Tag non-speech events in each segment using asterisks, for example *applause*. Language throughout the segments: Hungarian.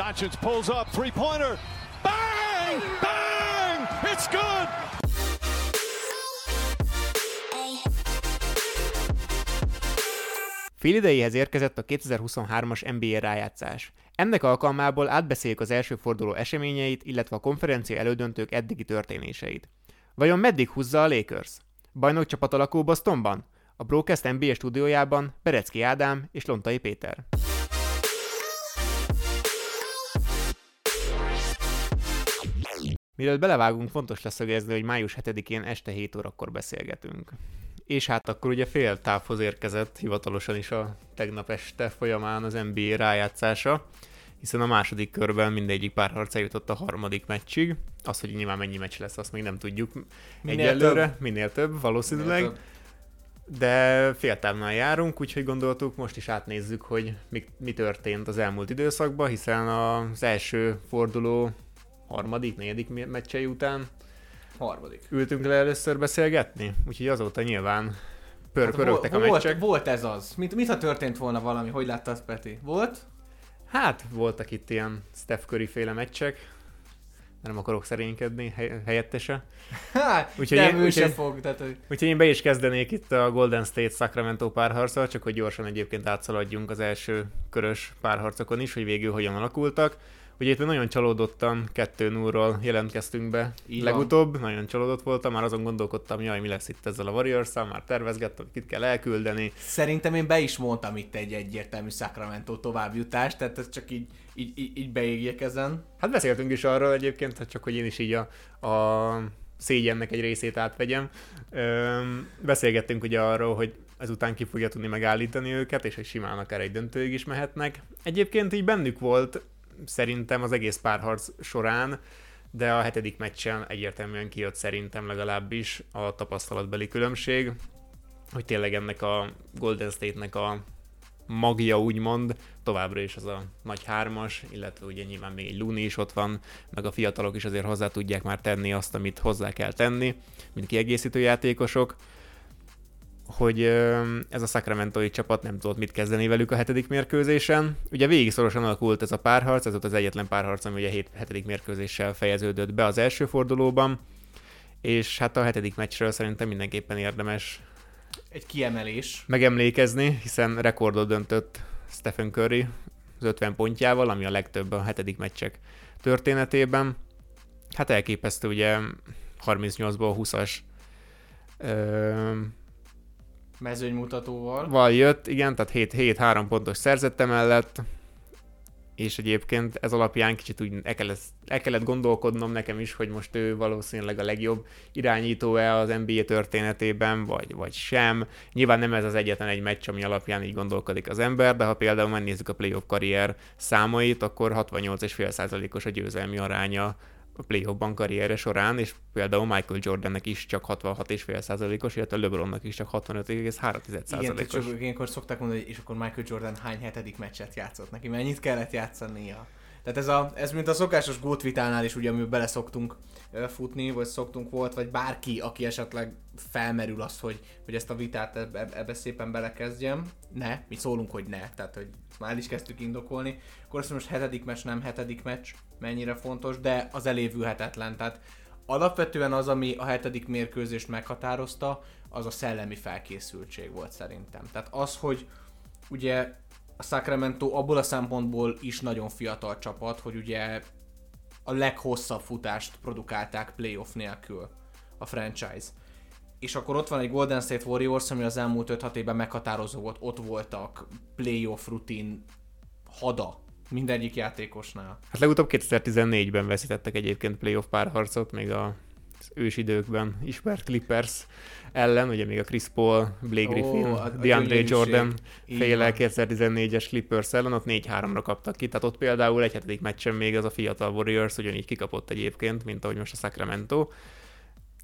Doncic pulls up, three-pointer. Bang! Bang! It's good! Félidejéhez érkezett a 2023-as NBA rájátszás. Ennek alkalmából átbeszéljük az első forduló eseményeit, illetve a konferencia elődöntők eddigi történéseit. Vajon meddig húzza a Lakers? Bajnokcsapat alakul Bostonban? A Brocast NBA stúdiójában Berecki Ádám és Lontai Péter. Mielőtt belevágunk, fontos leszögezni, hogy május 7-én este 7 órakor beszélgetünk. És hát akkor ugye fél távhoz érkezett hivatalosan is a tegnap este folyamán az NBA rájátszása, hiszen a második körben mindegyik párharc eljutott a harmadik meccsig. Az, hogy nyilván mennyi meccs lesz, azt még nem tudjuk minél egyelőre. Több. Minél több, valószínűleg. Minél több. De féltávnál járunk, úgyhogy gondoltuk, most is átnézzük, hogy mi, mi történt az elmúlt időszakban, hiszen az első forduló harmadik, negyedik meccsei után harmadik. Ültünk le először beszélgetni, úgyhogy azóta nyilván pör, hát pörögtek volt, a meccsek. Volt ez az. Mit, mit ha történt volna valami? Hogy láttad, Peti? Volt? Hát, voltak itt ilyen Steph Curry féle meccsek, nem akarok szerénykedni helyettese. Hát, *laughs* úgyhogy nem, én, ő úgyhogy, fog. Tehát, hogy... Úgyhogy én be is kezdenék itt a Golden State-Sacramento párharccal, csak hogy gyorsan egyébként átszaladjunk az első körös párharcokon is, hogy végül hogyan alakultak. Ugye itt nagyon csalódottan 2 0 jelentkeztünk be Így legutóbb, van. nagyon csalódott voltam, már azon gondolkodtam, jaj, mi lesz itt ezzel a warriors már tervezgettem, kit kell elküldeni. Szerintem én be is mondtam itt egy egyértelmű Sacramento továbbjutást, tehát ez csak így, így, így, így beégjek ezen. Hát beszéltünk is arról egyébként, hát csak hogy én is így a, a szégyennek egy részét átvegyem. Öm, beszélgettünk ugye arról, hogy ezután ki fogja tudni megállítani őket, és hogy simán akár egy döntőig is mehetnek. Egyébként így bennük volt szerintem az egész párharc során, de a hetedik meccsen egyértelműen kijött szerintem legalábbis a tapasztalatbeli különbség, hogy tényleg ennek a Golden State-nek a magja úgymond, továbbra is az a nagy hármas, illetve ugye nyilván még egy Luni is ott van, meg a fiatalok is azért hozzá tudják már tenni azt, amit hozzá kell tenni, mint kiegészítő játékosok hogy ez a Sacramento csapat nem tudott mit kezdeni velük a hetedik mérkőzésen. Ugye végig szorosan alakult ez a párharc, ez volt az egyetlen párharc, ami ugye a hetedik mérkőzéssel fejeződött be az első fordulóban, és hát a hetedik meccsről szerintem mindenképpen érdemes egy kiemelés. Megemlékezni, hiszen rekordot döntött Stephen Curry az 50 pontjával, ami a legtöbb a hetedik meccsek történetében. Hát elképesztő ugye 38-ból 20-as mezőnymutatóval. Val jött, igen, tehát 7-3 pontos szerzett emellett, és egyébként ez alapján kicsit úgy el kellett, el kellett gondolkodnom nekem is, hogy most ő valószínűleg a legjobb irányító-e az NBA történetében, vagy, vagy sem. Nyilván nem ez az egyetlen egy meccs, ami alapján így gondolkodik az ember, de ha például megnézzük a playoff karrier számait, akkor 68,5%-os a győzelmi aránya a playoffban karriere során, és például Michael Jordannek is csak 66,5%-os, illetve LeBronnak is csak 65,3%-os. Igen, csak ilyenkor szokták mondani, hogy és akkor Michael Jordan hány hetedik meccset játszott neki, mennyit kellett játszania. Tehát ez, a, ez mint a szokásos gótvitánál is, ugye, amiben bele szoktunk futni, vagy szoktunk volt, vagy bárki, aki esetleg felmerül az, hogy, hogy ezt a vitát ebbe, ebbe szépen belekezdjem. Ne, mi szólunk, hogy ne, tehát hogy már is kezdtük indokolni. Akkor azt most hetedik meccs, nem hetedik meccs, mennyire fontos, de az elévülhetetlen. Tehát alapvetően az, ami a hetedik mérkőzést meghatározta, az a szellemi felkészültség volt szerintem. Tehát az, hogy ugye a Sacramento abból a szempontból is nagyon fiatal csapat, hogy ugye a leghosszabb futást produkálták playoff nélkül a franchise. És akkor ott van egy Golden State Warriors, ami az elmúlt 5-6 évben meghatározó volt, ott voltak playoff rutin hada mindegyik játékosnál. Hát legutóbb 2014-ben veszítettek egyébként playoff párharcot, még a ősidőkben ismert Clippers ellen, ugye még a Chris Paul, Blake oh, Griffin, a DeAndre Jordan féle 2014-es Clippers ellen, ott 4-3-ra kaptak ki, tehát ott például egy hetedik meccsen még az a fiatal Warriors ugyanígy kikapott egyébként, mint ahogy most a Sacramento.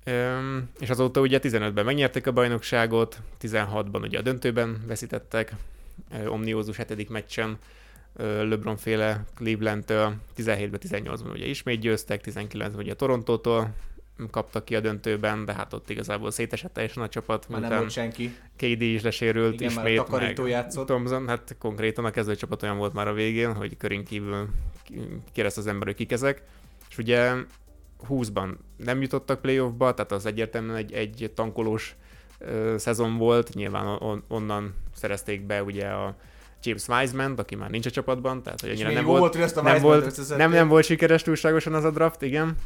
Üm, és azóta ugye 15-ben megnyerték a bajnokságot, 16-ban ugye a döntőben veszítettek, omniózus hetedik meccsen, LeBron féle Cleveland-től, 17-ben, 18-ban ugye ismét győztek, 19-ben ugye a Torontótól kaptak ki a döntőben, de hát ott igazából szétesett teljesen a csapat. Már nem volt senki. KD is lesérült Igen, már a ismét, takarító meg játszott. Thompson, hát konkrétan a kezdőcsapat olyan volt már a végén, hogy körén kívül kérdezte az ember, hogy kik ezek. És ugye 20-ban nem jutottak playoffba, tehát az egyértelműen egy, egy tankolós ö, szezon volt, nyilván on, onnan szerezték be ugye a James wiseman aki már nincs a csapatban, tehát hogy annyira nem volt, volt, a nem, volt, nem, nem volt sikeres túlságosan az a draft, igen.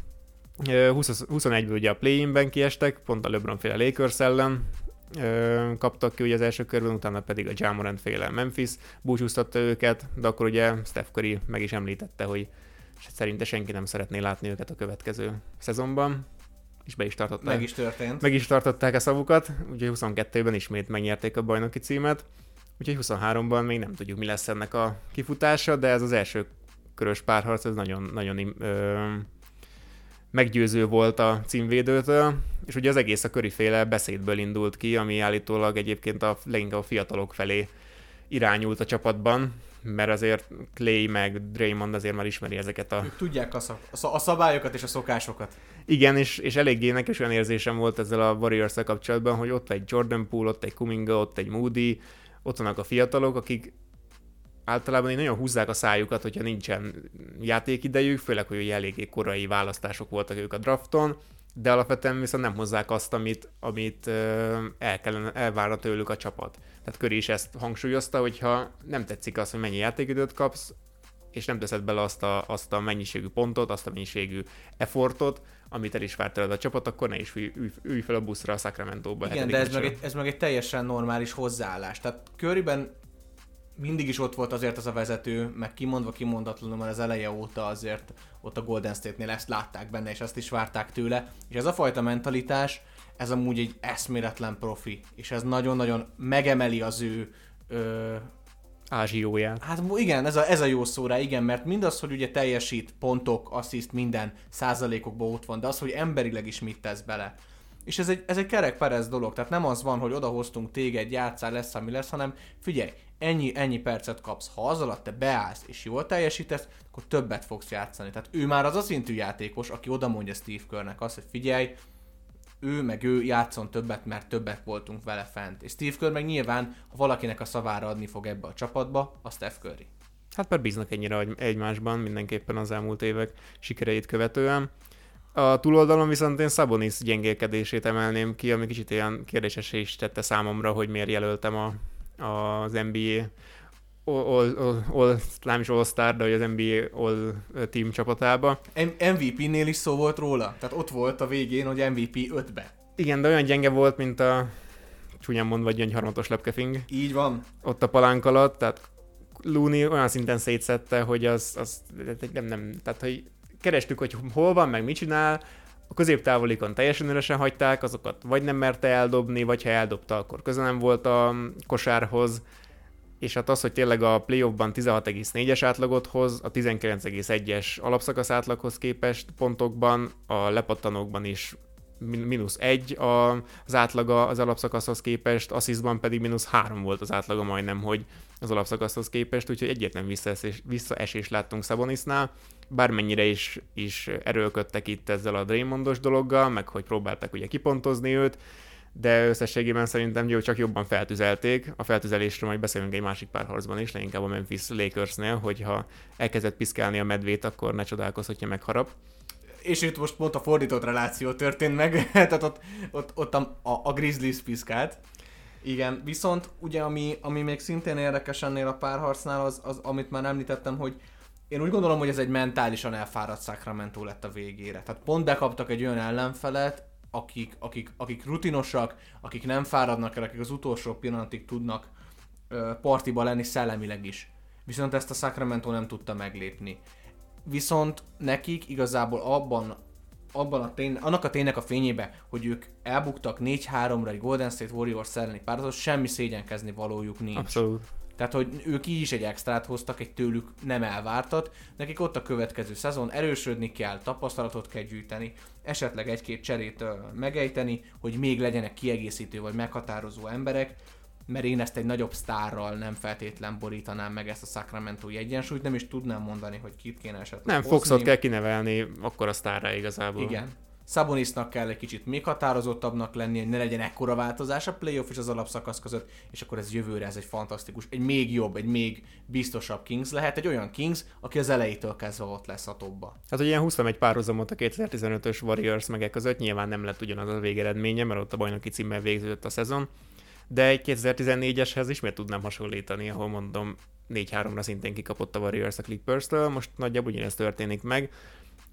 Ö, 20, 21-ből ugye a play-inben kiestek, pont a LeBron féle Lakers ellen kaptak ki ugye az első körben, utána pedig a Jamorant féle Memphis búcsúztatta őket, de akkor ugye Steph Curry meg is említette, hogy szerinte senki nem szeretné látni őket a következő szezonban, és be is tartották. Meg is történt. Meg is tartották a szavukat, úgyhogy 22-ben ismét megnyerték a bajnoki címet, úgyhogy 23-ban még nem tudjuk, mi lesz ennek a kifutása, de ez az első körös párharc, ez nagyon, nagyon ö, meggyőző volt a címvédőtől, és ugye az egész a köriféle beszédből indult ki, ami állítólag egyébként a leginkább a fiatalok felé irányult a csapatban, mert azért Clay meg Draymond azért már ismeri ezeket a Ők tudják a, szab- a szab- a szabályokat és a szokásokat. igen, és, és eléggé nekem olyan érzésem volt ezzel a warriors kapcsolatban, hogy ott egy Jordan Poole, ott egy Kuminga, ott egy Moody, ott vannak a fiatalok, akik általában így nagyon húzzák a szájukat, hogyha nincsen játékidejük, főleg, hogy ugye eléggé korai választások voltak ők a drafton, de alapvetően viszont nem hozzák azt, amit, amit el kellene, elvárna tőlük a csapat. Tehát Köri is ezt hangsúlyozta, hogyha nem tetszik az, hogy mennyi játékidőt kapsz, és nem teszed bele azt a, azt a mennyiségű pontot, azt a mennyiségű effortot, amit el is várt tőled a csapat, akkor ne is ülj, fel a buszra a Sacramento-ba. Igen, hetedik de ez meg, egy, ez meg egy teljesen normális hozzáállás. Tehát Curryben mindig is ott volt azért az a vezető, meg kimondva kimondatlanul már az eleje óta azért ott a Golden State-nél ezt látták benne, és ezt is várták tőle. És ez a fajta mentalitás, ez amúgy egy eszméletlen profi, és ez nagyon-nagyon megemeli az ő ö, Ázsióját. Hát igen, ez a, ez a jó szó rá, igen, mert mindaz, hogy ugye teljesít, pontok, assziszt, minden százalékokban ott van, de az, hogy emberileg is mit tesz bele. És ez egy, ez egy kerek Perez dolog, tehát nem az van, hogy odahoztunk téged, játszál, lesz, ami lesz, hanem figyelj, ennyi, ennyi percet kapsz, ha az alatt te beállsz és jól teljesítesz, akkor többet fogsz játszani. Tehát ő már az a szintű játékos, aki oda mondja Steve Körnek azt, hogy figyelj, ő meg ő játszon többet, mert többet voltunk vele fent. És Steve Kerr meg nyilván, ha valakinek a szavára adni fog ebbe a csapatba, a Steph Curry. Hát mert bíznak ennyire egy- egymásban mindenképpen az elmúlt évek sikereit követően. A túloldalon viszont én Szabonis gyengélkedését emelném ki, ami kicsit ilyen kérdéses is tette számomra, hogy miért jelöltem a, az NBA all, all, all, all, nem is All-Star, de az NBA All Team csapatába. MVP-nél is szó volt róla. Tehát ott volt a végén, hogy MVP 5-be. Igen, de olyan gyenge volt, mint a csúnyán mondva egy ilyen harmatos lepkefing Így van. ott a palánk alatt, tehát Looney olyan szinten szétszette, hogy az, az nem, nem, tehát hogy kerestük, hogy hol van, meg mit csinál, a középtávolikon teljesen üresen hagyták, azokat vagy nem merte eldobni, vagy ha eldobta, akkor köze nem volt a kosárhoz, és hát az, hogy tényleg a playoffban 16,4-es átlagot hoz, a 19,1-es alapszakasz átlaghoz képest pontokban, a lepattanókban is mínusz egy az átlaga az alapszakaszhoz képest, asszisztban pedig mínusz három volt az átlaga majdnem, hogy az alapszakaszhoz képest, úgyhogy egyetlen visszaesés, visszaesés láttunk Szabonisnál, bármennyire is, is erőlködtek itt ezzel a Draymondos dologgal, meg hogy próbálták ugye kipontozni őt, de összességében szerintem jó, csak jobban feltüzelték. A feltüzelésről majd beszélünk egy másik pár harcban is, leginkább a Memphis Lakersnél, hogyha elkezdett piszkálni a medvét, akkor ne csodálkozz, hogyha megharap. És itt most pont a fordított reláció történt meg, *laughs* tehát ott, ott, ott a, a, a Grizzlies piszkált. Igen, viszont ugye ami, ami még szintén érdekes ennél a párharcnál, az, az amit már említettem, hogy én úgy gondolom, hogy ez egy mentálisan elfáradt Sacramento lett a végére. Tehát pont bekaptak egy olyan ellenfelet, akik, akik, akik rutinosak, akik nem fáradnak el, akik az utolsó pillanatig tudnak partiba lenni szellemileg is. Viszont ezt a Sacramento nem tudta meglépni. Viszont nekik igazából abban, abban a tény, annak a ténynek a fényébe, hogy ők elbuktak 4-3-ra egy Golden State Warriors elleni páratot, semmi szégyenkezni valójuk nincs. Abszolút. Tehát, hogy ők így is egy extrát hoztak, egy tőlük nem elvártat. Nekik ott a következő szezon, erősödni kell, tapasztalatot kell gyűjteni, esetleg egy-két cserét megejteni, hogy még legyenek kiegészítő vagy meghatározó emberek, mert én ezt egy nagyobb sztárral nem feltétlen borítanám meg ezt a Sacramento egyensúlyt, nem is tudnám mondani, hogy kit kéne esetleg Nem, hozni. Foxot kell kinevelni, akkor a sztárra igazából. Igen. Sabonisnak kell egy kicsit még határozottabbnak lenni, hogy ne legyen ekkora változás a playoff és az alapszakasz között, és akkor ez jövőre ez egy fantasztikus, egy még jobb, egy még biztosabb Kings lehet, egy olyan Kings, aki az elejétől kezdve ott lesz a topba. Hát, hogy ilyen húztam egy párhuzamot a 2015-ös Warriors meg között, nyilván nem lett ugyanaz a végeredménye, mert ott a bajnoki címmel végződött a szezon, de egy 2014-eshez ismét tudnám hasonlítani, ahol mondom 4-3-ra szintén kikapott a Warriors a Clippers-től, most nagyjából ugyanezt történik meg,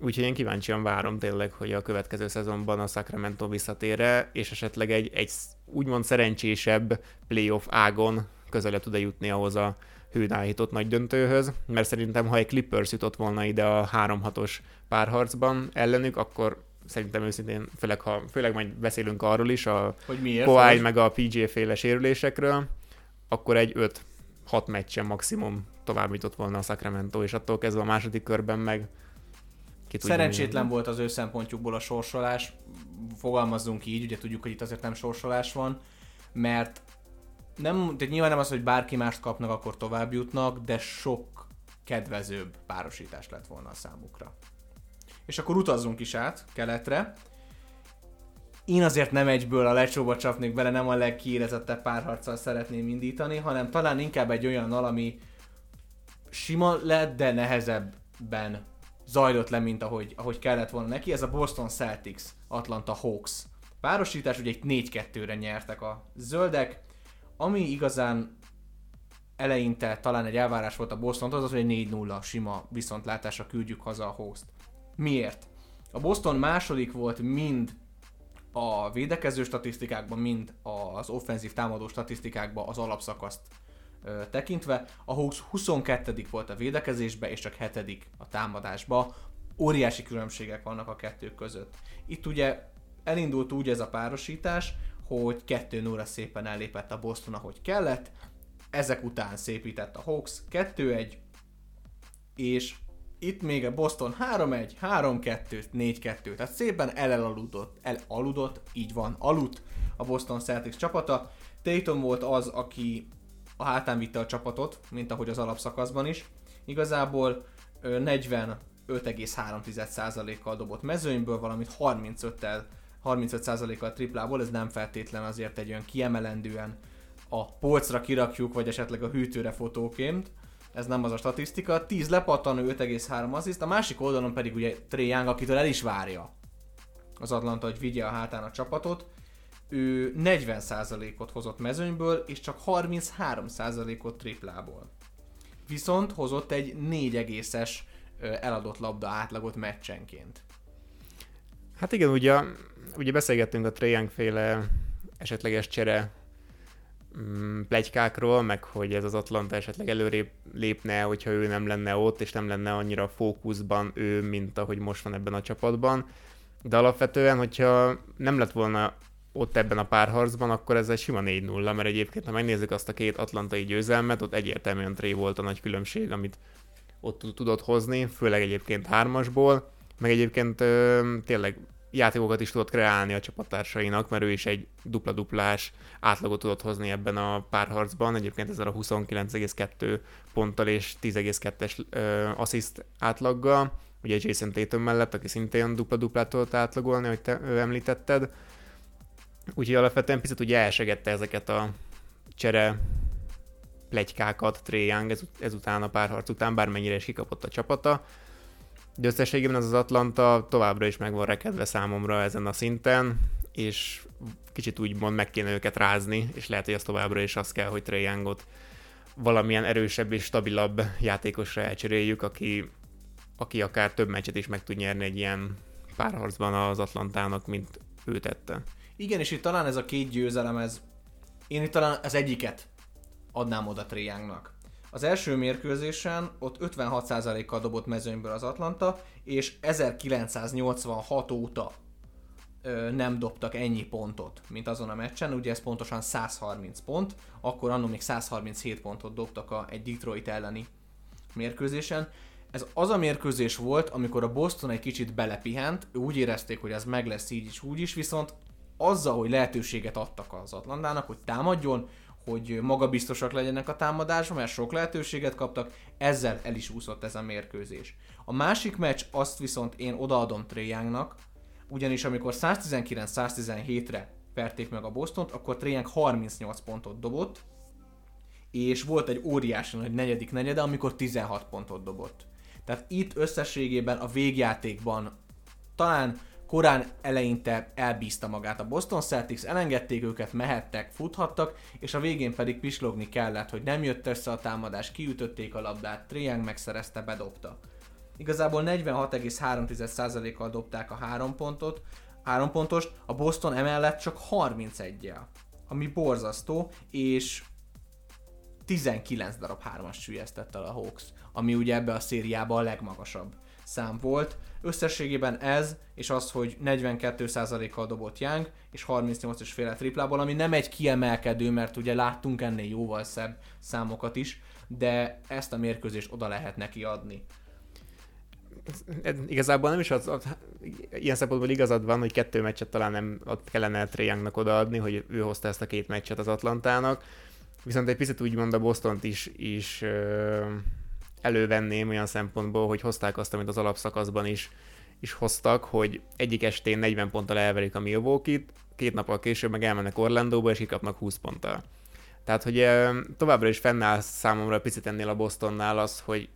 Úgyhogy én kíváncsian várom tényleg, hogy a következő szezonban a Sacramento visszatére, és esetleg egy, egy úgymond szerencsésebb playoff ágon közelebb tud-e jutni ahhoz a hődállított nagy döntőhöz, mert szerintem ha egy Clippers jutott volna ide a 3-6-os párharcban ellenük, akkor szerintem őszintén, főleg, ha, főleg majd beszélünk arról is, a hogy miért, Kawhi meg a PJ féle sérülésekről, akkor egy 5-6 meccsen maximum tovább jutott volna a Sacramento, és attól kezdve a második körben meg ki Szerencsétlen milyen. volt az ő szempontjukból a sorsolás, fogalmazzunk így, ugye tudjuk, hogy itt azért nem sorsolás van, mert nem, tehát nyilván nem az, hogy bárki mást kapnak, akkor tovább jutnak, de sok kedvezőbb párosítás lett volna a számukra. És akkor utazzunk is át keletre. Én azért nem egyből a lecsóba csapnék bele, nem a legkiérezettebb párharccal szeretném indítani, hanem talán inkább egy olyannal, ami sima lett, de nehezebben zajlott le, mint ahogy, ahogy kellett volna neki. Ez a Boston Celtics, Atlanta Hawks párosítás, ugye egy 4-2-re nyertek a zöldek, ami igazán eleinte talán egy elvárás volt a Boston, az az, hogy egy 4-0 sima viszontlátásra küldjük haza a host. Miért? A Boston második volt mind a védekező statisztikákban, mind az offenzív támadó statisztikákban az alapszakaszt tekintve. A Hawks 22. volt a védekezésbe, és csak 7. a támadásba. Óriási különbségek vannak a kettő között. Itt ugye elindult úgy ez a párosítás, hogy 2 0 szépen ellépett a Boston, ahogy kellett, ezek után szépített a Hawks 2-1, és itt még a Boston 3-1, 3-2, 4-2, tehát szépen elaludott, elaludott, így van, aludt a Boston Celtics csapata. Tatum volt az, aki a hátán vitte a csapatot, mint ahogy az alapszakaszban is. Igazából 45,3%-kal dobott mezőnyből, valamint 35-tel 35%-kal triplából, ez nem feltétlen azért egy olyan kiemelendően a polcra kirakjuk, vagy esetleg a hűtőre fotóként. Ez nem az a statisztika. 10 lepattanó, 5,3 assziszt, a másik oldalon pedig ugye Trey Young, akitől el is várja az Atlanta, hogy vigye a hátán a csapatot ő 40%-ot hozott mezőnyből, és csak 33%-ot triplából. Viszont hozott egy 4 egészes eladott labda átlagot meccsenként. Hát igen, ugye, ugye beszélgettünk a Trae féle esetleges csere mm, plegykákról, meg hogy ez az Atlanta esetleg előrébb lépne, hogyha ő nem lenne ott, és nem lenne annyira fókuszban ő, mint ahogy most van ebben a csapatban. De alapvetően, hogyha nem lett volna ott ebben a párharcban, akkor ez egy sima 4-0, mert egyébként, ha megnézzük azt a két atlantai győzelmet, ott egyértelműen Tré volt a nagy különbség, amit ott tudott hozni, főleg egyébként hármasból, meg egyébként ö, tényleg játékokat is tudott kreálni a csapattársainak, mert ő is egy dupla-duplás átlagot tudott hozni ebben a párharcban, egyébként ezzel a 29,2 ponttal és 10,2-es assziszt átlaggal, ugye Jason Tatum mellett, aki szintén dupla-duplát tudott átlagolni, hogy te ő említetted, Úgyhogy alapvetően picit ugye elsegette ezeket a csere plegykákat Trae Young ez, ezután a párharc után, bármennyire is kikapott a csapata. De összességében az az Atlanta továbbra is meg van rekedve számomra ezen a szinten, és kicsit úgymond meg kéne őket rázni, és lehet, hogy az továbbra is az kell, hogy Trae Youngot valamilyen erősebb és stabilabb játékosra elcseréljük, aki, aki akár több meccset is meg tud nyerni egy ilyen párharcban az Atlantának, mint ő tette. Igen, és itt talán ez a két győzelem, ez én itt talán az egyiket adnám oda Triánknak. Az első mérkőzésen ott 56%-kal dobott mezőnyből az Atlanta, és 1986 óta ö, nem dobtak ennyi pontot, mint azon a meccsen, ugye ez pontosan 130 pont, akkor annól még 137 pontot dobtak a, egy Detroit elleni mérkőzésen. Ez az a mérkőzés volt, amikor a Boston egy kicsit belepihent, úgy érezték, hogy ez meg lesz így is, úgy is, viszont azzal, hogy lehetőséget adtak az Atlantának, hogy támadjon, hogy magabiztosak legyenek a támadásban, mert sok lehetőséget kaptak, ezzel el is úszott ez a mérkőzés. A másik meccs, azt viszont én odaadom Tréjánknak, ugyanis amikor 119-117-re verték meg a Bostont, akkor Young 38 pontot dobott, és volt egy óriási nagy negyedik negyede, amikor 16 pontot dobott. Tehát itt összességében a végjátékban talán korán eleinte elbízta magát a Boston Celtics, elengedték őket, mehettek, futhattak, és a végén pedig pislogni kellett, hogy nem jött össze a támadás, kiütötték a labdát, Triang megszerezte, bedobta. Igazából 46,3%-kal dobták a 3 pontot, 3 pontos, a Boston emellett csak 31-jel, ami borzasztó, és 19 darab 3-as sülyeztett el a Hawks, ami ugye ebbe a szériában a legmagasabb szám volt. Összességében ez, és az, hogy 42%-kal dobott Young, és 38,5 triplából, ami nem egy kiemelkedő, mert ugye láttunk ennél jóval szebb számokat is, de ezt a mérkőzést oda lehet neki adni. Igazából nem is az, az ilyen szempontból igazad van, hogy kettő meccset talán nem kellene Trae odaadni, hogy ő hozta ezt a két meccset az Atlantának, viszont egy picit úgymond a Bostont is, is elővenném olyan szempontból, hogy hozták azt, amit az alapszakaszban is, is hoztak, hogy egyik estén 40 ponttal elverik a Milwaukee-t, két nappal később meg elmennek Orlandóba, és kikapnak 20 ponttal. Tehát, hogy továbbra is fennáll számomra picit ennél a Bostonnál az, hogy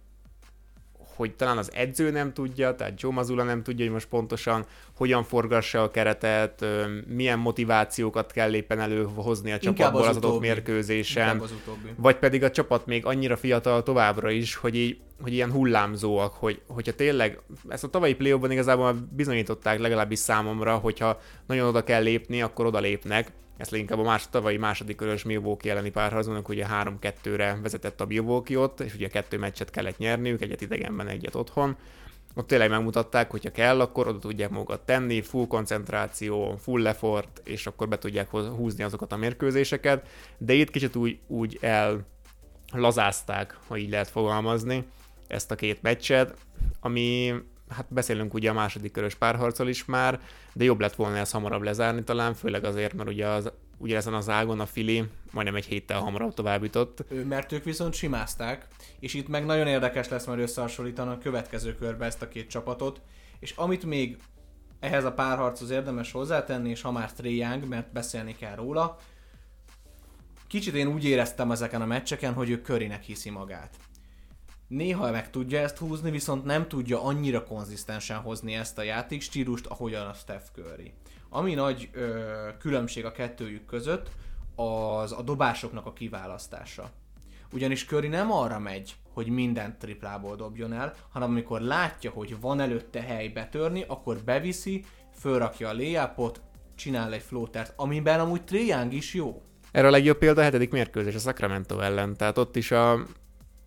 hogy talán az edző nem tudja, tehát Joe Mazula nem tudja, hogy most pontosan hogyan forgassa a keretet, milyen motivációkat kell éppen előhozni a csapatból az, az adott mérkőzésen, az vagy pedig a csapat még annyira fiatal továbbra is, hogy így hogy ilyen hullámzóak, hogy, hogyha tényleg, ezt a tavalyi play igazából bizonyították legalábbis számomra, hogyha nagyon oda kell lépni, akkor oda lépnek, ezt leginkább a más, tavalyi második körös Milwaukee elleni párharcban, ugye 3-2-re vezetett a Milwaukee ott, és ugye kettő meccset kellett nyerniük, egyet idegenben, egyet otthon. Ott tényleg megmutatták, hogyha kell, akkor oda tudják magukat tenni, full koncentráció, full effort, és akkor be tudják húzni azokat a mérkőzéseket, de itt kicsit úgy, úgy ellazázták, ha így lehet fogalmazni, ezt a két meccset, ami hát beszélünk ugye a második körös párharcol is már, de jobb lett volna ezt hamarabb lezárni talán, főleg azért, mert ugye, az, ugye ezen az ágon a Fili majdnem egy héttel hamarabb tovább jutott. Mert ők viszont simázták, és itt meg nagyon érdekes lesz majd összehasonlítani a következő körbe ezt a két csapatot, és amit még ehhez a párharchoz érdemes hozzátenni, és ha már Young, mert beszélni kell róla, kicsit én úgy éreztem ezeken a meccseken, hogy ő körinek hiszi magát néha meg tudja ezt húzni, viszont nem tudja annyira konzisztensen hozni ezt a játékstílust, ahogyan a Steph Curry. Ami nagy ö, különbség a kettőjük között, az a dobásoknak a kiválasztása. Ugyanis Curry nem arra megy, hogy mindent triplából dobjon el, hanem amikor látja, hogy van előtte hely betörni, akkor beviszi, fölrakja a layupot, csinál egy floatert, amiben amúgy Triang is jó. Erre a legjobb példa a hetedik mérkőzés a Sacramento ellen, tehát ott is a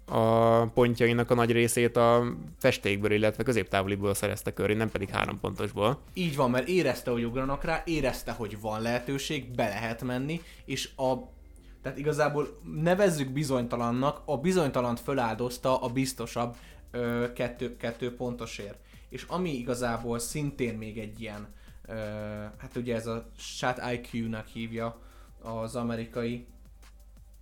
a pontjainak a nagy részét a festékből, illetve középtávoliból szerezte Curry, nem pedig három pontosból. Így van, mert érezte, hogy ugranak rá, érezte, hogy van lehetőség, be lehet menni, és a tehát igazából nevezzük bizonytalannak, a bizonytalant föláldozta a biztosabb ö, kettő, kettő pontosért. És ami igazából szintén még egy ilyen, ö, hát ugye ez a shot IQ-nak hívja az amerikai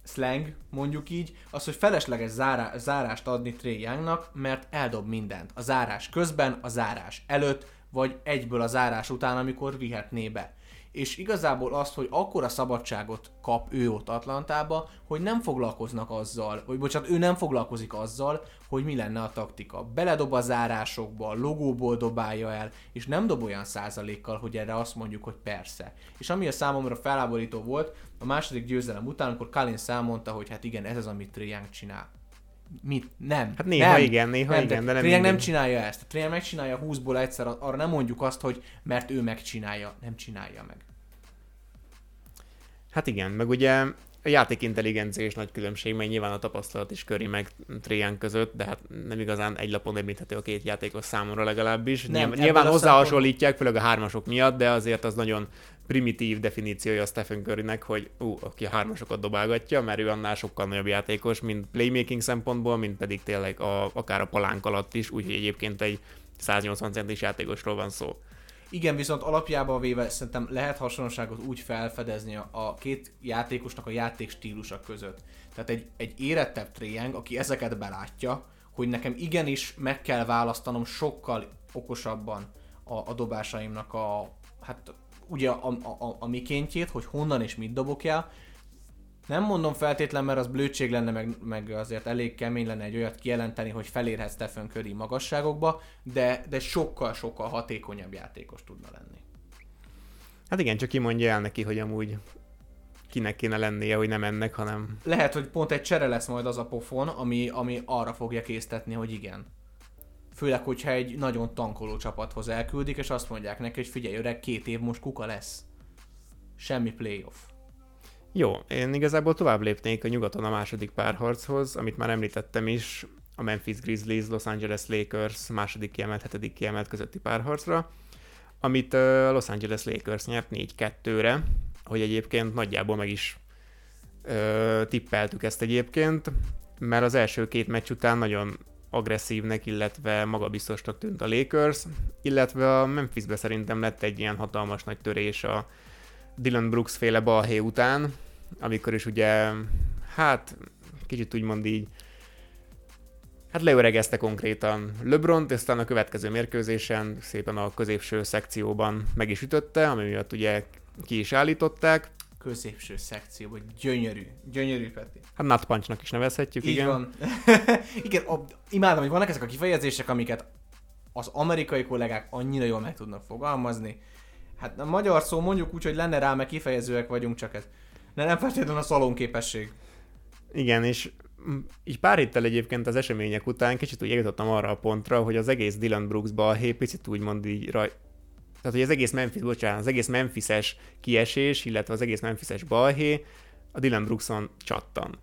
slang, mondjuk így, az, hogy felesleges zárá, zárást adni Trey mert eldob mindent. A zárás közben, a zárás előtt, vagy egyből a zárás után, amikor vihetné be és igazából azt, hogy akkora szabadságot kap ő ott Atlantába, hogy nem foglalkoznak azzal, vagy bocsánat, ő nem foglalkozik azzal, hogy mi lenne a taktika. Beledob a zárásokba, a logóból dobálja el, és nem dob olyan százalékkal, hogy erre azt mondjuk, hogy persze. És ami a számomra feláborító volt, a második győzelem után, amikor Kalin számolta, hogy hát igen, ez az, amit Triang csinál. Mit? Nem. Hát néha nem. igen, néha nem, igen, de nem Triang nem csinálja ezt. A Triang megcsinálja 20-ból egyszer, arra nem mondjuk azt, hogy mert ő megcsinálja. Nem csinálja meg. Hát igen, meg ugye a játék intelligencia is nagy különbség, mert nyilván a tapasztalat is köri meg Trian között, de hát nem igazán egy lapon említhető a két játékos számomra legalábbis. Nem, nyilván, hozzáhasonlítják, főleg a hármasok miatt, de azért az nagyon primitív definíciója a Stephen Currynek, hogy ú, aki a hármasokat dobálgatja, mert ő annál sokkal nagyobb játékos, mint playmaking szempontból, mint pedig tényleg a, akár a palánk alatt is, úgyhogy egyébként egy 180 centis játékosról van szó. Igen, viszont alapjában véve szerintem lehet hasonlóságot úgy felfedezni a két játékosnak a játék stílusa között. Tehát egy, egy érettebb tréjeng, aki ezeket belátja, hogy nekem igenis meg kell választanom sokkal okosabban a, a dobásaimnak a, hát ugye a, a, a, a mikéntjét, hogy honnan és mit dobok el. Nem mondom feltétlen, mert az blödség lenne, meg, meg azért elég kemény lenne egy olyat kijelenteni, hogy felérhet Stephen Curry magasságokba, de, de sokkal-sokkal hatékonyabb játékos tudna lenni. Hát igen, csak ki mondja el neki, hogy amúgy kinek kéne lennie, hogy nem ennek, hanem... Lehet, hogy pont egy csere lesz majd az a pofon, ami, ami arra fogja késztetni, hogy igen. Főleg, hogyha egy nagyon tankoló csapathoz elküldik, és azt mondják neki, hogy figyelj öreg, két év most kuka lesz. Semmi playoff. Jó, én igazából tovább lépnék a nyugaton a második párharchoz, amit már említettem is, a Memphis Grizzlies, Los Angeles Lakers második kiemelt, hetedik kiemelt közötti párharcra, amit a Los Angeles Lakers nyert 4-2-re, hogy egyébként nagyjából meg is ö, tippeltük ezt egyébként, mert az első két meccs után nagyon agresszívnek, illetve magabiztosnak tűnt a Lakers, illetve a Memphisbe szerintem lett egy ilyen hatalmas nagy törés a Dylan Brooks féle balhé után, amikor is ugye, hát kicsit úgymond így, hát leöregezte konkrétan LeBron-t, és aztán a következő mérkőzésen szépen a középső szekcióban meg is ütötte, ami miatt ugye ki is állították. Középső szekcióban gyönyörű, gyönyörű Peti. Hát Nut is nevezhetjük, Így igen. van. *laughs* igen, a, imádom, hogy vannak ezek a kifejezések, amiket az amerikai kollégák annyira jól meg tudnak fogalmazni. Hát a magyar szó mondjuk úgy, hogy lenne rá, meg kifejezőek vagyunk, csak ez. De nem feltétlenül a szalonképesség. Igen, és így pár héttel egyébként az események után kicsit úgy eljutottam arra a pontra, hogy az egész Dylan Brooks balhé picit úgymond így raj... Tehát, hogy az egész Memphis, bocsánat, az egész Memphises kiesés, illetve az egész Memphises balhé a Dylan Brookson csattan.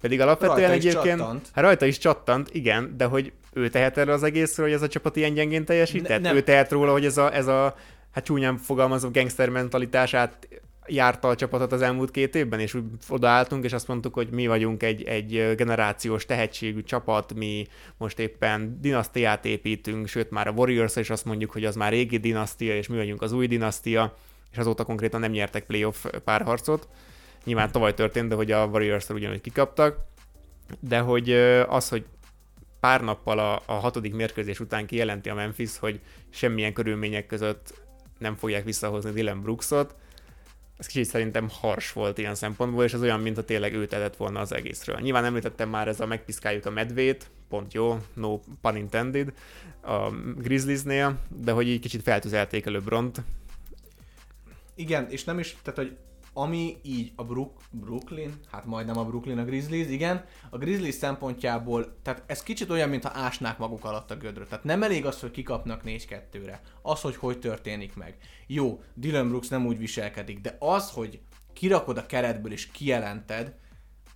Pedig alapvetően Rajta egyébként... csattant. Hát rajta is csattant, igen, de hogy ő tehet erre az egészről, hogy ez a csapat ilyen gyengén teljesített? Ne- nem. Ő tehet róla, hogy ez a, ez a hát csúnyán fogalmazó gangster mentalitását járta a csapatot az elmúlt két évben, és úgy odaálltunk, és azt mondtuk, hogy mi vagyunk egy, egy generációs tehetségű csapat, mi most éppen dinasztiát építünk, sőt már a warriors is azt mondjuk, hogy az már régi dinasztia, és mi vagyunk az új dinasztia, és azóta konkrétan nem nyertek playoff párharcot. Nyilván tavaly történt, de hogy a warriors ugyanúgy kikaptak, de hogy az, hogy pár nappal a, a hatodik mérkőzés után kijelenti a Memphis, hogy semmilyen körülmények között nem fogják visszahozni Dylan Brooksot, ez kicsit szerintem hars volt ilyen szempontból, és ez olyan, mintha tényleg ő tetett volna az egészről. Nyilván említettem már ez a megpiszkáljuk a medvét, pont jó, no pun intended, a Grizzliesnél, de hogy így kicsit feltüzelték a LeBront. Igen, és nem is, tehát hogy ami így a Brook, Brooklyn, hát majdnem a Brooklyn, a Grizzlies, igen, a Grizzlies szempontjából, tehát ez kicsit olyan, mintha ásnák maguk alatt a gödröt. Tehát nem elég az, hogy kikapnak 4-2-re. Az, hogy hogy történik meg. Jó, Dylan Brooks nem úgy viselkedik, de az, hogy kirakod a keretből és kijelented,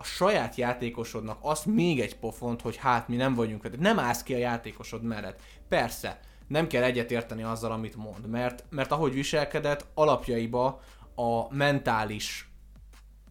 a saját játékosodnak azt még egy pofont, hogy hát mi nem vagyunk veled. Nem állsz ki a játékosod mellett. Persze, nem kell egyetérteni azzal, amit mond, mert, mert ahogy viselkedett, alapjaiba a mentális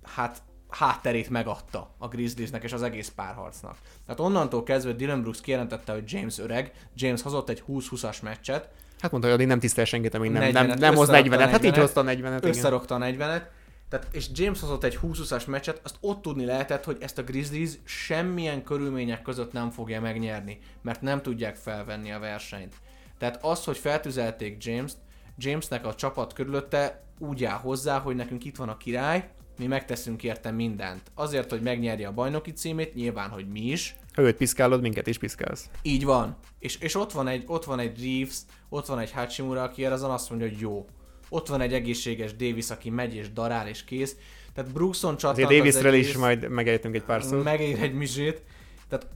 hát hátterét megadta a Grizzliesnek és az egész párharcnak. Tehát onnantól kezdve Dylan Brooks kijelentette, hogy James öreg, James hozott egy 20-20-as meccset, Hát mondta, hogy addig nem tisztel senkit, amíg nem, 40-et, nem, nem hoz összerakta 40-et. Hát így 40-et, hozta a 40-et, igen. összerakta a 40-et, tehát, és James hozott egy 20-20-as meccset, azt ott tudni lehetett, hogy ezt a Grizzlies semmilyen körülmények között nem fogja megnyerni, mert nem tudják felvenni a versenyt. Tehát az, hogy feltüzelték James-t, Jamesnek a csapat körülötte úgy áll hozzá, hogy nekünk itt van a király, mi megteszünk érte mindent. Azért, hogy megnyerje a bajnoki címét, nyilván, hogy mi is, Ha őt piszkálod, minket is piszkálsz. így van. És, és ott, van egy, ott van egy Reeves, ott van egy Hachimura, aki erre azon azt mondja, hogy jó. Ott van egy egészséges Davis, aki megy és darál és kész. Tehát Brookson csattant Azért az Davisről is egész, majd megejtünk egy pár szót. megér egy mizsét. Tehát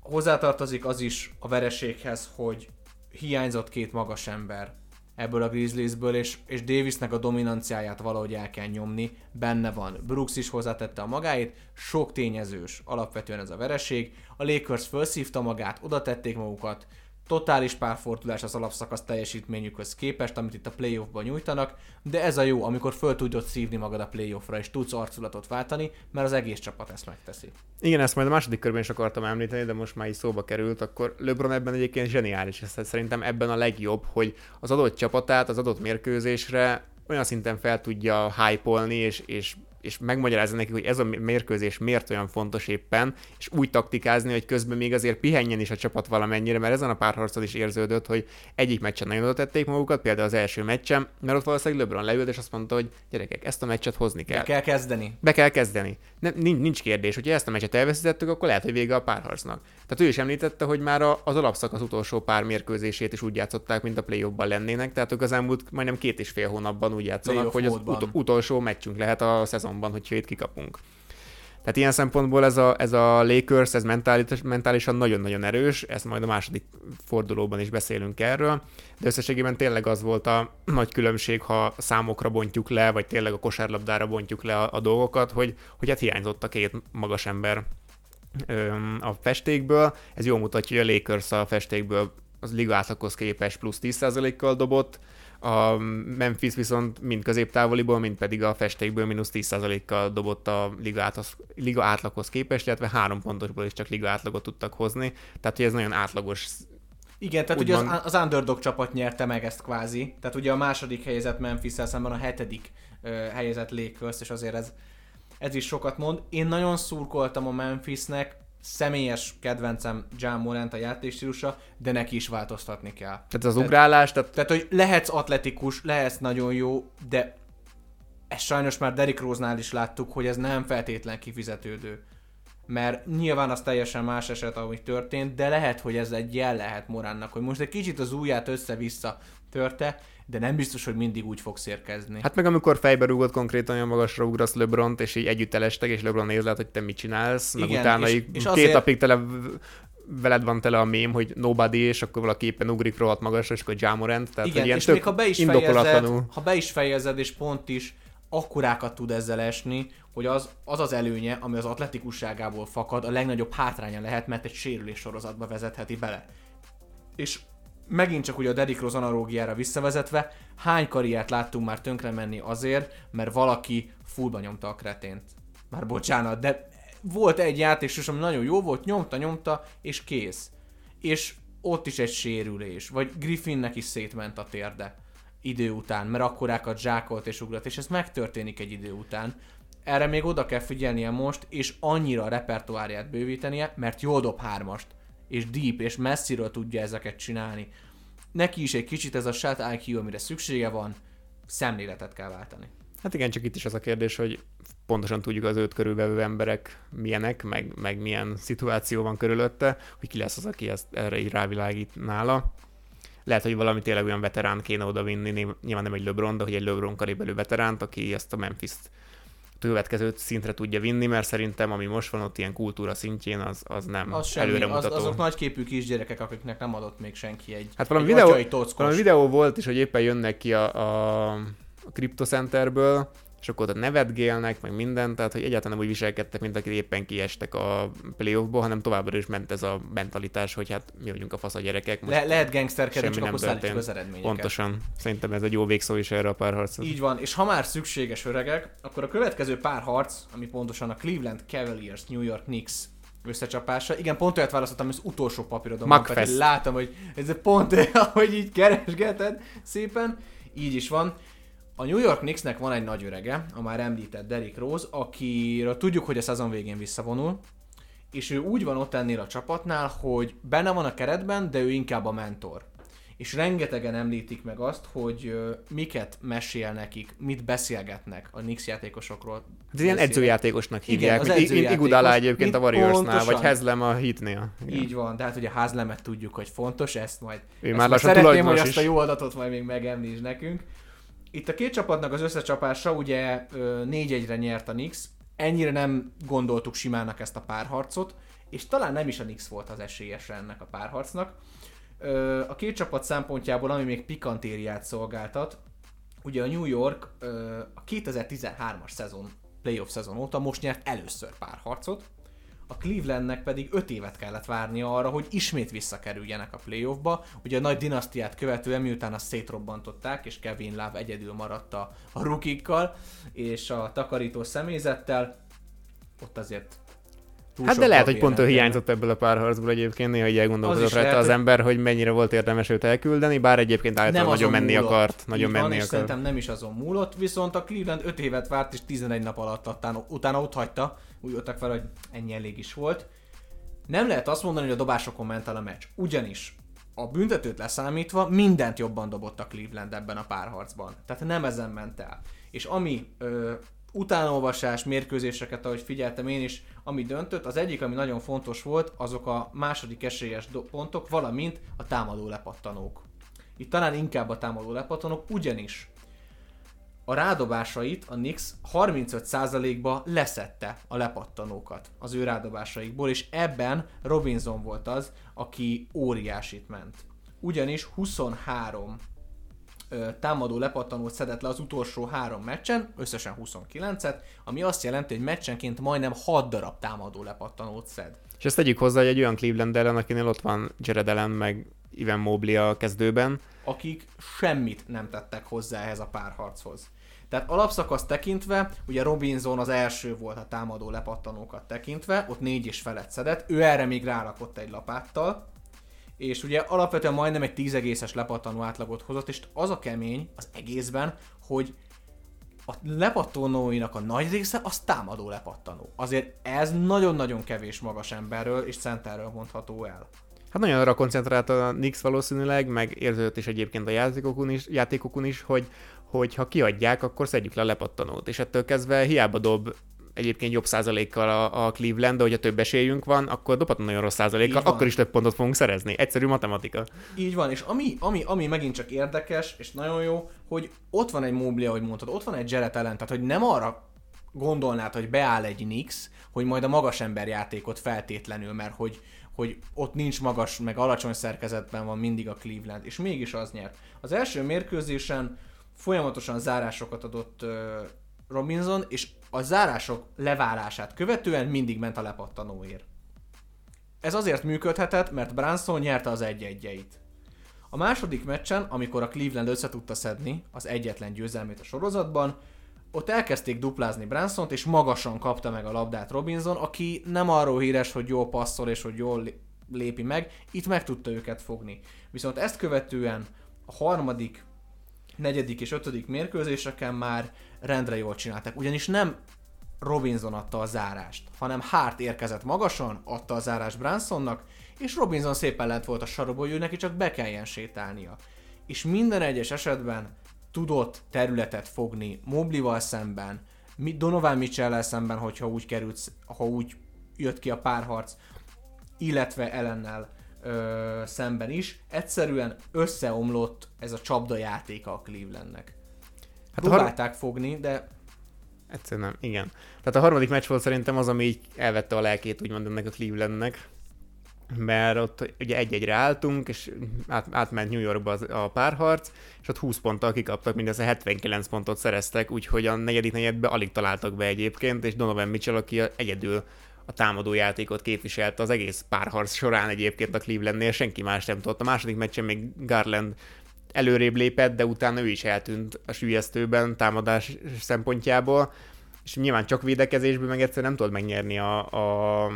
hozzátartozik az is a vereséghez, hogy hiányzott két magas ember ebből a Grizzliesből, és, és Davisnek a dominanciáját valahogy el kell nyomni, benne van. Brooks is hozzátette a magáit, sok tényezős alapvetően ez a vereség. A Lakers felszívta magát, oda tették magukat, totális párfordulás az alapszakasz teljesítményükhöz képest, amit itt a playoffban nyújtanak, de ez a jó, amikor föl tudod szívni magad a playoffra, és tudsz arculatot váltani, mert az egész csapat ezt megteszi. Igen, ezt majd a második körben is akartam említeni, de most már így szóba került, akkor LeBron ebben egyébként zseniális, ez szerintem ebben a legjobb, hogy az adott csapatát az adott mérkőzésre olyan szinten fel tudja hype és, és és megmagyarázni nekik, hogy ez a mérkőzés miért olyan fontos éppen, és úgy taktikázni, hogy közben még azért pihenjen is a csapat valamennyire, mert ezen a párharcon is érződött, hogy egyik meccsen nagyon oda tették magukat, például az első meccsen, mert ott valószínűleg LeBron leült, és azt mondta, hogy gyerekek, ezt a meccset hozni kell. Be kell kezdeni. Be kell kezdeni. Ne, nincs, nincs kérdés, hogyha ezt a meccset elveszítettük, akkor lehet, hogy vége a párharcnak. Tehát ő is említette, hogy már az alapszakasz utolsó pár mérkőzését is úgy játszották, mint a play lennének, tehát ők az elmúlt majdnem két és fél hónapban úgy játszanak, hogy az ut- utolsó meccsünk lehet a szezonban, hogyha itt kikapunk. Tehát ilyen szempontból ez a, ez a Lakers, ez mentális, mentálisan nagyon-nagyon erős, ezt majd a második fordulóban is beszélünk erről, de összességében tényleg az volt a nagy különbség, ha számokra bontjuk le, vagy tényleg a kosárlabdára bontjuk le a, a dolgokat, hogy, hogy hát hiányzott a két magas ember a festékből. Ez jól mutatja, hogy a Lakers a festékből az liga átlaghoz képest plusz 10%-kal dobott, a Memphis viszont mind középtávoliból, mind pedig a festékből mínusz 10%-kal dobott a liga, átlasz, liga átlaghoz képest, illetve három pontosból is csak liga átlagot tudtak hozni, tehát hogy ez nagyon átlagos igen, tehát ugye az, az underdog csapat nyerte meg ezt kvázi, tehát ugye a második helyezett memphis szemben a hetedik uh, helyezett Lakers, és azért ez, ez is sokat mond. Én nagyon szurkoltam a Memphisnek, személyes kedvencem John Morant a játékstílusa, de neki is változtatni kell. Tehát az ugrálás, tehát... Tehát, hogy lehetsz atletikus, lehetsz nagyon jó, de ezt sajnos már Derrick Rose-nál is láttuk, hogy ez nem feltétlen kifizetődő. Mert nyilván az teljesen más eset, ami történt, de lehet, hogy ez egy jel lehet Moránnak, hogy most egy kicsit az ujját össze-vissza törte, de nem biztos, hogy mindig úgy fogsz érkezni. Hát meg amikor fejbe rúgott konkrétan olyan magasra ugrasz LeBron-t, és így együtt elestek, és LeBron néz hogy te mit csinálsz, Igen, meg utána és, így és két azért... napig tele veled van tele a mém, hogy nobody, és akkor valaki éppen ugrik rohadt magasra, és akkor Jamorant, tehát Igen, ilyen és még ha be is fejezed, ha be is fejezed, és pont is akkurákat tud ezzel esni, hogy az, az az előnye, ami az atletikusságából fakad, a legnagyobb hátránya lehet, mert egy sérülés sorozatba vezetheti bele. És megint csak ugye a Derrick Rose analógiára visszavezetve, hány karriert láttunk már tönkre menni azért, mert valaki fullba nyomta a kretént. Már bocsánat, de volt egy játék, ami nagyon jó volt, nyomta, nyomta, és kész. És ott is egy sérülés, vagy Griffinnek is szétment a térde idő után, mert akkorákat zsákolt és ugrat, és ez megtörténik egy idő után. Erre még oda kell figyelnie most, és annyira a repertoárját bővítenie, mert jól dob hármast és deep, és messziről tudja ezeket csinálni. Neki is egy kicsit ez a shot IQ, amire szüksége van, szemléletet kell váltani. Hát igen, csak itt is az a kérdés, hogy pontosan tudjuk az őt körülvevő emberek milyenek, meg, meg milyen szituáció van körülötte, hogy ki lesz az, aki ezt erre így rávilágít nála. Lehet, hogy valami tényleg olyan veterán kéne oda vinni, nyilván nem egy LeBron, de hogy egy LeBron karibelű veteránt, aki ezt a Memphis-t következő szintre tudja vinni, mert szerintem ami most van ott ilyen kultúra szintjén, az, az nem az semmi, az, azok nagyképű kisgyerekek, akiknek nem adott még senki egy Hát valami, egy videó, valami videó volt is, hogy éppen jönnek ki a, a, a Crypto Centerből, és akkor ott nevetgélnek, meg minden, tehát hogy egyáltalán nem úgy viselkedtek, mint akik éppen kiestek a playoffból, hanem továbbra is ment ez a mentalitás, hogy hát mi vagyunk a fasz a gyerekek. Most Le- lehet gangsterkedni, csak akkor történt. az eredményeket. Pontosan. Szerintem ez egy jó végszó is erre a párharc. Így van, és ha már szükséges öregek, akkor a következő párharc, ami pontosan a Cleveland Cavaliers New York Knicks összecsapása. Igen, pont olyat választottam, az utolsó papírodon pedig látom, hogy ez pont, ahogy így keresgeted szépen, így is van. A New York Knicksnek van egy nagy örege, a már említett Derrick Rose, akiről tudjuk, hogy a szezon végén visszavonul, és ő úgy van ott ennél a csapatnál, hogy benne van a keretben, de ő inkább a mentor. És rengetegen említik meg azt, hogy miket mesél nekik, mit beszélgetnek a Knicks játékosokról. Hát ilyen edzőjátékosnak hívják, Igen, edzőjátékos, Igudala egyébként a Warriorsnál, vagy Hezlem a Hitnél. Igen. Így van, tehát ugye Házlemet tudjuk, hogy fontos, ezt majd, ő ezt már majd szeretném, hogy ezt a jó adatot majd még megemlíts nekünk. Itt a két csapatnak az összecsapása ugye 4-1-re nyert a Knicks, ennyire nem gondoltuk simának ezt a párharcot, és talán nem is a Knicks volt az esélyes ennek a párharcnak. A két csapat szempontjából, ami még pikantériát szolgáltat, ugye a New York a 2013-as szezon, playoff szezon óta most nyert először párharcot, a Clevelandnek pedig 5 évet kellett várnia arra, hogy ismét visszakerüljenek a playoffba. Ugye a nagy dinasztiát követően, miután azt szétrobbantották, és Kevin Love egyedül maradt a, a rukikkal, és a takarító személyzettel, ott azért túl Hát de lehet, hogy pont ő hiányzott ebből a párharcból egyébként, néha így elgondolkodott rajta lehet, az ember, hogy mennyire volt érdemes őt elküldeni, bár egyébként általában nagyon menni múlott. akart, nagyon van, menni akart. szerintem nem is azon múlott, viszont a Cleveland 5 évet várt, és 11 nap alatt adtán, utána ott hagyta, úgy jöttek fel, hogy ennyi elég is volt. Nem lehet azt mondani, hogy a dobásokon ment el a meccs, ugyanis a büntetőt leszámítva mindent jobban dobott a Cleveland ebben a párharcban. Tehát nem ezen ment el. És ami ö, utánolvasás, mérkőzéseket, ahogy figyeltem én is, ami döntött, az egyik, ami nagyon fontos volt, azok a második esélyes do- pontok, valamint a támadó lepattanók. Itt talán inkább a támadó lepattanók, ugyanis a rádobásait a Knicks 35%-ba leszette a lepattanókat az ő rádobásaikból, és ebben Robinson volt az, aki óriásit ment. Ugyanis 23 ö, támadó lepattanót szedett le az utolsó három meccsen, összesen 29-et, ami azt jelenti, hogy meccsenként majdnem 6 darab támadó lepattanót szed. És ezt tegyük hozzá, hogy egy olyan Cleveland ellen, akinél ott van Jared Allen, meg Ivan Mobley a kezdőben, akik semmit nem tettek hozzá ehhez a párharchoz. Tehát alapszakasz tekintve, ugye Robinson az első volt a támadó lepattanókat tekintve, ott négy és felett szedett, ő erre még rárakott egy lapáttal, és ugye alapvetően majdnem egy 10 egészes lepattanó átlagot hozott, és az a kemény az egészben, hogy a lepattanóinak a nagy része az támadó lepattanó. Azért ez nagyon-nagyon kevés magas emberről és centerről mondható el. Hát nagyon arra koncentrált a Knicks valószínűleg, meg érződött is egyébként a játékokon is, játékokon is hogy, hogy ha kiadják, akkor szedjük le a lepattanót. És ettől kezdve hiába dob egyébként jobb százalékkal a, a Cleveland, de hogyha több esélyünk van, akkor dobhatunk nagyon rossz százalékkal, akkor is több pontot fogunk szerezni. Egyszerű matematika. Így van, és ami, ami, ami megint csak érdekes, és nagyon jó, hogy ott van egy Mobley, ahogy mondtad, ott van egy Jared Allen, tehát hogy nem arra gondolnád, hogy beáll egy Nix, hogy majd a magas ember játékot feltétlenül, mert hogy, hogy ott nincs magas, meg alacsony szerkezetben van mindig a Cleveland, és mégis az nyert. Az első mérkőzésen folyamatosan zárásokat adott Robinson, és a zárások leválását követően mindig ment a lepattanóért. Ez azért működhetett, mert Branson nyerte az egy-egyeit. A második meccsen, amikor a Cleveland össze tudta szedni az egyetlen győzelmét a sorozatban, ott elkezdték duplázni Bransont, és magasan kapta meg a labdát Robinson, aki nem arról híres, hogy jól passzol és hogy jól lé- lépi meg, itt meg tudta őket fogni. Viszont ezt követően a harmadik, negyedik és ötödik mérkőzéseken már rendre jól csinálták, ugyanis nem Robinson adta a zárást, hanem Hart érkezett magasan, adta a zárást Bransonnak, és Robinson szépen lent volt a sarokból, hogy ő neki csak be kelljen sétálnia. És minden egyes esetben tudott területet fogni Moblival szemben, Donovan mitchell szemben, hogyha úgy került, ha úgy jött ki a párharc, illetve ellennel ö, szemben is. Egyszerűen összeomlott ez a csapda játéka a Clevelandnek. Hát a har- Próbálták fogni, de Egyszerűen nem, igen. Tehát a harmadik meccs volt szerintem az, ami így elvette a lelkét, úgymond ennek a Clevelandnek. Mert ott ugye egy-egyre álltunk, és át, átment New Yorkba az, a párharc, és ott 20 ponttal kikaptak, mindössze 79 pontot szereztek, úgyhogy a negyedik negyedbe alig találtak be egyébként, és Donovan Mitchell, aki a- egyedül a támadó játékot képviselte az egész párharc során egyébként a Clevelandnél, senki más nem tudott. A második meccsen még Garland előrébb lépett, de utána ő is eltűnt a sülyeztőben támadás szempontjából, és nyilván csak védekezésből meg egyszerűen nem tudod megnyerni a, a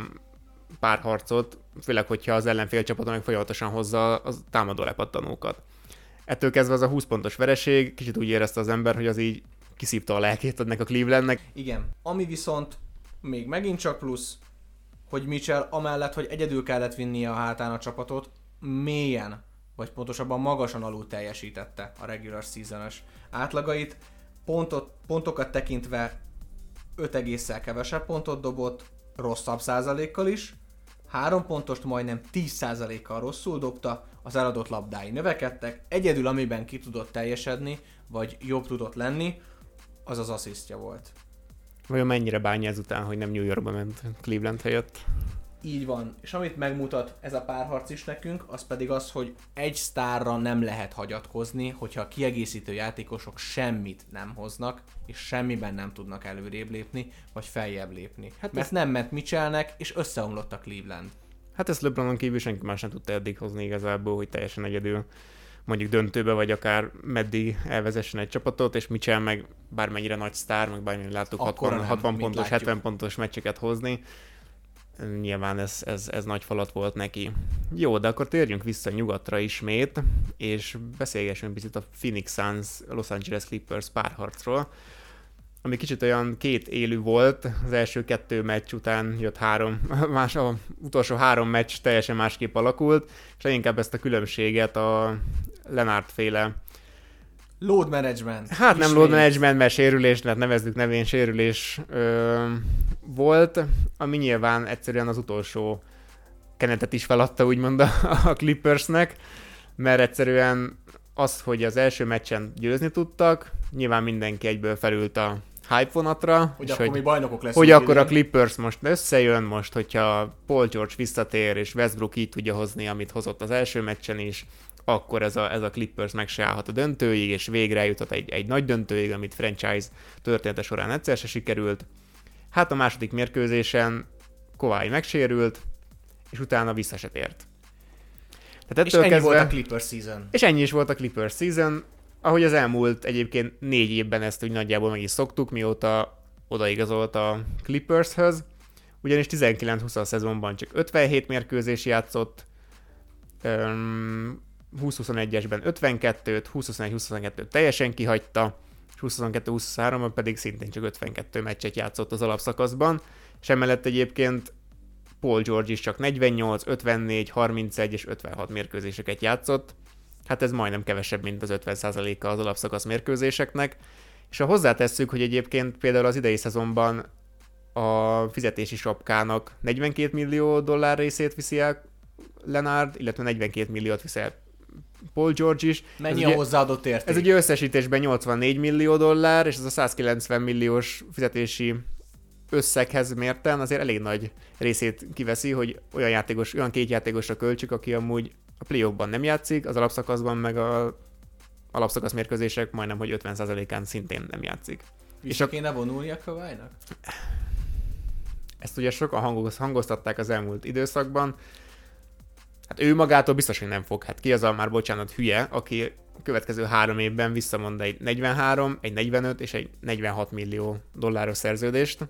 párharcot, főleg, hogyha az ellenfél csapata meg folyamatosan hozza a támadó lepattanókat. Ettől kezdve az a 20 pontos vereség, kicsit úgy érezte az ember, hogy az így kiszívta a lelkét ennek a Clevelandnek. Igen. Ami viszont még megint csak plusz, hogy Mitchell amellett, hogy egyedül kellett vinnie a hátán a csapatot, mélyen, vagy pontosabban magasan alul teljesítette a regular season átlagait. Pontot, pontokat tekintve 5 egésszel kevesebb pontot dobott, rosszabb százalékkal is, 3 pontost majdnem 10 százalékkal rosszul dobta, az eladott labdái növekedtek, egyedül amiben ki tudott teljesedni, vagy jobb tudott lenni, az az asszisztja volt. Vajon mennyire bánja ezután, hogy nem New Yorkba ment Cleveland helyett? Így van. És amit megmutat ez a párharc is nekünk, az pedig az, hogy egy sztárra nem lehet hagyatkozni, hogyha a kiegészítő játékosok semmit nem hoznak, és semmiben nem tudnak előrébb lépni, vagy feljebb lépni. Hát Mert ez- nem ment Mitchellnek, és összeomlott a Cleveland. Hát ezt LeBronon kívül senki más nem tudta eddig hozni igazából, hogy teljesen egyedül mondjuk döntőbe, vagy akár meddig elvezessen egy csapatot, és Mitchell meg bármennyire nagy sztár, meg bármennyire láttuk Akkora 60, nem, 60 mint pontos, látjuk. 70 pontos meccseket hozni. Nyilván ez, ez, ez nagy falat volt neki. Jó, de akkor térjünk vissza nyugatra ismét, és beszélgessünk picit a Phoenix Suns Los Angeles Clippers párharcról, ami kicsit olyan két élő volt, az első kettő meccs után jött három, *laughs* más, a utolsó három meccs teljesen másképp alakult, és leginkább ezt a különbséget a Lenart féle Load management. Hát nem load management, mert sérülés, tehát nevezzük nevén sérülés ö, volt, ami nyilván egyszerűen az utolsó kenetet is feladta úgymond a, a Clippersnek, mert egyszerűen az, hogy az első meccsen győzni tudtak, nyilván mindenki egyből felült a hype vonatra. Hogy akkor hogy, mi bajnokok leszünk. Hogy akkor a Clippers most összejön, most, hogyha Paul George visszatér, és Westbrook így tudja hozni, amit hozott az első meccsen is, akkor ez a, ez a Clippers meg se állhat a döntőig, és végre eljutott egy, egy nagy döntőig, amit franchise története során egyszer se sikerült. Hát a második mérkőzésen Kawhi megsérült, és utána vissza se tért. Tehát és ennyi kezdve, volt a Clippers season. És ennyi is volt a Clippers season, ahogy az elmúlt egyébként négy évben ezt úgy nagyjából meg is szoktuk, mióta odaigazolt a Clippershöz, ugyanis 19-20 szezonban csak 57 mérkőzés játszott, 20-21-esben 52-t, 20-21-22-t teljesen kihagyta, és 22-23-ban pedig szintén csak 52 meccset játszott az alapszakaszban, és emellett egyébként Paul George is csak 48, 54, 31 és 56 mérkőzéseket játszott, hát ez majdnem kevesebb, mint az 50%-a az alapszakasz mérkőzéseknek, és ha hozzátesszük, hogy egyébként például az idei szezonban a fizetési sapkának 42 millió dollár részét viszi el Lenard, illetve 42 milliót viszi Paul George is. Mennyi ez a hozzáadott érték? Ez ugye összesítésben 84 millió dollár, és ez a 190 milliós fizetési összeghez mérten azért elég nagy részét kiveszi, hogy olyan játékos, olyan két játékosra költsük, aki amúgy a playoffban nem játszik, az alapszakaszban meg a alapszakasz mérkőzések majdnem, hogy 50%-án szintén nem játszik. Vissza és kéne vonulni a Kawai-nak? Ezt ugye sokan hangoztatták az elmúlt időszakban, Hát ő magától biztos, hogy nem fog. Hát ki az a már, bocsánat, hülye, aki a következő három évben visszamond egy 43, egy 45 és egy 46 millió dolláros szerződést.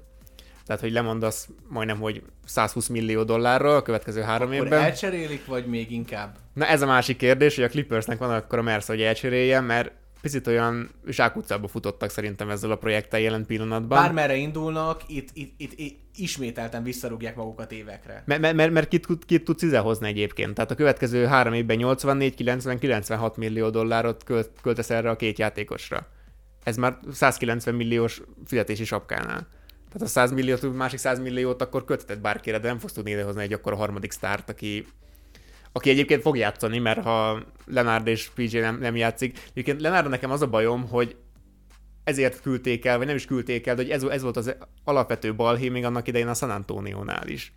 Tehát, hogy lemondasz majdnem, hogy 120 millió dollárról a következő három akkor évben. elcserélik, vagy még inkább? Na ez a másik kérdés, hogy a Clippersnek van akkor a mersz, hogy elcserélje, mert picit olyan zsákutcába futottak szerintem ezzel a projekttel jelen pillanatban. Bármerre indulnak, itt, itt, itt, itt ismételten visszarúgják magukat évekre. Mert, mert, mert, mert kit, kit tudsz hozni egyébként. Tehát a következő három évben 84, 90, 96 millió dollárot költ, költesz erre a két játékosra. Ez már 190 milliós fizetési sapkánál. Tehát a 100 milliót, másik 100 milliót akkor költeted bárkire, de nem fogsz tudni idehozni egy akkor a harmadik sztárt, aki aki egyébként fog játszani, mert ha Lenard és PJ nem, nem játszik. Egyébként Lenard nekem az a bajom, hogy ezért küldték el, vagy nem is küldték el, de hogy ez, ez volt az alapvető balhé még annak idején a San Antonio-nál is.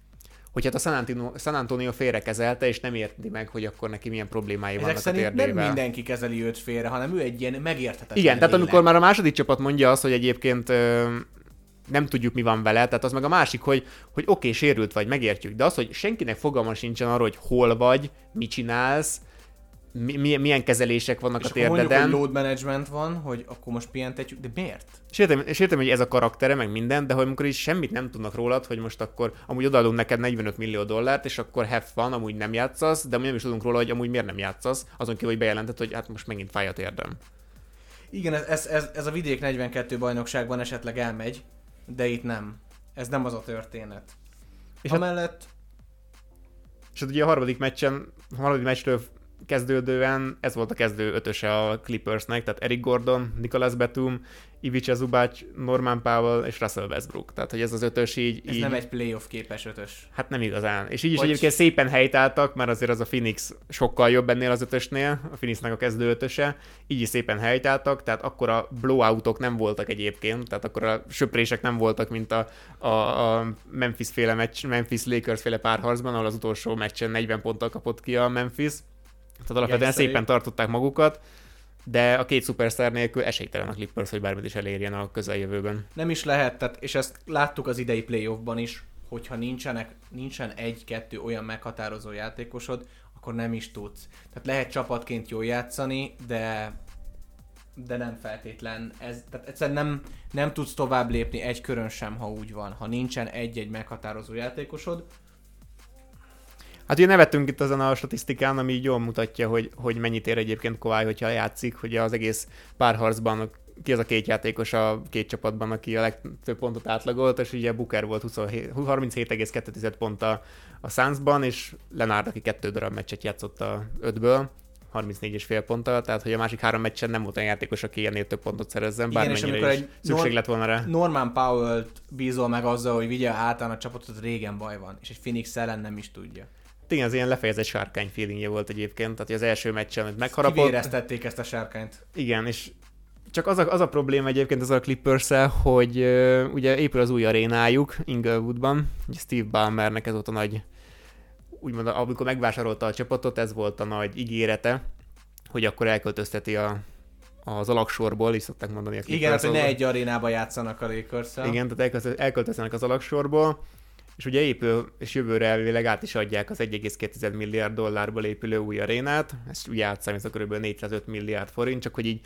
Hogy hát a San Antonio, San Antonio félrekezelte, és nem érti meg, hogy akkor neki milyen problémái Ezek vannak a térdével. nem mindenki kezeli őt félre, hanem ő egy ilyen megérthetetlen Igen, tehát amikor már a második csapat mondja azt, hogy egyébként nem tudjuk, mi van vele, tehát az meg a másik, hogy, hogy oké, okay, sérült vagy, megértjük, de az, hogy senkinek fogalma sincsen arról, hogy hol vagy, mit csinálsz, mi, milyen kezelések vannak és a térdeden. És hogy load management van, hogy akkor most pihentetjük, de miért? És értem, és értem, hogy ez a karaktere, meg minden, de hogy amikor is semmit nem tudnak rólad, hogy most akkor amúgy odaadunk neked 45 millió dollárt, és akkor have fun, amúgy nem játszasz, de nem is tudunk róla, hogy amúgy miért nem játszasz, azon kívül, hogy bejelentett, hogy hát most megint fáj a térdem. Igen, ez, ez, ez, ez a vidék 42 bajnokságban esetleg elmegy, de itt nem. Ez nem az a történet. És amellett... És hát ugye a harmadik meccsen, a harmadik meccsről kezdődően ez volt a kezdő ötöse a Clippersnek, tehát Eric Gordon, Nicholas Batum, Ivica Zubac, Norman Powell és Russell Westbrook. Tehát, hogy ez az ötös így... Ez így... nem egy playoff képes ötös. Hát nem igazán. És így is Vagy... egyébként szépen helytáltak, mert azért az a Phoenix sokkal jobb ennél az ötösnél, a Phoenixnek a kezdő ötöse. Így is szépen helytáltak, tehát akkor a blowoutok nem voltak egyébként, tehát akkor a söprések nem voltak, mint a, a, a Memphis féle meccs, Memphis Lakers féle párharcban, ahol az utolsó meccsen 40 ponttal kapott ki a Memphis. Tehát alapvetően szépen tartották magukat de a két szupersztár nélkül esélytelen a Clippers, hogy bármit is elérjen a közeljövőben. Nem is lehet, tehát, és ezt láttuk az idei playoffban is, hogyha nincsenek, nincsen egy-kettő olyan meghatározó játékosod, akkor nem is tudsz. Tehát lehet csapatként jól játszani, de de nem feltétlen. Ez, tehát egyszerűen nem, nem tudsz tovább lépni egy körön sem, ha úgy van. Ha nincsen egy-egy meghatározó játékosod, Hát ugye nevettünk itt azon a statisztikán, ami így jól mutatja, hogy, hogy mennyit ér egyébként Kovály, hogyha játszik, hogy az egész párharcban ki az a két játékos a két csapatban, aki a legtöbb pontot átlagolt, és ugye Booker volt 37,2 pont a, a Sunsban, és Lenard, aki kettő darab meccset játszott a ötből, 34,5 ponttal, tehát hogy a másik három meccsen nem volt olyan játékos, aki ennél több pontot szerezzen, Igen, és bármennyire amikor is egy szükség nor- lett volna rá. Norman Powell-t bízol meg azzal, hogy vigye általán a csapatot, régen baj van, és egy Phoenix ellen nem is tudja. Igen, az ilyen lefejezett sárkány feelingje volt egyébként, tehát az első meccsen, hogy megharapott. Kivéreztették ezt a sárkányt. Igen, és csak az a, az a probléma egyébként az a clippers hogy uh, ugye épül az új arénájuk Inglewoodban, Steve Ballmernek ez volt a nagy, úgymond amikor megvásárolta a csapatot, ez volt a nagy ígérete, hogy akkor elköltözteti a, az alaksorból, is szokták mondani a Igen, Clippers hát, hogy ne egy arénába játszanak a lakers Igen, tehát elköltöz- elköltöznek az alaksorból, és ugye épül, és jövőre elvileg át is adják az 1,2 milliárd dollárból épülő új arénát, ezt ugye átszámít a kb. 405 milliárd forint, csak hogy így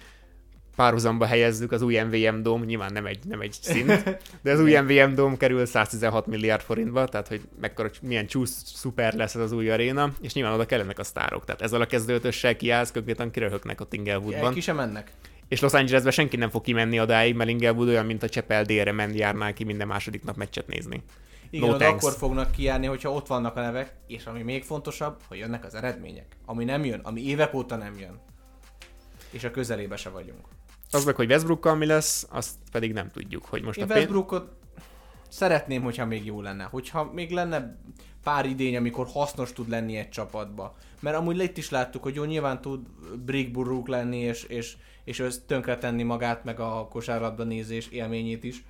párhuzamba helyezzük az új MVM Dome, nyilván nem egy, nem egy szint, de az új MVM Dome kerül 116 milliárd forintba, tehát hogy mekkora, milyen csúsz szuper lesz ez az új aréna, és nyilván oda kellenek a sztárok, tehát ezzel a kezdőtössel kiállsz, konkrétan kiröhögnek a Inglewoodban. Ki sem mennek. És Los Angelesbe senki nem fog kimenni odáig, mert Inglewood olyan, mint a Csepel délre menni járnál ki minden második nap meccset nézni. Igen, No thanks. akkor fognak kijárni, hogyha ott vannak a nevek, és ami még fontosabb, hogy jönnek az eredmények. Ami nem jön, ami évek óta nem jön. És a közelébe se vagyunk. Az meg, hogy Westbrookkal mi lesz, azt pedig nem tudjuk, hogy most Én a. Westbrookot szeretném, hogyha még jó lenne. Hogyha még lenne pár idény, amikor hasznos tud lenni egy csapatba. Mert amúgy itt is láttuk, hogy jó, nyilván tud brick burruk lenni, és, és, és tönkretenni magát, meg a kosárlabda nézés élményét is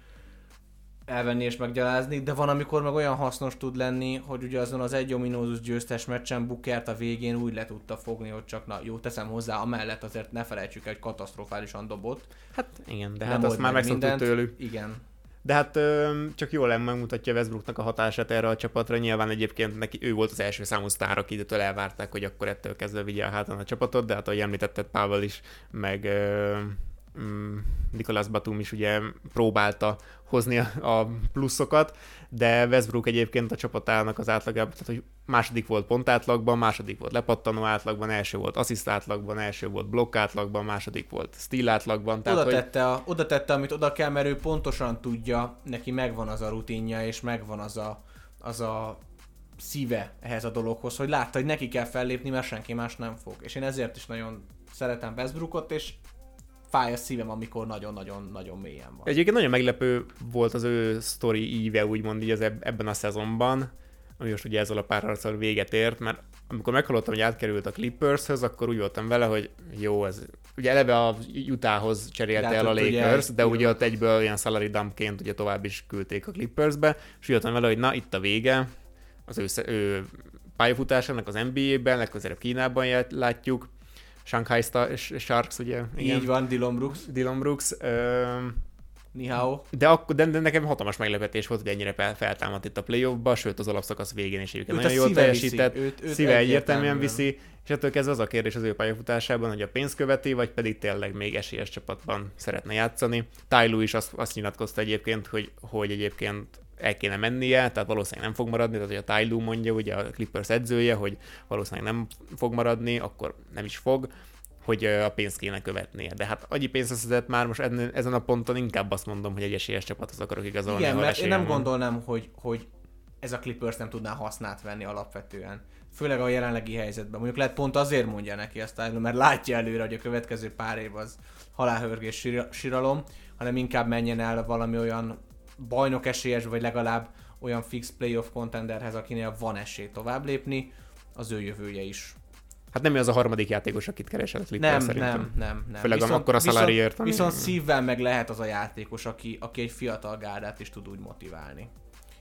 elvenni és meggyalázni, de van, amikor meg olyan hasznos tud lenni, hogy ugye azon az egy ominózus győztes meccsen Bukert a végén úgy le tudta fogni, hogy csak na jó, teszem hozzá, amellett azért ne felejtsük el, hogy katasztrofálisan dobott. Hát igen, de Nem hát azt már meg megszoktuk tőlük. Igen. De hát ö, csak jól megmutatja Westbrooknak a hatását erre a csapatra. Nyilván egyébként neki ő volt az első számú sztár, akitől elvárták, hogy akkor ettől kezdve vigye a hátán a csapatot, de hát ahogy említetted, Pavel is, meg ö, mm, Nicolas Batum is ugye próbálta hozni a, pluszokat, de Westbrook egyébként a csapatának az átlagában, tehát hogy második volt pont átlagban, második volt lepattanó átlagban, első volt assziszt átlagban, első volt blokk átlagban, második volt steal átlagban. oda, hogy... tette a, oda tette, amit oda kell, mert ő pontosan tudja, neki megvan az a rutinja, és megvan az a, az a szíve ehhez a dologhoz, hogy látta, hogy neki kell fellépni, mert senki más nem fog. És én ezért is nagyon szeretem Westbrookot, és fáj a szívem, amikor nagyon-nagyon-nagyon mélyen van. Egyébként nagyon meglepő volt az ő sztori íve, úgymond így az eb- ebben a szezonban, ami most ugye ezzel a párharccal véget ért, mert amikor meghallottam, hogy átkerült a Clippershöz, akkor úgy voltam vele, hogy jó, ez ugye eleve a Utahhoz cserélte el a ott ugye- Lakers, de ugye ott egyből ilyen salary dumpként ugye tovább is küldték a Clippersbe, és úgy voltam vele, hogy na, itt a vége, az ő, ő pályafutásának az NBA-ben, legközelebb Kínában látjuk, Shanghai Star- Sharks, ugye? Így van, Dylan Brooks, Dylan Brooks. Ö- Nihao. de, akkor, de, de nekem hatalmas meglepetés volt, hogy ennyire fel- feltámadt itt a playoffba, sőt az alapszakasz végén is egyébként nagyon jól teljesített, viszi, őt- őt szíve egyértelműen. viszi, és ettől kezdve az a kérdés az ő pályafutásában, hogy a pénz követi, vagy pedig tényleg még esélyes csapatban szeretne játszani. Tyloo is azt, azt nyilatkozta egyébként, hogy, hogy egyébként el kéne mennie, tehát valószínűleg nem fog maradni, tehát hogy a Tyloo mondja, ugye a Clippers edzője, hogy valószínűleg nem fog maradni, akkor nem is fog hogy a pénzt kéne követnie. De hát annyi pénzt szedett már most ezen, a ponton inkább azt mondom, hogy egy esélyes csapathoz akarok igazolni. Igen, mert én nem van. gondolnám, hogy, hogy ez a Clippers nem tudná hasznát venni alapvetően. Főleg a jelenlegi helyzetben. Mondjuk lehet pont azért mondja neki Tyler, mert látja előre, hogy a következő pár év az halálhörgés siralom, hanem inkább menjen el valami olyan bajnok esélyes, vagy legalább olyan fix playoff contenderhez, akinél van esély tovább lépni, az ő jövője is. Hát nem az a harmadik játékos, akit keresel a Nem, szerintem. nem, nem, nem. Főleg akkor a szaláriért, ami- Viszont szívvel meg lehet az a játékos, aki, aki egy fiatal gárdát is tud úgy motiválni.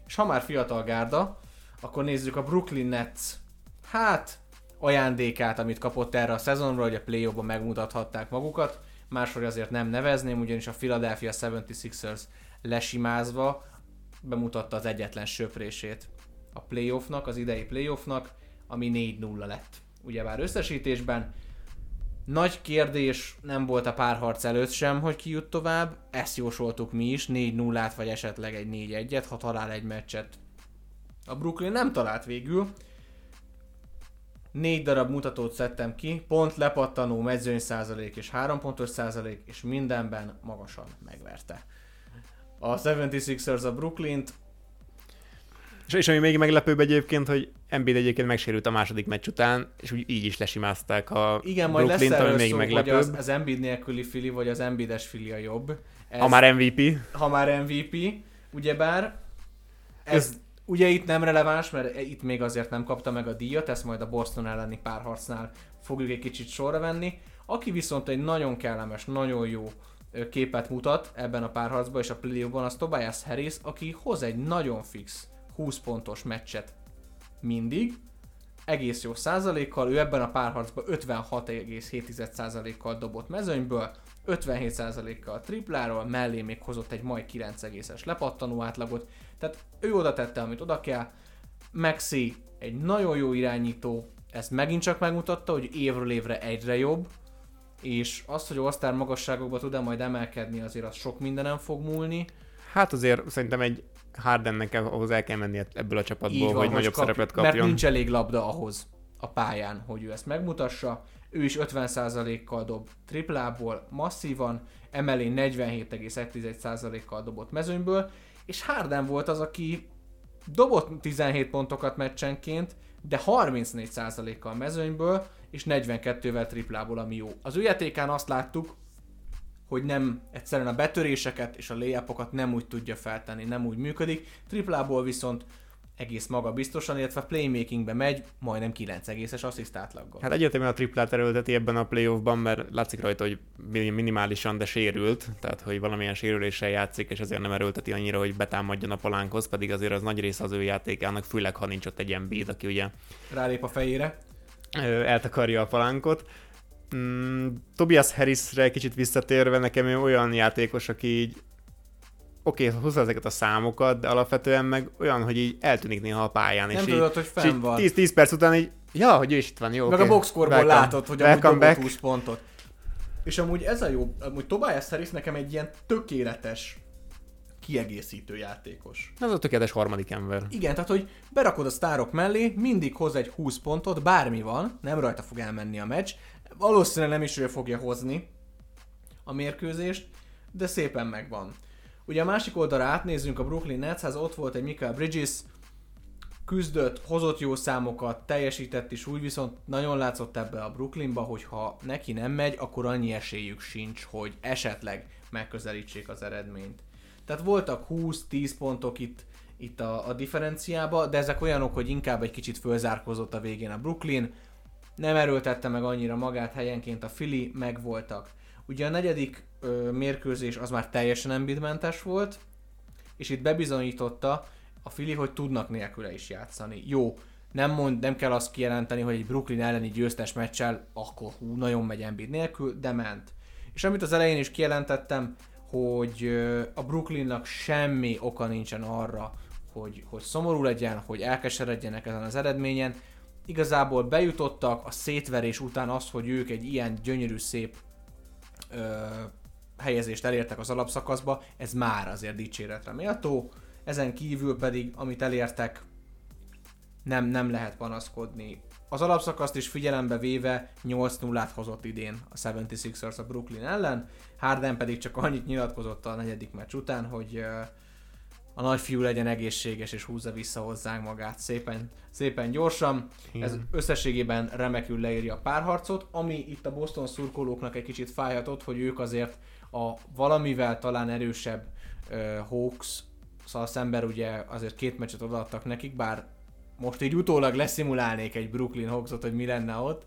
És ha már fiatal gárda, akkor nézzük a Brooklyn Nets. Hát, ajándékát, amit kapott erre a szezonra, hogy a play ban megmutathatták magukat. Máshogy azért nem nevezném, ugyanis a Philadelphia 76ers lesimázva bemutatta az egyetlen söprését a playoffnak, az idei playoffnak, ami 4-0 lett. Ugyebár összesítésben, nagy kérdés nem volt a párharc előtt sem, hogy ki jut tovább. Ezt jósoltuk mi is, 4-0-át vagy esetleg egy 4-1-et, ha talál egy meccset. A Brooklyn nem talált végül. négy darab mutatót szedtem ki, pont lepattanó, mezőny százalék és három pontos százalék, és mindenben magasan megverte. A 76ers a Brooklyn-t, És, és ami még meglepőbb egyébként, hogy Embiid egyébként megsérült a második meccs után, és úgy így is lesimázták a igen, majd lesz Brooklyn-t, ami erről még szó, hogy meglepőbb. az, az Embiid nélküli fili, vagy az Embiides fili a jobb. Ez, Ha már MVP. ha már MVP, ugyebár ez, Ez- ugye itt nem releváns, mert itt még azért nem kapta meg a díjat, ezt majd a Boston elleni párharcnál fogjuk egy kicsit sorra venni. Aki viszont egy nagyon kellemes, nagyon jó képet mutat ebben a párharcban és a playoffban, az Tobias Harris, aki hoz egy nagyon fix 20 pontos meccset mindig, egész jó százalékkal, ő ebben a párharcban 56,7%-kal dobott mezőnyből, 57%-kal tripláról, mellé még hozott egy majd 9,es lepattanó átlagot, tehát ő oda tette, amit oda kell. Maxi egy nagyon jó irányító, ezt megint csak megmutatta, hogy évről évre egyre jobb, és azt, hogy osztár magasságokba tud-e majd emelkedni, azért az sok mindenem fog múlni. Hát azért szerintem egy Hardennek ahhoz el kell menni ebből a csapatból, hogy nagyobb kap- szerepet Mert kapjon. nincs elég labda ahhoz a pályán, hogy ő ezt megmutassa. Ő is 50%-kal dob triplából, masszívan, emelé 47,1%-kal dobott mezőnyből, és Harden volt az, aki dobott 17 pontokat meccsenként, de 34%-kal mezőnyből, és 42-vel triplából, ami jó. Az ő játékán azt láttuk, hogy nem egyszerűen a betöréseket és a layupokat nem úgy tudja feltenni, nem úgy működik. Triplából viszont egész maga biztosan, illetve playmakingbe megy, majdnem 9 egészes assziszt átlaggal. Hát egyértelműen a triplát erőlteti ebben a playoffban, mert látszik rajta, hogy mi- minimálisan, de sérült, tehát hogy valamilyen sérüléssel játszik, és ezért nem erőlteti annyira, hogy betámadjon a palánkhoz, pedig azért az nagy része az ő játékának, főleg ha nincs ott egy Embiid, aki ugye Rálép a fejére. Eltakarja a palánkot. Mm, Tobias Harrisre kicsit visszatérve, nekem ő olyan játékos, aki így oké, okay, hozza ezeket a számokat, de alapvetően meg olyan, hogy így eltűnik néha a pályán. Nem és tudod, hogy így, fenn és így van. 10, 10 perc után így, ja, hogy ő is itt van, jó, Meg oké. a boxkorból látod, hogy amúgy dobott back. 20 pontot. És amúgy ez a jó, amúgy Tobias Harris nekem egy ilyen tökéletes kiegészítő játékos. Ez a tökéletes harmadik ember. Igen, tehát hogy berakod a sztárok mellé, mindig hoz egy 20 pontot, bármi van, nem rajta fog elmenni a meccs, valószínűleg nem is ő fogja hozni a mérkőzést, de szépen megvan. Ugye a másik oldalra átnézzünk a Brooklyn Netshez, ott volt egy Michael Bridges, küzdött, hozott jó számokat, teljesített is, úgy viszont nagyon látszott ebbe a Brooklynba, hogy ha neki nem megy, akkor annyi esélyük sincs, hogy esetleg megközelítsék az eredményt. Tehát voltak 20-10 pontok itt, itt a, a differenciába, de ezek olyanok, hogy inkább egy kicsit fölzárkózott a végén a Brooklyn, nem erőltette meg annyira magát helyenként a Philly, megvoltak. Ugye a negyedik ö, mérkőzés az már teljesen Embiid-mentes volt, és itt bebizonyította a Philly, hogy tudnak nélküle is játszani. Jó, nem, mond, nem kell azt kijelenteni, hogy egy Brooklyn elleni győztes meccsel, akkor hú, nagyon megy Embiid nélkül, de ment. És amit az elején is kijelentettem, hogy a Brooklynnak semmi oka nincsen arra, hogy, hogy szomorú legyen, hogy elkeseredjenek ezen az eredményen. Igazából bejutottak a szétverés után az, hogy ők egy ilyen gyönyörű, szép ö, helyezést elértek az alapszakaszba, ez már azért dicséretre méltó. Ezen kívül pedig, amit elértek, nem, nem lehet panaszkodni. Az alapszakaszt is figyelembe véve 8-0-át hozott idén a 76ers a Brooklyn ellen, Harden pedig csak annyit nyilatkozott a negyedik meccs után, hogy a nagyfiú legyen egészséges és húzza vissza hozzánk magát szépen, szépen gyorsan. Igen. Ez összességében remekül leírja a párharcot, ami itt a Boston szurkolóknak egy kicsit fájhatott, hogy ők azért a valamivel talán erősebb uh, Hawks szóval szemben ugye azért két meccset odaadtak nekik, bár most így utólag leszimulálnék egy Brooklyn Hawksot, hogy mi lenne ott.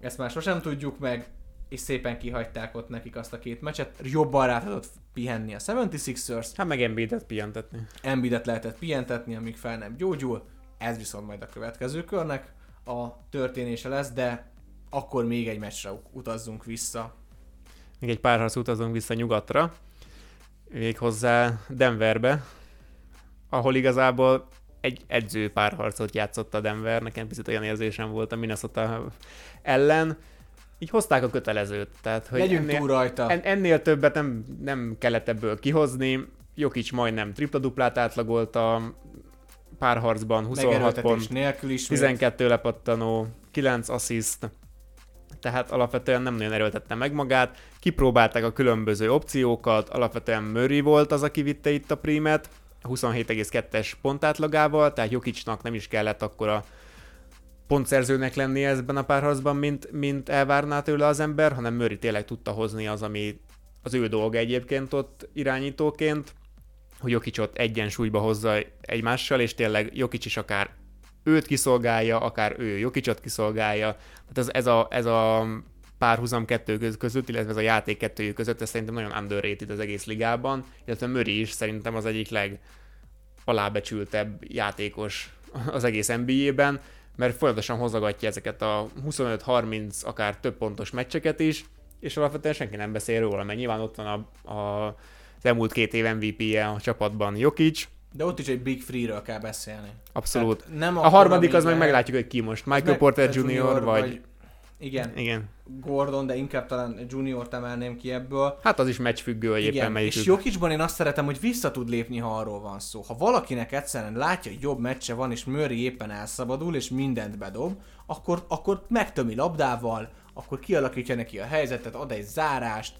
Ezt már sosem tudjuk meg, és szépen kihagyták ott nekik azt a két meccset. Jobban rá tudott pihenni a 76ers, Hát meg Embiidet pihentetni. Embiidet lehetett pihentetni, amíg fel nem gyógyul. Ez viszont majd a következő körnek a történése lesz, de akkor még egy meccsre utazzunk vissza. Még egy pár harc utazunk vissza nyugatra, méghozzá Denverbe, ahol igazából egy edző párharcot játszott a Denver, nekem picit olyan érzésem volt a Minnesota ellen, így hozták a kötelezőt, tehát hogy Legyünk ennél, túl rajta. en, ennél többet nem, nem kellett ebből kihozni, Jokic majdnem tripla-duplát átlagolt a párharcban 26 Megerőltetés pont, nélkül is. 12 lepattanó, 9 assziszt, tehát alapvetően nem nagyon erőltette meg magát. Kipróbálták a különböző opciókat, alapvetően Murray volt az, aki vitte itt a prímet, 27,2-es pontátlagával, tehát Jokicsnak nem is kellett akkor a pontszerzőnek lenni ebben a párharcban, mint, mint elvárná tőle az ember, hanem Murray tényleg tudta hozni az, ami az ő dolga egyébként ott irányítóként, hogy Jokic ott egyensúlyba hozza egymással, és tényleg Jokic is akár őt kiszolgálja, akár ő Jokicot kiszolgálja. Tehát ez, ez, a, ez a párhuzam kettő között, illetve ez a játék kettőjű között, ez szerintem nagyon underrated az egész ligában, illetve Murray is szerintem az egyik leg alábecsültebb játékos az egész NBA-ben, mert folyamatosan hozagatja ezeket a 25-30, akár több pontos meccseket is, és alapvetően senki nem beszél róla, mert nyilván ott van a, a, az elmúlt két év MVP-je a csapatban Jokic, De ott is egy Big Free-ről kell beszélni. abszolút. Tehát nem a harmadik az meg meglátjuk, hogy ki most. Michael meg- Porter Jr. vagy... Igen, Igen. Gordon, de inkább talán Junior-t emelném ki ebből. Hát az is meccsfüggő, hogy éppen Igen, melyikük. és Jokicban én azt szeretem, hogy vissza tud lépni, ha arról van szó. Ha valakinek egyszerűen látja, hogy jobb meccse van, és Murray éppen elszabadul, és mindent bedob, akkor, akkor megtömi labdával, akkor kialakítja neki a helyzetet, ad egy zárást,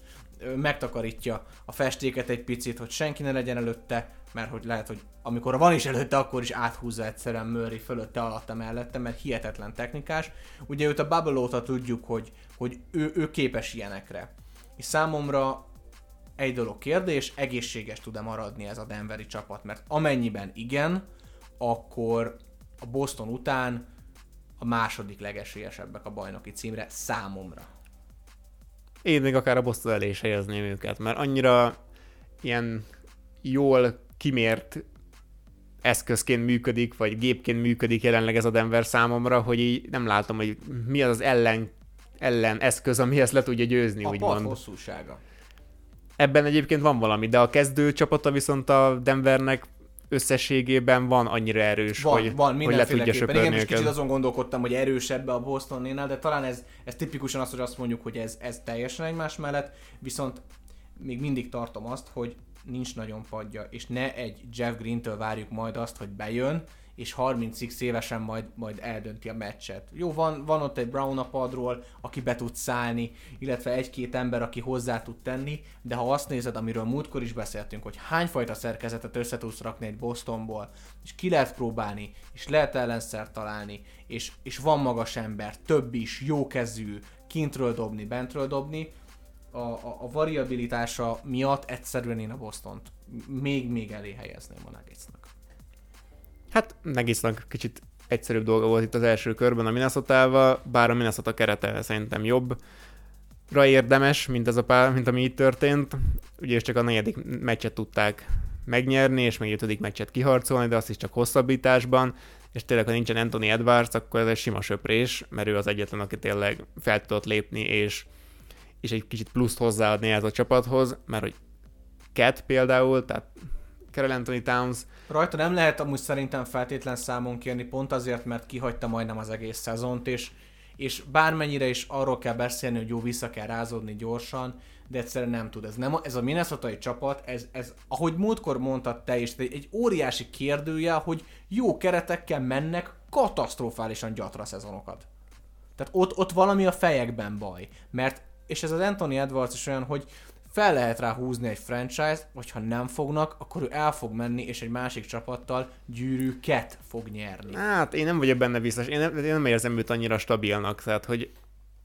megtakarítja a festéket egy picit, hogy senki ne legyen előtte, mert hogy lehet, hogy amikor van is előtte, akkor is áthúzza egyszerűen Murray fölötte, alatta, mellette, mert hihetetlen technikás. Ugye őt a Bubble óta tudjuk, hogy, hogy ő, ő képes ilyenekre. És számomra egy dolog kérdés, egészséges tud-e maradni ez a Denveri csapat, mert amennyiben igen, akkor a Boston után a második legesélyesebbek a bajnoki címre számomra. Én még akár a Boston elé is helyezném őket, mert annyira ilyen jól kimért eszközként működik, vagy gépként működik jelenleg ez a Denver számomra, hogy így nem látom, hogy mi az az ellen, ellen eszköz, ami ezt le tudja győzni, A úgymond. hosszúsága. Ebben egyébként van valami, de a kezdő csapata viszont a Denvernek összességében van annyira erős, Van, hogy, van hogy le tudja söpörni Igen, most kicsit azon gondolkodtam, hogy erősebb a Bostonnénál, de talán ez, ez tipikusan az, hogy azt mondjuk, hogy ez, ez teljesen egymás mellett, viszont még mindig tartom azt, hogy nincs nagyon padja, és ne egy Jeff Green-től várjuk majd azt, hogy bejön, és 30 évesen majd, majd eldönti a meccset. Jó, van, van ott egy Brown a padról, aki be tud szállni, illetve egy-két ember, aki hozzá tud tenni, de ha azt nézed, amiről múltkor is beszéltünk, hogy hányfajta szerkezetet össze tudsz rakni egy Bostonból, és ki lehet próbálni, és lehet ellenszert találni, és, és van magas ember, több is, jókezű, kintről dobni, bentről dobni, a, a, a variabilitása miatt egyszerűen én a Bostont még-még elé helyezném a Nuggetsnak. Hát Negisnak kicsit egyszerűbb dolga volt itt az első körben a minnesota bár a Minnesota kerete szerintem jobb. Ra érdemes, mint, ez a pár, mint ami itt történt. Ugye csak a negyedik meccset tudták megnyerni, és még ötödik meccset kiharcolni, de azt is csak hosszabbításban, és tényleg, ha nincsen Anthony Edwards, akkor ez egy sima söprés, mert ő az egyetlen, aki tényleg fel tudott lépni, és, és egy kicsit pluszt hozzáadni ez a csapathoz, mert hogy Cat például, tehát Carol Anthony Towns, Rajta nem lehet amúgy szerintem feltétlen számon kérni, pont azért, mert kihagyta majdnem az egész szezont, és, és bármennyire is arról kell beszélni, hogy jó, vissza kell rázódni gyorsan, de egyszerűen nem tud. Ez, nem, ez a minnesota csapat, ez, ez, ahogy múltkor mondtad te is, egy, egy óriási kérdője, hogy jó keretekkel mennek katasztrofálisan gyatra szezonokat. Tehát ott, ott valami a fejekben baj. Mert, és ez az Anthony Edwards is olyan, hogy fel lehet rá húzni egy franchise, vagy ha nem fognak, akkor ő el fog menni, és egy másik csapattal gyűrűket fog nyerni. Hát én nem vagyok benne biztos, én nem, én nem érzem őt annyira stabilnak, tehát hogy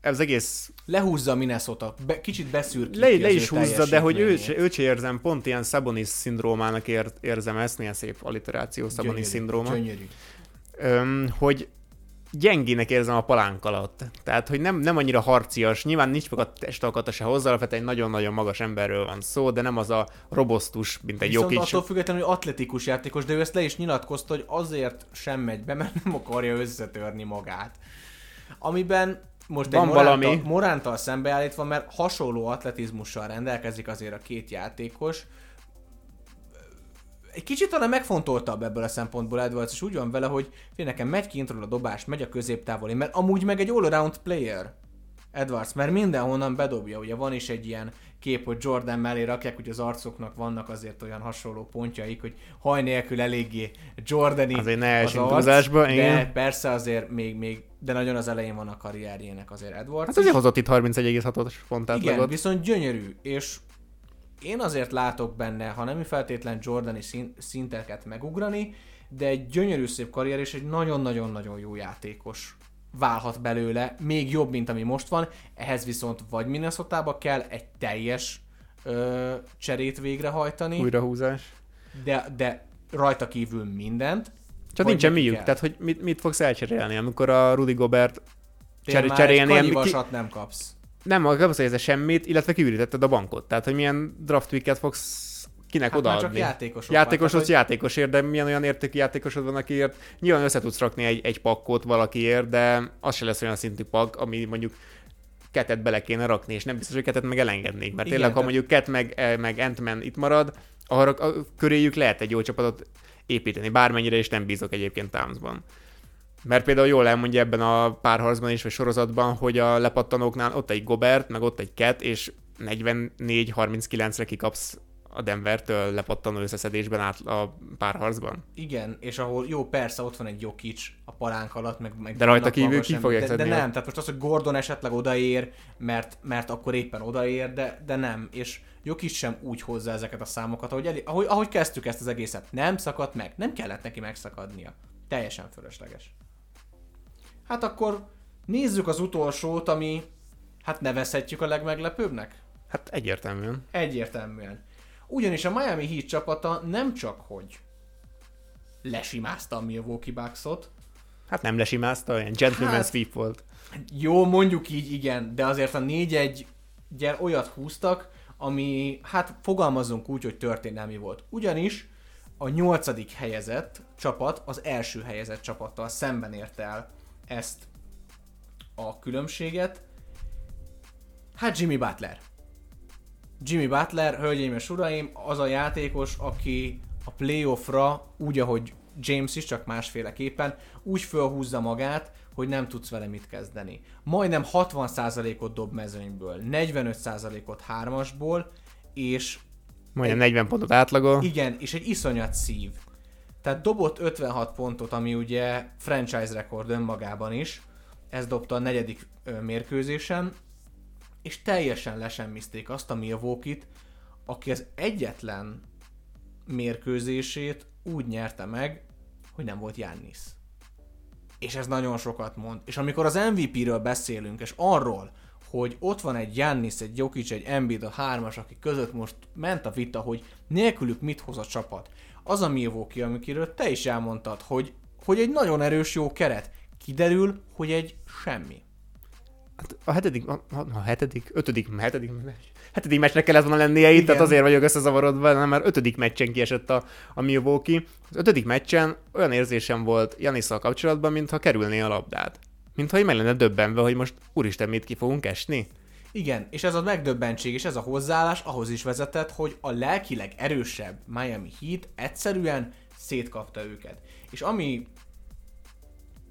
ez egész Lehúzza a Minnesota, be, kicsit beszűrkíti le, le az is húzza, de hogy őt, se- őt se érzem, pont ilyen Sabonis szindrómának ér, érzem ezt, milyen szép alliteráció Sabonis Gyönyörű, szindróma, Gyönyörű. Öm, hogy gyengének érzem a palánk alatt. Tehát, hogy nem, nem annyira harcias, nyilván nincs meg a testalkata se hozzá, alapvetően egy nagyon-nagyon magas emberről van szó, de nem az a robosztus, mint egy Viszont Jokic. attól függetlenül, hogy atletikus játékos, de ő ezt le is nyilatkozta, hogy azért sem megy be, mert nem akarja összetörni magát. Amiben most Van egy Morántal, valami. Morántal szembeállítva, mert hasonló atletizmussal rendelkezik azért a két játékos. Egy kicsit talán megfontoltabb ebből a szempontból Edwards, és úgy van vele, hogy fél nekem megy kintről a dobás, megy a középtávoli, mert amúgy meg egy all-around player. Edwards, mert mindenhonnan bedobja, ugye van is egy ilyen kép, hogy Jordan mellé rakják, hogy az arcoknak vannak azért olyan hasonló pontjaik, hogy haj nélkül eléggé Jordani Azért ne az arc, de igen. persze azért még, még, de nagyon az elején van a karrierjének azért Edwards. Hát azért hozott itt 31,6-os pont Igen, átlagot. viszont gyönyörű, és én azért látok benne, ha nem feltétlen Jordani szinteket megugrani, de egy gyönyörű szép karrier és egy nagyon-nagyon-nagyon jó játékos válhat belőle, még jobb, mint ami most van, ehhez viszont vagy minnesota kell egy teljes ö, cserét végrehajtani, Újrahúzás. de, de rajta kívül mindent. Csak nincsen miük, kell. tehát hogy mit, mit fogsz elcserélni, amikor a Rudy Gobert cser- cserélni, egy ki- nem kapsz. Nem, nem érzed semmit, illetve kiürítetted a bankot. Tehát, hogy milyen draft picket fogsz kinek Hát már csak odaadni. játékosok. Játékos van, tehát, játékosért, de milyen olyan értékű játékosod van, akiért nyilván össze tudsz rakni egy, egy pakkot valakiért, de az se lesz olyan szintű pak, ami mondjuk ketet bele kéne rakni, és nem biztos, hogy ketet meg elengednék. Mert Igen, tényleg, ha mondjuk Ket meg, eh, meg Ant-Man itt marad, arra a köréjük lehet egy jó csapatot építeni, bármennyire is nem bízok egyébként Townsban. Mert például jól elmondja ebben a párharcban is, vagy sorozatban, hogy a lepattanóknál ott egy Gobert, meg ott egy Ket, és 44-39-re kikapsz a Denvertől lepattanó összeszedésben át a párharcban. Igen, és ahol jó, persze ott van egy Jokic a palánk alatt, meg, meg De rajta kívül ki fogják de, de nem, tehát most az, hogy Gordon esetleg odaér, mert, mert akkor éppen odaér, de, de nem, és Jokic sem úgy hozza ezeket a számokat, ahogy, elé, ahogy, ahogy kezdtük ezt az egészet. Nem szakadt meg, nem kellett neki megszakadnia. Teljesen fölösleges. Hát akkor nézzük az utolsót, ami hát nevezhetjük a legmeglepőbbnek. Hát egyértelműen. Egyértelműen. Ugyanis a Miami Heat csapata nem csak, hogy lesimázta a Milwaukee Bucksot, Hát nem lesimázta, olyan gentleman Hát- sweep volt. jó, mondjuk így, igen, de azért a 4-1 gyere olyat húztak, ami, hát fogalmazunk úgy, hogy történelmi volt. Ugyanis a nyolcadik helyezett csapat az első helyezett csapattal szemben érte el ezt a különbséget. Hát Jimmy Butler. Jimmy Butler, hölgyeim és uraim, az a játékos, aki a playoffra, úgy ahogy James is, csak másféleképpen, úgy fölhúzza magát, hogy nem tudsz vele mit kezdeni. Majdnem 60%-ot dob mezőnyből, 45%-ot hármasból, és Majdnem 40 pontot átlagol. igen, és egy iszonyat szív. Tehát dobott 56 pontot, ami ugye franchise rekord önmagában is. Ez dobta a negyedik mérkőzésen, és teljesen lesemmizték azt a Milwaukee-t, aki az egyetlen mérkőzését úgy nyerte meg, hogy nem volt Giannis. És ez nagyon sokat mond. És amikor az MVP-ről beszélünk, és arról, hogy ott van egy Giannis, egy Jokic, egy Embiid, a hármas, akik között most ment a vita, hogy nélkülük mit hoz a csapat. Az a Milwaukee, amikről te is elmondtad, hogy, hogy egy nagyon erős jó keret. Kiderül, hogy egy semmi. Hát a hetedik, a, a, hetedik, ötödik, hetedik, hetedik meccsnek kellett volna lennie itt, tehát azért vagyok összezavarodva, nem már ötödik meccsen kiesett a, a Milwaukee. Az ötödik meccsen olyan érzésem volt Janisszal kapcsolatban, mintha kerülné a labdát. Mintha így meg lenne döbbenve, hogy most úristen, mit ki fogunk esni. Igen, és ez a megdöbbentség és ez a hozzáállás ahhoz is vezetett, hogy a lelkileg erősebb Miami Heat egyszerűen szétkapta őket. És ami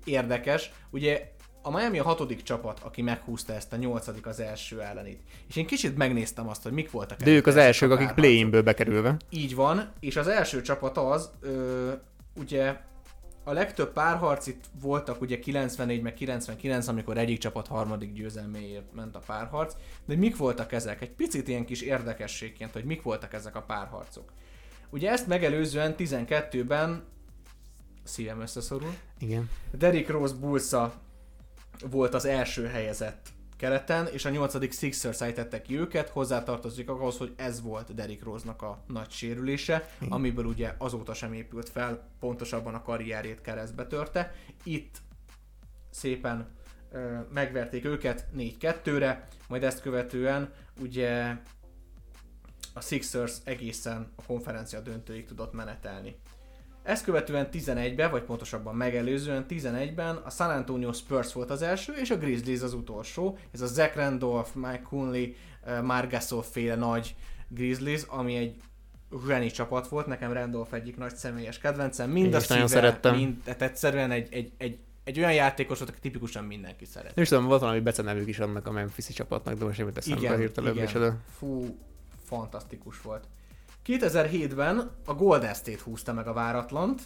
érdekes, ugye a Miami a hatodik csapat, aki meghúzta ezt a nyolcadik az első ellenit. És én kicsit megnéztem azt, hogy mik voltak. De ők az elsők, akik play-inből bekerülve. Így van, és az első csapat az, ö, ugye a legtöbb párharc itt voltak ugye 94 meg 99, amikor egyik csapat harmadik győzelméért ment a párharc, de mik voltak ezek? Egy picit ilyen kis érdekességként, hogy mik voltak ezek a párharcok. Ugye ezt megelőzően 12-ben szívem összeszorul. Igen. Derrick Rose Bullsa volt az első helyezett keleten, és a nyolcadik Sixers ejtette ki őket, hozzátartozik ahhoz, hogy ez volt Derrick Rose-nak a nagy sérülése, amiből ugye azóta sem épült fel, pontosabban a karrierjét keresztbe törte. Itt szépen ö, megverték őket 4-2-re, majd ezt követően ugye a Sixers egészen a konferencia döntőig tudott menetelni. Ezt követően 11-ben, vagy pontosabban megelőzően 11-ben a San Antonio Spurs volt az első, és a Grizzlies az utolsó. Ez a Zach Randolph, Mike Conley, uh, Marc Gasol féle nagy Grizzlies, ami egy zseni csapat volt, nekem Randolph egyik nagy személyes kedvencem, mind Én a szíve, szerettem. mind, tehát egyszerűen egy, egy, egy, egy olyan játékosot, aki tipikusan mindenki szeret. Nem is tudom, volt valami becenevük is annak a Memphis-i csapatnak, de most nem jut eszembe Igen, hirtelen, igen. micsoda. Fú, fantasztikus volt. 2007-ben a Golden State húzta meg a váratlant,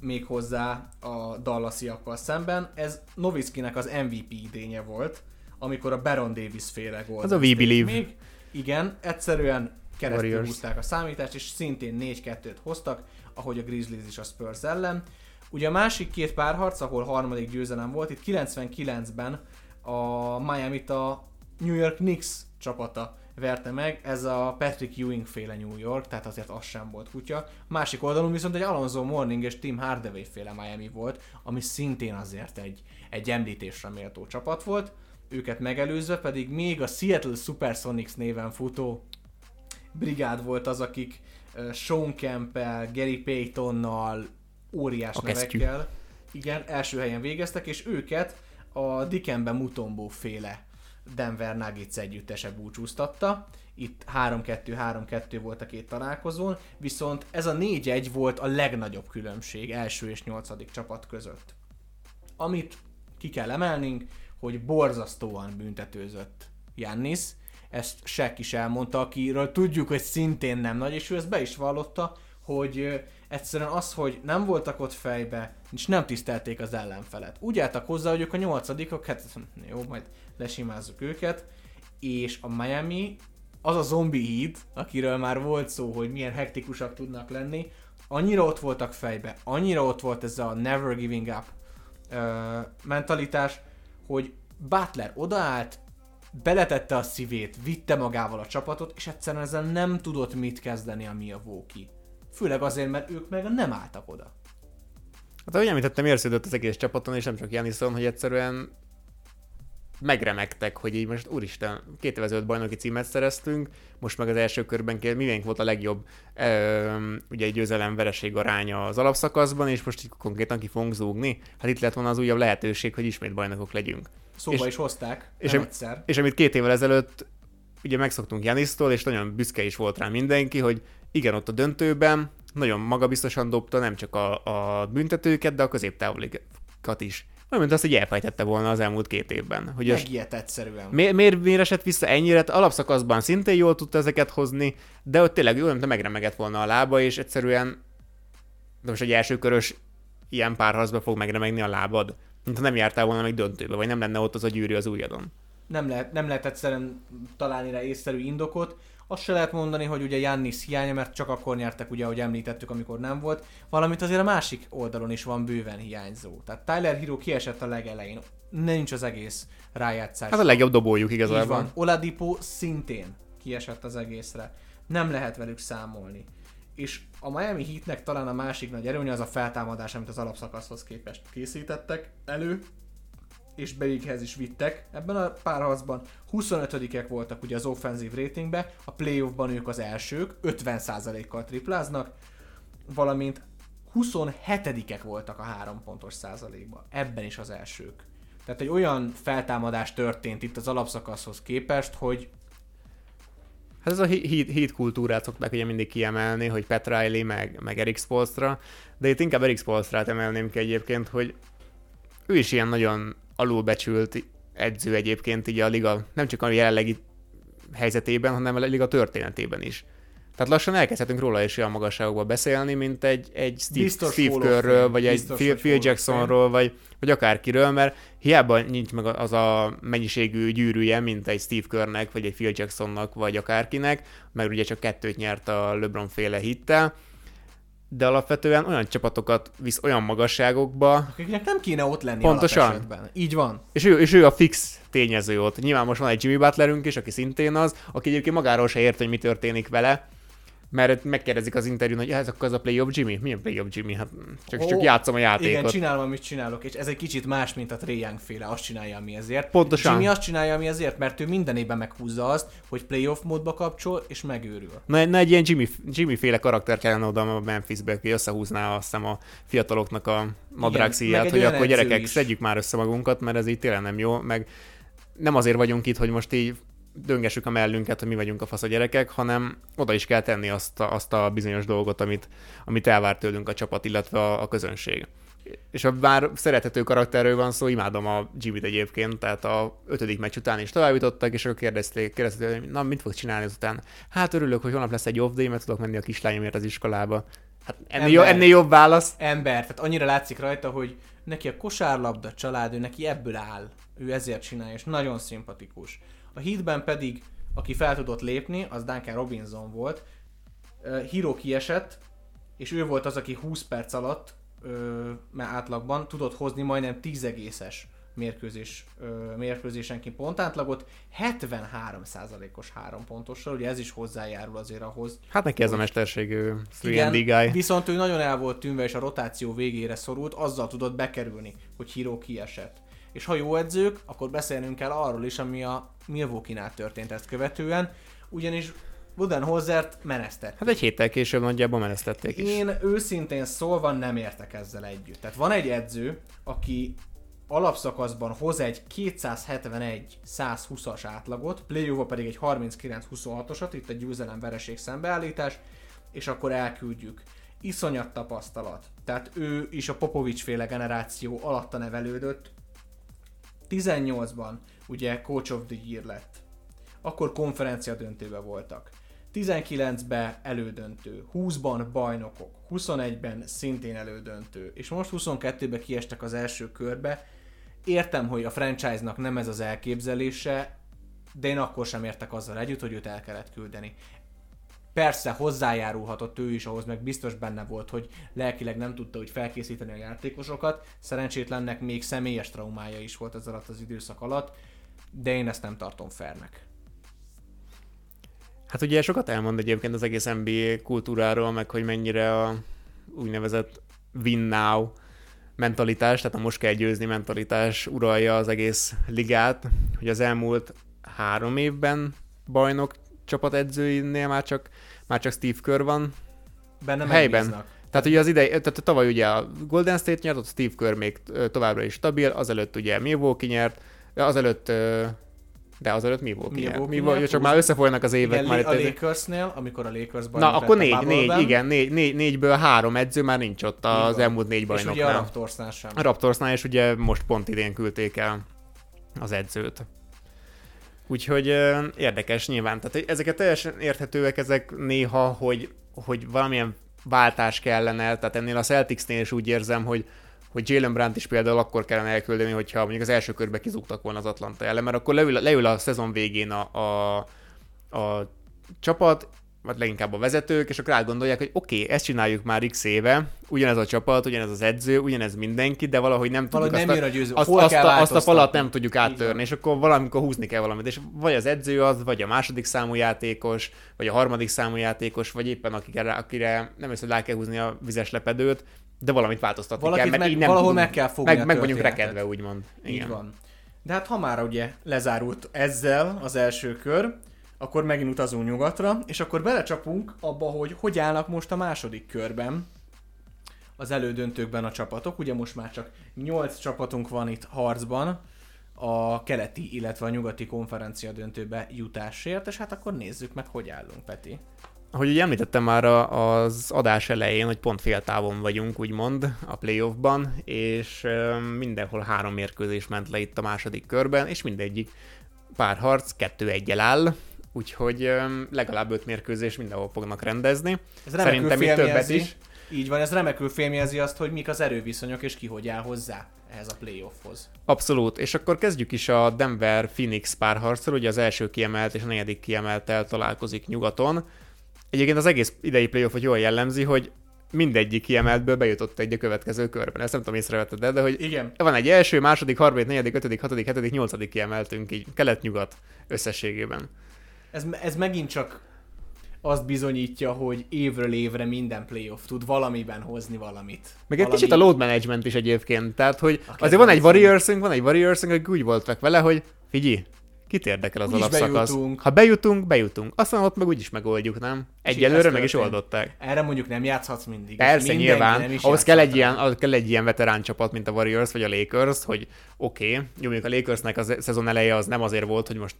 méghozzá a Dallasiakkal szemben. Ez Nowitzkinek az MVP idénye volt, amikor a Baron Davis féle Golden Az a We State Believe. még. Igen, egyszerűen keresztül Warriors. húzták a számítást, és szintén 4-2-t hoztak, ahogy a Grizzlies is a Spurs ellen. Ugye a másik két párharc, ahol harmadik győzelem volt, itt 99-ben a Miami-t a New York Knicks csapata verte meg, ez a Patrick Ewing féle New York, tehát azért az sem volt kutya. Másik oldalon viszont egy Alonso Morning és Tim Hardaway féle Miami volt, ami szintén azért egy, egy említésre méltó csapat volt. Őket megelőzve pedig még a Seattle Supersonics néven futó brigád volt az, akik Sean Campbell, Gary Paytonnal, óriás A kesztyű. nevekkel, igen, első helyen végeztek, és őket a Dikembe Mutombo féle Denver Nuggets együttese búcsúztatta. Itt 3-2-3-2 volt a két találkozón, viszont ez a 4-1 volt a legnagyobb különbség első és nyolcadik csapat között. Amit ki kell emelnünk, hogy borzasztóan büntetőzött Jannis, ezt Shaq is elmondta, akiről tudjuk, hogy szintén nem nagy, és ő ezt be is vallotta, hogy egyszerűen az, hogy nem voltak ott fejbe, és nem tisztelték az ellenfelet. Úgy álltak hozzá, hogy ők a nyolcadikok, hát jó, majd lesimázzuk őket, és a Miami, az a zombi híd, akiről már volt szó, hogy milyen hektikusak tudnak lenni, annyira ott voltak fejbe, annyira ott volt ez a never giving up ö, mentalitás, hogy Butler odaállt, beletette a szívét, vitte magával a csapatot, és egyszerűen ezzel nem tudott mit kezdeni a Milwaukee. Főleg azért, mert ők meg nem álltak oda. Hát ahogy említettem, érződött az egész csapaton, és nem csak Janison, hogy egyszerűen megremegtek, hogy így most úristen, 2005 bajnoki címet szereztünk, most meg az első körben kell, mivénk volt a legjobb ö, ugye egy győzelem vereség aránya az alapszakaszban, és most így konkrétan ki fogunk zúgni. Hát itt lett volna az újabb lehetőség, hogy ismét bajnokok legyünk. Szóba És- is hozták, és nem em- egyszer. És amit két évvel ezelőtt ugye megszoktunk Janisztól, és nagyon büszke is volt rá mindenki, hogy igen, ott a döntőben nagyon magabiztosan dobta nem csak a, a büntetőket, de a középtávolikat is. Olyan, mint azt, hogy elfejtette volna az elmúlt két évben. Hogy Megijedt egyszerűen. mi, miért, miért esett vissza ennyire? Hát Alapszakaszban szintén jól tudta ezeket hozni, de ott tényleg olyan, mint megremegett volna a lába, és egyszerűen de most egy első körös ilyen párharcba fog megremegni a lábad. Mint ha nem jártál volna meg döntőbe, vagy nem lenne ott az a gyűrű az ujjadon. nem lehet, nem lehet egyszerűen találni rá észszerű indokot. Azt se lehet mondani, hogy ugye Jannis hiánya, mert csak akkor nyertek, ugye, ahogy említettük, amikor nem volt. Valamint azért a másik oldalon is van bőven hiányzó. Tehát Tyler Hero kiesett a legelején. Nincs az egész rájátszás. Hát a legjobb dobójuk Így igazából. van. Oladipo szintén kiesett az egészre. Nem lehet velük számolni. És a Miami Heatnek talán a másik nagy erőnye az a feltámadás, amit az alapszakaszhoz képest készítettek elő, és Berighez is vittek ebben a párharcban. 25-ek voltak ugye az offenzív ratingbe, a playoffban ők az elsők, 50%-kal tripláznak, valamint 27-ek voltak a 3 pontos százalékban. Ebben is az elsők. Tehát egy olyan feltámadás történt itt az alapszakaszhoz képest, hogy Hát ez a hit, hit kultúrát szokták ugye mindig kiemelni, hogy Pat Riley meg, meg Eric Spolstra, de itt inkább Eric Spolstrát emelném ki egyébként, hogy ő is ilyen nagyon alulbecsült edző egyébként így a liga, nem csak a jelenlegi helyzetében, hanem a liga történetében is. Tehát lassan elkezdhetünk róla is olyan magasságokba beszélni, mint egy, egy Steve, Biztos Steve Fame. vagy egy Biztos, Phil, hogy Phil of Jacksonról, vagy, vagy akárkiről, mert hiába nincs meg az a mennyiségű gyűrűje, mint egy Steve Kerrnek, vagy egy Phil Jacksonnak, vagy akárkinek, mert ugye csak kettőt nyert a LeBron féle hittel, de alapvetően olyan csapatokat visz olyan magasságokba, akiknek nem kéne ott lenni Pontosan. alapesetben. Így van. és ő, és ő a fix tényező ott. Nyilván most van egy Jimmy Butlerünk is, aki szintén az, aki egyébként magáról se ért, hogy mi történik vele, mert megkérdezik az interjún, hogy "Ja, ez akkor az a play of Jimmy? Milyen play of Jimmy? Hát csak, Ó, csak játszom a játékot. Igen, csinálom, amit csinálok, és ez egy kicsit más, mint a Trey Young féle, azt csinálja, ami ezért. Pontosan. Jimmy azt csinálja, ami ezért, mert ő minden évben meghúzza azt, hogy playoff módba kapcsol, és megőrül. Na, na egy ilyen Jimmy, Jimmy féle karakter kellene oda a Memphisbe, aki összehúzná azt hiszem a fiataloknak a szíját, egy hogy akkor gyerekek, is. szedjük már össze magunkat, mert ez így tényleg nem jó, meg nem azért vagyunk itt, hogy most így döngessük a mellünket, hogy mi vagyunk a fasz a gyerekek, hanem oda is kell tenni azt a, azt a bizonyos dolgot, amit, amit elvár tőlünk a csapat, illetve a, a közönség. És ha bár szerethető karakterről van szó, imádom a Jimmy-t egyébként, tehát a ötödik meccs után is továbbítottak, és akkor kérdezték, kérdezték, hogy na, mit fog csinálni azután? Hát örülök, hogy holnap lesz egy off day, mert tudok menni a kislányomért az iskolába. Hát ennél, jó, ennél jobb válasz. Ember, tehát annyira látszik rajta, hogy neki a kosárlabda család, ő neki ebből áll. Ő ezért csinálja, és nagyon szimpatikus. A hitben pedig, aki fel tudott lépni, az Duncan Robinson volt. Hiro kiesett, és ő volt az, aki 20 perc alatt mert átlagban tudott hozni majdnem 10 egészes mérkőzés, ö, mérkőzésenként pontátlagot, 73%-os három pontossal, ugye ez is hozzájárul azért ahhoz. Hát neki ez a mesterségű 3 guy. Viszont ő nagyon el volt tűnve, és a rotáció végére szorult, azzal tudott bekerülni, hogy Hiro kiesett. És ha jó edzők, akkor beszélnünk kell arról is, ami a Milwaukee-nál történt ezt követően, ugyanis Budenholzert menesztették. Hát egy héttel később nagyjából menesztették is. Én őszintén szólva nem értek ezzel együtt. Tehát van egy edző, aki alapszakaszban hoz egy 271-120-as átlagot, play pedig egy 39-26-osat, itt egy győzelem vereség szembeállítás, és akkor elküldjük. Iszonyat tapasztalat. Tehát ő is a Popovics féle generáció alatta nevelődött. 18-ban ugye Coach of the Year lett. Akkor konferencia döntőbe voltak. 19-ben elődöntő, 20-ban bajnokok, 21-ben szintén elődöntő, és most 22-ben kiestek az első körbe. Értem, hogy a franchise-nak nem ez az elképzelése, de én akkor sem értek azzal együtt, hogy őt el kellett küldeni. Persze hozzájárulhatott ő is ahhoz, meg biztos benne volt, hogy lelkileg nem tudta úgy felkészíteni a játékosokat. Szerencsétlennek még személyes traumája is volt ez alatt az időszak alatt, de én ezt nem tartom fernek. Hát ugye sokat elmond egyébként az egész NBA kultúráról, meg hogy mennyire a úgynevezett win now mentalitás, tehát a most kell győzni mentalitás uralja az egész ligát, hogy az elmúlt három évben bajnok csapatedzőinél már csak, már csak Steve Kerr van Benne helyben. megbíznak. Tehát ugye az idei, tehát tavaly ugye a Golden State nyert, ott Steve Kerr még továbbra is stabil, azelőtt ugye Milwaukee nyert, azelőtt de azelőtt mi volt? Mi volt? Mi volt? Csak már összefolynak az évek. Igen, már a itt Lakersnél, amikor a Lakers Na, akkor négy, négy, igen, négy, négy, négyből három edző már nincs ott az van. elmúlt négy És ugye a bajnoknál. Raptorsnál sem. A Raptorsnál is ugye most pont idén küldték el az edzőt. Úgyhogy ö, érdekes nyilván. Tehát ezeket teljesen érthetőek ezek néha, hogy, hogy valamilyen váltás kellene, tehát ennél a Celticsnél is úgy érzem, hogy hogy Jalen Brandt is például akkor kellene elküldeni, hogyha mondjuk az első körbe kizúgtak volna az Atlanta ellen, mert akkor leül, leül a szezon végén a, a, a csapat, vagy leginkább a vezetők, és akkor átgondolják, hogy oké, okay, ezt csináljuk már x éve, ugyanez a csapat, ugyanez az edző, ugyanez mindenki, de valahogy nem Valahogy tudjuk nem azt, a győző. azt, Hol azt, a, azt a falat nem tudjuk áttörni, és akkor valamikor húzni kell valamit, és vagy az edző az, vagy a második számú játékos, vagy a harmadik számú játékos, vagy éppen akire, akire nem hiszem, hogy rá kell húzni a vizes lepedőt, de valamit változtatni Valakit kell, mert meg- így nem valahol tudunk, meg kell fogni meg, meg vagyunk rekedve, úgymond. Így van. De hát ha már ugye lezárult ezzel az első kör, akkor megint utazunk nyugatra, és akkor belecsapunk abba, hogy hogy állnak most a második körben az elődöntőkben a csapatok. Ugye most már csak 8 csapatunk van itt harcban a keleti, illetve a nyugati konferencia döntőbe jutásért, és hát akkor nézzük meg, hogy állunk, Peti. Ahogy ugye említettem már az adás elején, hogy pont fél távon vagyunk, úgymond, a playoffban, és mindenhol három mérkőzés ment le itt a második körben, és mindegyik párharc kettő egyel áll, úgyhogy legalább öt mérkőzés mindenhol fognak rendezni. Ez Szerintem itt többet is. Így van, ez remekül félmjelzi azt, hogy mik az erőviszonyok, és ki hogy áll hozzá ehhez a playoffhoz. Abszolút, és akkor kezdjük is a Denver-Phoenix párharcról, ugye az első kiemelt és a negyedik kiemeltel találkozik nyugaton. Egyébként az egész idei playoffot jól jellemzi, hogy mindegyik kiemeltből bejutott egy a következő körben. Ezt nem tudom, észrevetted de hogy Igen. van egy első, második, harmadik, negyedik, ötödik, hatodik, hetedik, nyolcadik kiemeltünk így kelet-nyugat összességében. Ez, ez megint csak azt bizonyítja, hogy évről évre minden playoff tud valamiben hozni valamit. Meg egy Valami... kicsit a load management is egyébként, tehát hogy azért van egy. Warriorsünk, van egy Warriorsünk, akik úgy voltak vele, hogy figyelj, kit érdekel az Úgyis alapszakasz. bejutunk. Ha bejutunk, bejutunk. Aztán ott meg úgyis megoldjuk, nem? Egyelőre meg is oldották. Erre mondjuk nem játszhatsz mindig. Persze, Mindenki nyilván. nem is Ahhoz kell egy, ilyen, ahhoz kell egy ilyen veterán csapat, mint a Warriors vagy a Lakers, hogy oké, okay, jó, mondjuk a Lakersnek a szezon eleje az nem azért volt, hogy most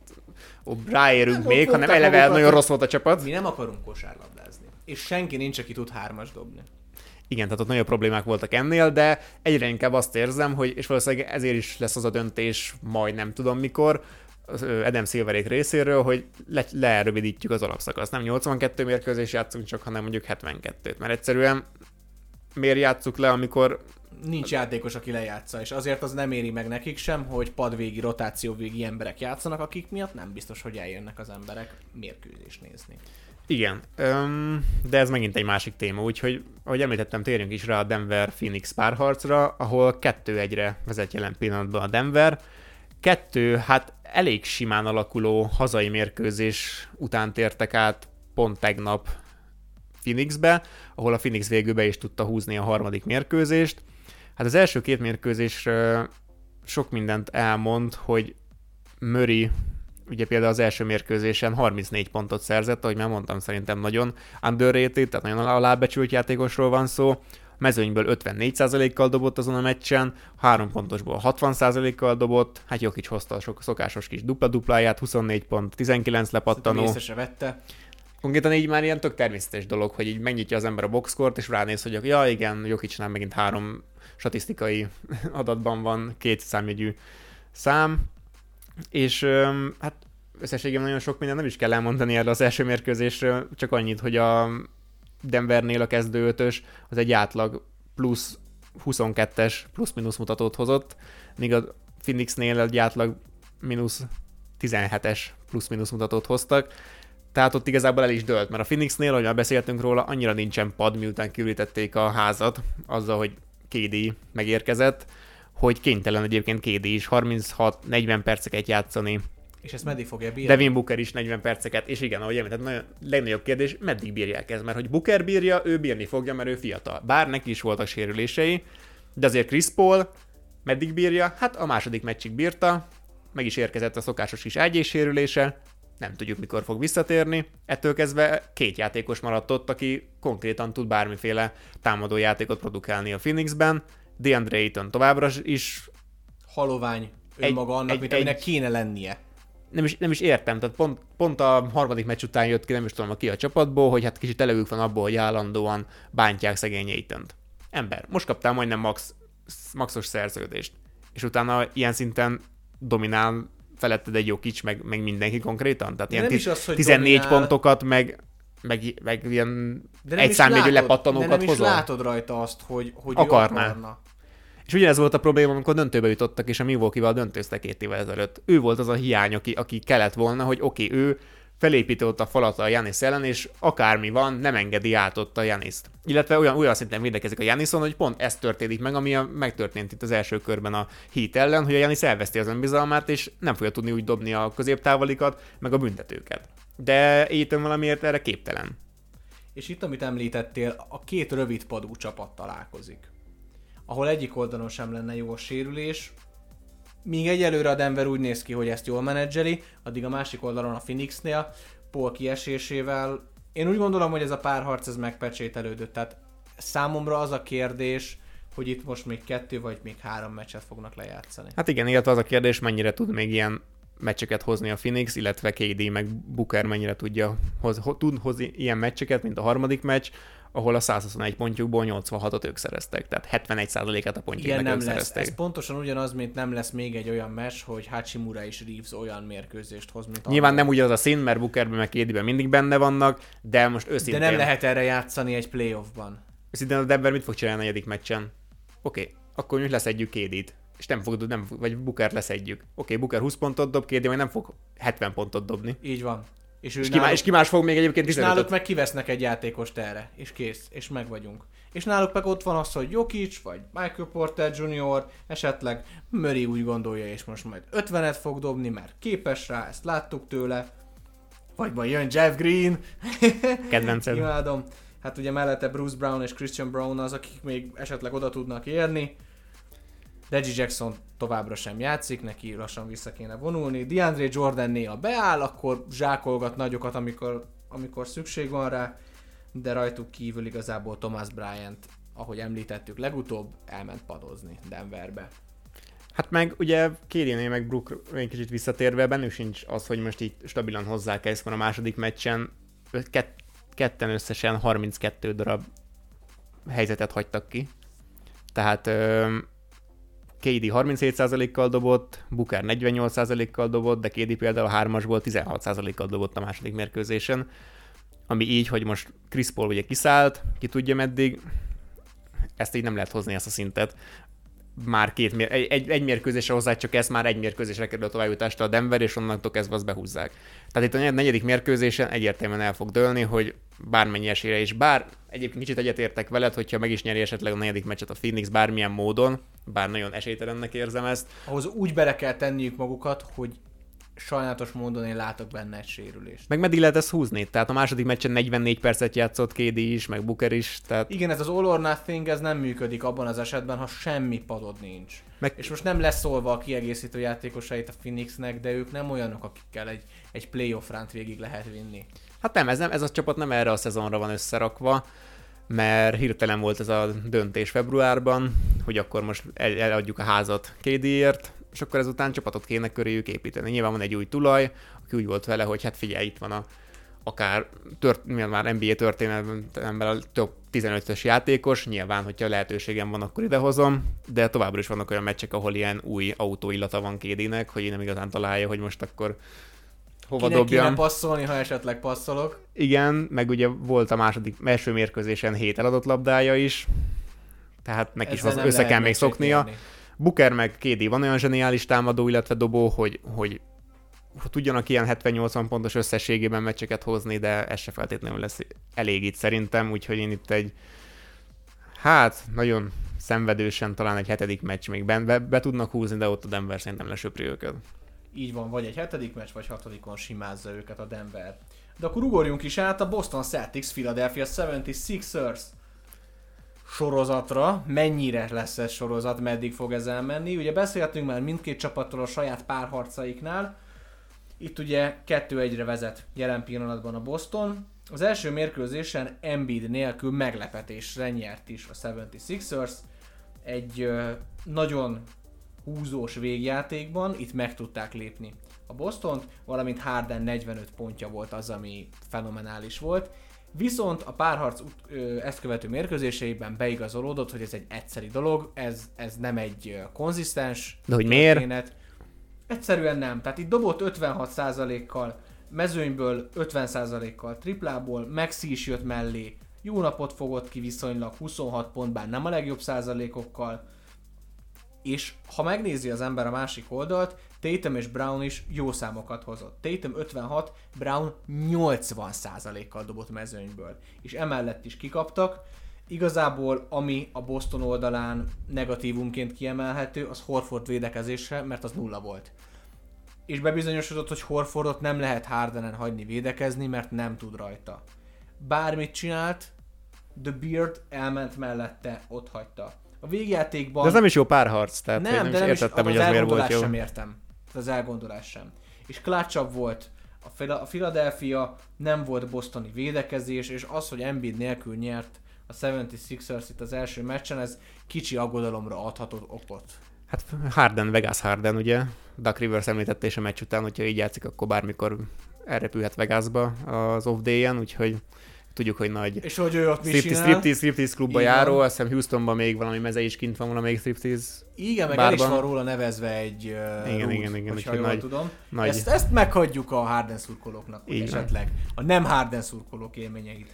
Nem, még, hanem eleve magukat, nagyon rossz volt a csapat. Mi nem akarunk kosárlabdázni. És senki nincs, aki tud hármas dobni. Igen, tehát ott nagyobb problémák voltak ennél, de egyre inkább azt érzem, hogy, és valószínűleg ezért is lesz az a döntés majd nem tudom mikor, Edem Silverék részéről, hogy le, lerövidítjük az alapszakaszt. Nem 82 mérkőzés játszunk csak, hanem mondjuk 72-t, mert egyszerűen miért játsszuk le, amikor nincs játékos, aki lejátsza, és azért az nem éri meg nekik sem, hogy padvégi, rotációvégi emberek játszanak, akik miatt nem biztos, hogy eljönnek az emberek mérkőzést nézni. Igen, öm, de ez megint egy másik téma, úgyhogy, ahogy említettem, térjünk is rá a Denver-Phoenix párharcra, ahol 2-1-re vezet jelen pillanatban a Denver. Kettő, hát elég simán alakuló hazai mérkőzés után tértek át pont tegnap Phoenixbe, ahol a Phoenix végül be is tudta húzni a harmadik mérkőzést. Hát az első két mérkőzésről sok mindent elmond, hogy Murray ugye például az első mérkőzésen 34 pontot szerzett, ahogy már mondtam, szerintem nagyon underrated, tehát nagyon alábecsült játékosról van szó. A mezőnyből 54%-kal dobott azon a meccsen, 3 pontosból 60%-kal dobott, hát Jokic hozta a sok szokásos kis dupla-dupláját, 24 pont, 19 lepattanó. Észre vette. Konkrétan így már ilyen tök természetes dolog, hogy így megnyitja az ember a boxkort, és ránéz, hogy ja igen, Jokicnál megint három statisztikai *laughs* adatban van két számjegyű szám, és hát összességében nagyon sok minden nem is kell elmondani erre az első mérkőzésről, csak annyit, hogy a Denvernél a kezdő ötös az egy átlag plusz 22-es plusz-minusz mutatót hozott, míg a Phoenixnél egy átlag mínusz 17-es plusz-minusz mutatót hoztak. Tehát ott igazából el is dölt, mert a Phoenixnél, ahogy már beszéltünk róla, annyira nincsen pad, miután kiürítették a házat, azzal, hogy KD megérkezett, hogy kénytelen egyébként KD is 36-40 perceket játszani. És ezt meddig fogja bírni? Devin Booker is 40 perceket, és igen, ahogy említett, nagyon legnagyobb kérdés, meddig bírják ez, mert hogy Booker bírja, ő bírni fogja, mert ő fiatal. Bár neki is voltak sérülései, de azért Chris Paul meddig bírja? Hát a második meccsig bírta, meg is érkezett a szokásos kis sérülése, nem tudjuk mikor fog visszatérni. Ettől kezdve két játékos maradt ott, aki konkrétan tud bármiféle támadó játékot produkálni a Phoenixben. DeAndre Ayton továbbra is halovány önmaga annak, egy, mint aminek egy, kéne lennie. Nem is, nem is értem, tehát pont, pont a harmadik meccs után jött ki, nem is tudom ki a csapatból, hogy hát kicsit előük van abból, hogy állandóan bántják szegény ayton Ember, most kaptál majdnem max, maxos szerződést, és utána ilyen szinten dominál feletted egy Jokic, meg, meg mindenki konkrétan. Tehát ilyen tiz, az, 14 dominál... pontokat, meg, meg, meg ilyen de egy számjegyű lepattanókat de nem hozol. is látod rajta azt, hogy, hogy akarná. akarna. És ugyanez volt a probléma, amikor döntőbe jutottak, és a Milwaukee-val döntőztek két évvel ezelőtt. Ő volt az a hiány, aki, aki kellett volna, hogy oké, okay, ő felépített a falat a Janis ellen, és akármi van, nem engedi át ott a Janiszt. Illetve olyan, olyan szinten védekezik a Janison, hogy pont ez történik meg, ami a, megtörtént itt az első körben a Heat ellen, hogy a Janis elveszti az önbizalmát, és nem fogja tudni úgy dobni a középtávolikat, meg a büntetőket. De Aiton valamiért erre képtelen. És itt, amit említettél, a két rövid padú csapat találkozik. Ahol egyik oldalon sem lenne jó a sérülés, Míg egyelőre a Denver úgy néz ki, hogy ezt jól menedzseli, addig a másik oldalon a Phoenixnél, Paul kiesésével, én úgy gondolom, hogy ez a párharc ez megpecsételődött. Tehát számomra az a kérdés, hogy itt most még kettő vagy még három meccset fognak lejátszani. Hát igen, illetve az a kérdés, mennyire tud még ilyen meccseket hozni a Phoenix, illetve KD meg Booker mennyire tudja hoz, ho, tud hozni ilyen meccseket, mint a harmadik meccs, ahol a 121 pontjukból 86-ot ők szereztek, tehát 71%-át a pontjuknak nem ők lesz. szerezték. Ez pontosan ugyanaz, mint nem lesz még egy olyan meccs, hogy Hachimura és Reeves olyan mérkőzést hoz, mint Nyilván annak. nem ugyanaz a szín, mert Bookerben meg Kédiben mindig benne vannak, de most őszintén... De nem lehet erre játszani egy playoffban. Őszintén a Denver mit fog csinálni a negyedik meccsen? Oké, okay, akkor mi leszedjük Kédit és nem fog, nem, vagy Booker leszedjük. Oké, okay, Booker 20 pontot dob, Kédi majd nem fog 70 pontot dobni. Így van. És, és, ki, náluk, és ki más fog még egyébként És náluk meg kivesznek egy játékost erre, és kész, és meg vagyunk. És náluk meg ott van az, hogy Jokic, vagy Michael Porter Jr., esetleg Murray úgy gondolja, és most majd 50-et fog dobni, mert képes rá, ezt láttuk tőle. Vagy majd jön Jeff Green. *laughs* Kedvencem. Imádom. Hát ugye mellette Bruce Brown és Christian Brown az, akik még esetleg oda tudnak érni. Reggie Jackson továbbra sem játszik, neki lassan vissza kéne vonulni. DeAndre Jordan néha beáll, akkor zsákolgat nagyokat, amikor, amikor szükség van rá, de rajtuk kívül igazából Thomas Bryant, ahogy említettük legutóbb, elment padozni Denverbe. Hát meg ugye Kérinél meg Brook egy kicsit visszatérve, bennük sincs az, hogy most így stabilan hozzá mert a második meccsen kett, ketten összesen 32 darab helyzetet hagytak ki. Tehát ö, KD 37%-kal dobott, Booker 48%-kal dobott, de KD például a hármasból 16%-kal dobott a második mérkőzésen, ami így, hogy most Chris Paul ugye kiszállt, ki tudja meddig, ezt így nem lehet hozni ezt a szintet. Már két, mér- egy, egy, egy mérkőzésre hozzá, csak ez már egy mérkőzésre kerül a továbbjutást a Denver, és onnantól kezdve azt behúzzák. Tehát itt a negyedik mérkőzésen egyértelműen el fog dőlni, hogy bármennyi esélyre is, bár egyébként kicsit egyetértek veled, hogyha meg is nyeri esetleg a negyedik meccset a Phoenix bármilyen módon, bár nagyon esélytelennek érzem ezt, Ahhoz úgy bele kell tenniük magukat, hogy sajnálatos módon én látok benne egy sérülést. meg meddig lehet ezt húzni? Tehát a második meccsen 44 percet játszott KD is, meg Booker is, tehát Igen, ez az all or nothing, ez nem működik abban az esetben, ha semmi padod nincs. Meg- És most nem leszólva a kiegészítő játékosait a Phoenixnek, de ők nem olyanok, akikkel egy, egy playoff ránt végig lehet vinni. Hát nem ez, nem, ez a csapat nem erre a szezonra van összerakva, mert hirtelen volt ez a döntés februárban, hogy akkor most el, eladjuk a házat KD-ért, és akkor ezután csapatot kéne köréjük építeni. Nyilván van egy új tulaj, aki úgy volt vele, hogy hát figyelj, itt van a akár tört, már NBA történelemben a top 15-ös játékos, nyilván, hogyha lehetőségem van, akkor idehozom, de továbbra is vannak olyan meccsek, ahol ilyen új autóillata van kédinek, hogy én nem igazán találja, hogy most akkor hova Kinek kéne dobjam. passzolni, ha esetleg passzolok? Igen, meg ugye volt a második, első mérkőzésen hét eladott labdája is, tehát neki is az össze kell még szoknia. nyerni. Booker meg KD van olyan zseniális támadó, illetve dobó, hogy, hogy tudjanak ilyen 70-80 pontos összességében meccseket hozni, de ez se feltétlenül lesz elég itt szerintem, úgyhogy én itt egy hát nagyon szenvedősen talán egy hetedik meccs még be, be, be tudnak húzni, de ott a Denver szerintem lesöpri őket. Így van, vagy egy hetedik meccs, vagy hatodikon simázza őket a Denver. De akkor ugorjunk is át a Boston Celtics Philadelphia 76ers sorozatra. Mennyire lesz ez sorozat, meddig fog ez elmenni? Ugye beszéltünk már mindkét csapattól a saját párharcaiknál. Itt ugye 2-1-re vezet jelen pillanatban a Boston. Az első mérkőzésen Embiid nélkül meglepetésre nyert is a 76ers. Egy nagyon húzós végjátékban, itt meg tudták lépni a Bostont, valamint Harden 45 pontja volt az, ami fenomenális volt. Viszont a párharc ezt követő mérkőzéseiben beigazolódott, hogy ez egy egyszeri dolog, ez, ez nem egy konzisztens De hogy miért? történet. Egyszerűen nem. Tehát itt dobott 56%-kal, mezőnyből 50%-kal, triplából, Maxi is jött mellé, jó napot fogott ki viszonylag, 26 pont, bár nem a legjobb százalékokkal, és ha megnézi az ember a másik oldalt, Tatum és Brown is jó számokat hozott. Tatum 56, Brown 80%-kal dobott mezőnyből, és emellett is kikaptak. Igazából, ami a Boston oldalán negatívumként kiemelhető, az Horford védekezése, mert az nulla volt. És bebizonyosodott, hogy Horfordot nem lehet Hardenen hagyni védekezni, mert nem tud rajta. Bármit csinált, The Beard elment mellette, ott hagyta. A végjátékban... De ez nem is jó párharc, tehát nem, Nem, de is nem is, értettem, az hogy az miért volt jó. sem értem. Az elgondolás sem. És klácsabb volt a Phila- a Philadelphia, nem volt bostoni védekezés, és az, hogy Embiid nélkül nyert a 76ers itt az első meccsen, ez kicsi aggodalomra adhatott okot. Hát Harden, Vegas Harden, ugye? Duck Rivers említette is a meccs után, hogyha így játszik, akkor bármikor elrepülhet Vegasba az off day-en, úgyhogy tudjuk, hogy nagy És hogy ő ott striptease, csinál? striptease, striptease klubba van. járó, azt hiszem Houstonban még valami meze is kint van valamelyik striptease. Igen, meg el is bárban. van róla nevezve egy uh, Igen, rút, igen, igen, jól nagy- tudom. Nagy, Ezt, ezt meghagyjuk a Harden szurkolóknak, hogy van. esetleg a nem Harden szurkolók élményeit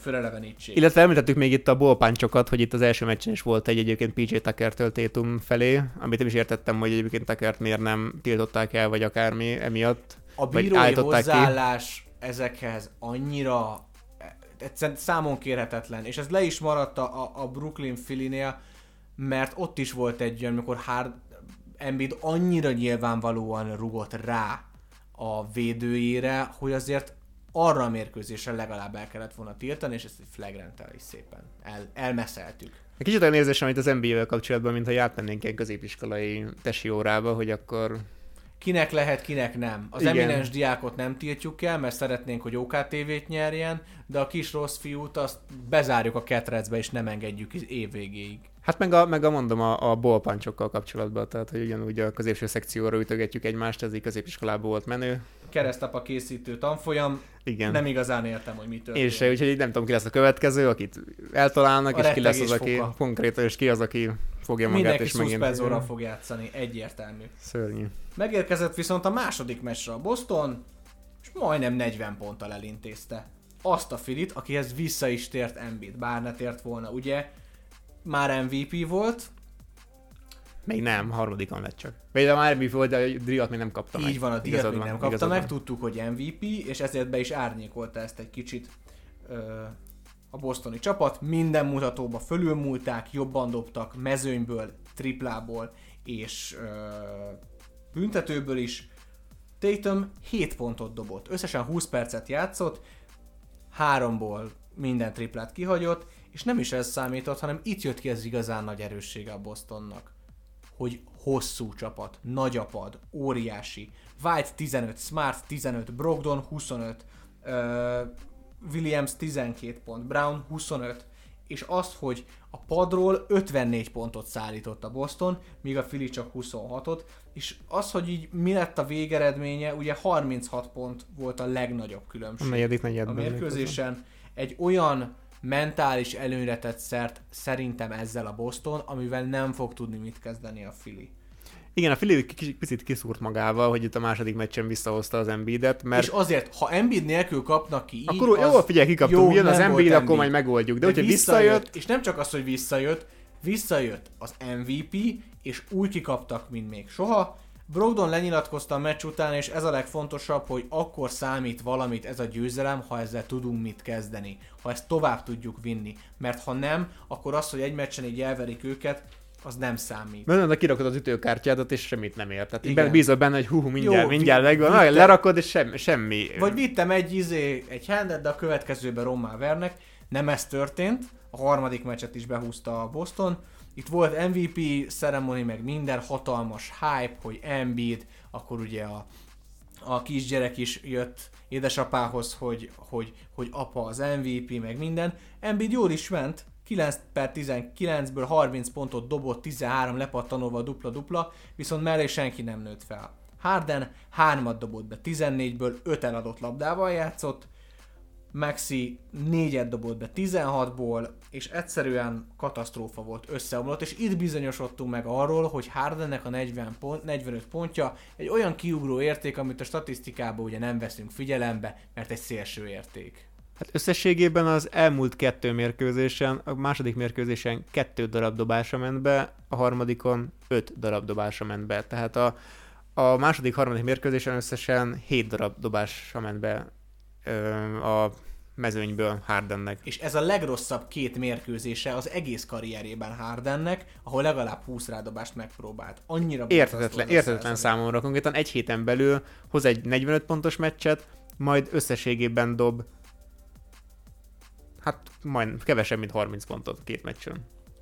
fölelevenítsék. Illetve említettük még itt a ballpáncsokat, hogy itt az első meccsen is volt egy egyébként PJ Tucker-től felé, amit nem is értettem, hogy egyébként Tuckert miért nem tiltották el, vagy akármi emiatt. A bírói állították ki. hozzáállás ezekhez annyira egyszerűen számon kérhetetlen, és ez le is maradt a, a- Brooklyn Philly-nél, mert ott is volt egy olyan, amikor Hard Embiid annyira nyilvánvalóan rugott rá a védőjére, hogy azért arra a mérkőzésre legalább el kellett volna tiltani, és ezt egy flagrant is szépen el, elmeszeltük. Egy kicsit olyan érzésem, amit az NBA-vel kapcsolatban, mintha átmennénk egy középiskolai tesi órába, hogy akkor Kinek lehet, kinek nem. Az Igen. eminens diákot nem tiltjuk el, mert szeretnénk, hogy OKTV-t nyerjen, de a kis rossz fiút azt bezárjuk a ketrecbe, és nem engedjük év végéig. Hát meg a, meg a mondom a, a ballpancsokkal kapcsolatban, tehát hogy ugyanúgy a középső szekcióra ütögetjük egymást, ez így középiskolában volt menő. keresztapa készítő tanfolyam, Igen. nem igazán értem, hogy mi történik. Én se, úgyhogy nem tudom, ki lesz a következő, akit eltalálnak, A és ki lesz az, aki foka. konkrétan, és ki az, aki fogja magát, Mindenki és megint... fog játszani, egyértelmű. Szörnyű. Megérkezett viszont a második meccsre a Boston, és majdnem 40 ponttal elintézte. Azt a Filit, akihez vissza is tért Embiid, bár ne tért volna, ugye? Már MVP volt, Még nem, harmadikon lett csak. Vagy de már mi volt, de a Driat még nem kapta meg. így van, a Igazad még van, nem kapta meg, van. tudtuk, hogy MVP, és ezért be is árnyékolta ezt egy kicsit ö, a bostoni csapat. Minden mutatóba fölülmúlták, jobban dobtak mezőnyből, triplából és ö, büntetőből is. Tatum 7 pontot dobott, összesen 20 percet játszott, háromból minden triplát kihagyott, és nem is ez számított, hanem itt jött ki az igazán nagy erőssége a Bostonnak hogy hosszú csapat, nagyapad, óriási. White 15, Smart 15, Brogdon 25, uh, Williams 12 pont, Brown 25, és azt, hogy a padról 54 pontot szállított a Boston, míg a Philly csak 26-ot, és az, hogy így mi lett a végeredménye, ugye 36 pont volt a legnagyobb A különbség negyedik a negyedben. mérkőzésen. Egy olyan mentális előnyre tett szert szerintem ezzel a Boston, amivel nem fog tudni mit kezdeni a Philly. Igen, a Philly kicsit picit kiszúrt magával, hogy itt a második meccsen visszahozta az Embiidet, mert És azért, ha Embiid nélkül kapnak ki így, akkor jó, figyelj, kikaptunk, jó, jön az Embiid, akkor majd megoldjuk. De, hogyha visszajött, és nem csak az, hogy visszajött, visszajött az MVP, és úgy kikaptak, mint még soha. Brogdon lenyilatkozta a meccs után, és ez a legfontosabb, hogy akkor számít valamit ez a győzelem, ha ezzel tudunk mit kezdeni, ha ezt tovább tudjuk vinni. Mert ha nem, akkor az, hogy egy meccsen így elverik őket, az nem számít. Mert kirakod az ütőkártyádat, és semmit nem ért. Tehát Igen. bízol benne, hogy hú, mindjárt, Jó, mindjárt megvan, lerakod, és semmi. semmi. Vagy vittem egy izé, egy handet, de a következőben rommá vernek. Nem ez történt. A harmadik meccset is behúzta a Boston. Itt volt MVP ceremony, meg minden hatalmas hype, hogy Embiid, akkor ugye a, a kisgyerek is jött édesapához, hogy, hogy, hogy apa az MVP, meg minden. Embiid jól is ment, 9 per 19-ből 30 pontot dobott, 13 lepattanóval dupla-dupla, viszont mellé senki nem nőtt fel. Harden 3 dobott be 14-ből, 5 eladott labdával játszott, Maxi 4 dobott be 16-ból, és egyszerűen katasztrófa volt, összeomlott, és itt bizonyosodtunk meg arról, hogy Hardennek a 40 pont, 45 pontja egy olyan kiugró érték, amit a statisztikában ugye nem veszünk figyelembe, mert egy szélső érték. Hát összességében az elmúlt kettő mérkőzésen, a második mérkőzésen kettő darab dobása ment be, a harmadikon öt darab dobása ment be. Tehát a, a második, harmadik mérkőzésen összesen hét darab dobása ment be ö, a mezőnyből Hardennek. És ez a legrosszabb két mérkőzése az egész karrierében Hardennek, ahol legalább 20 rádobást megpróbált. Annyira érthetetlen százalék. számomra. Konkrétan egy héten belül hoz egy 45 pontos meccset, majd összességében dob hát majd kevesebb, mint 30 pontot két meccsen.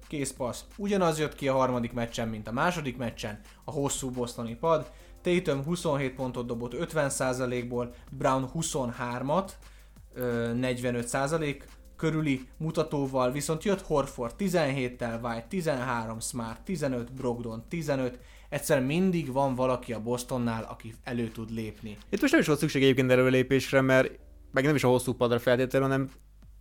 Kész passz. Ugyanaz jött ki a harmadik meccsen, mint a második meccsen, a hosszú bostoni pad. Tatum 27 pontot dobott 50%-ból, Brown 23-at, ö, 45% körüli mutatóval, viszont jött Horford 17-tel, White 13, Smart 15, Brogdon 15, egyszer mindig van valaki a Bostonnál, aki elő tud lépni. Itt most nem is volt szükség egyébként előlépésre, mert meg nem is a hosszú padra feltétlenül, hanem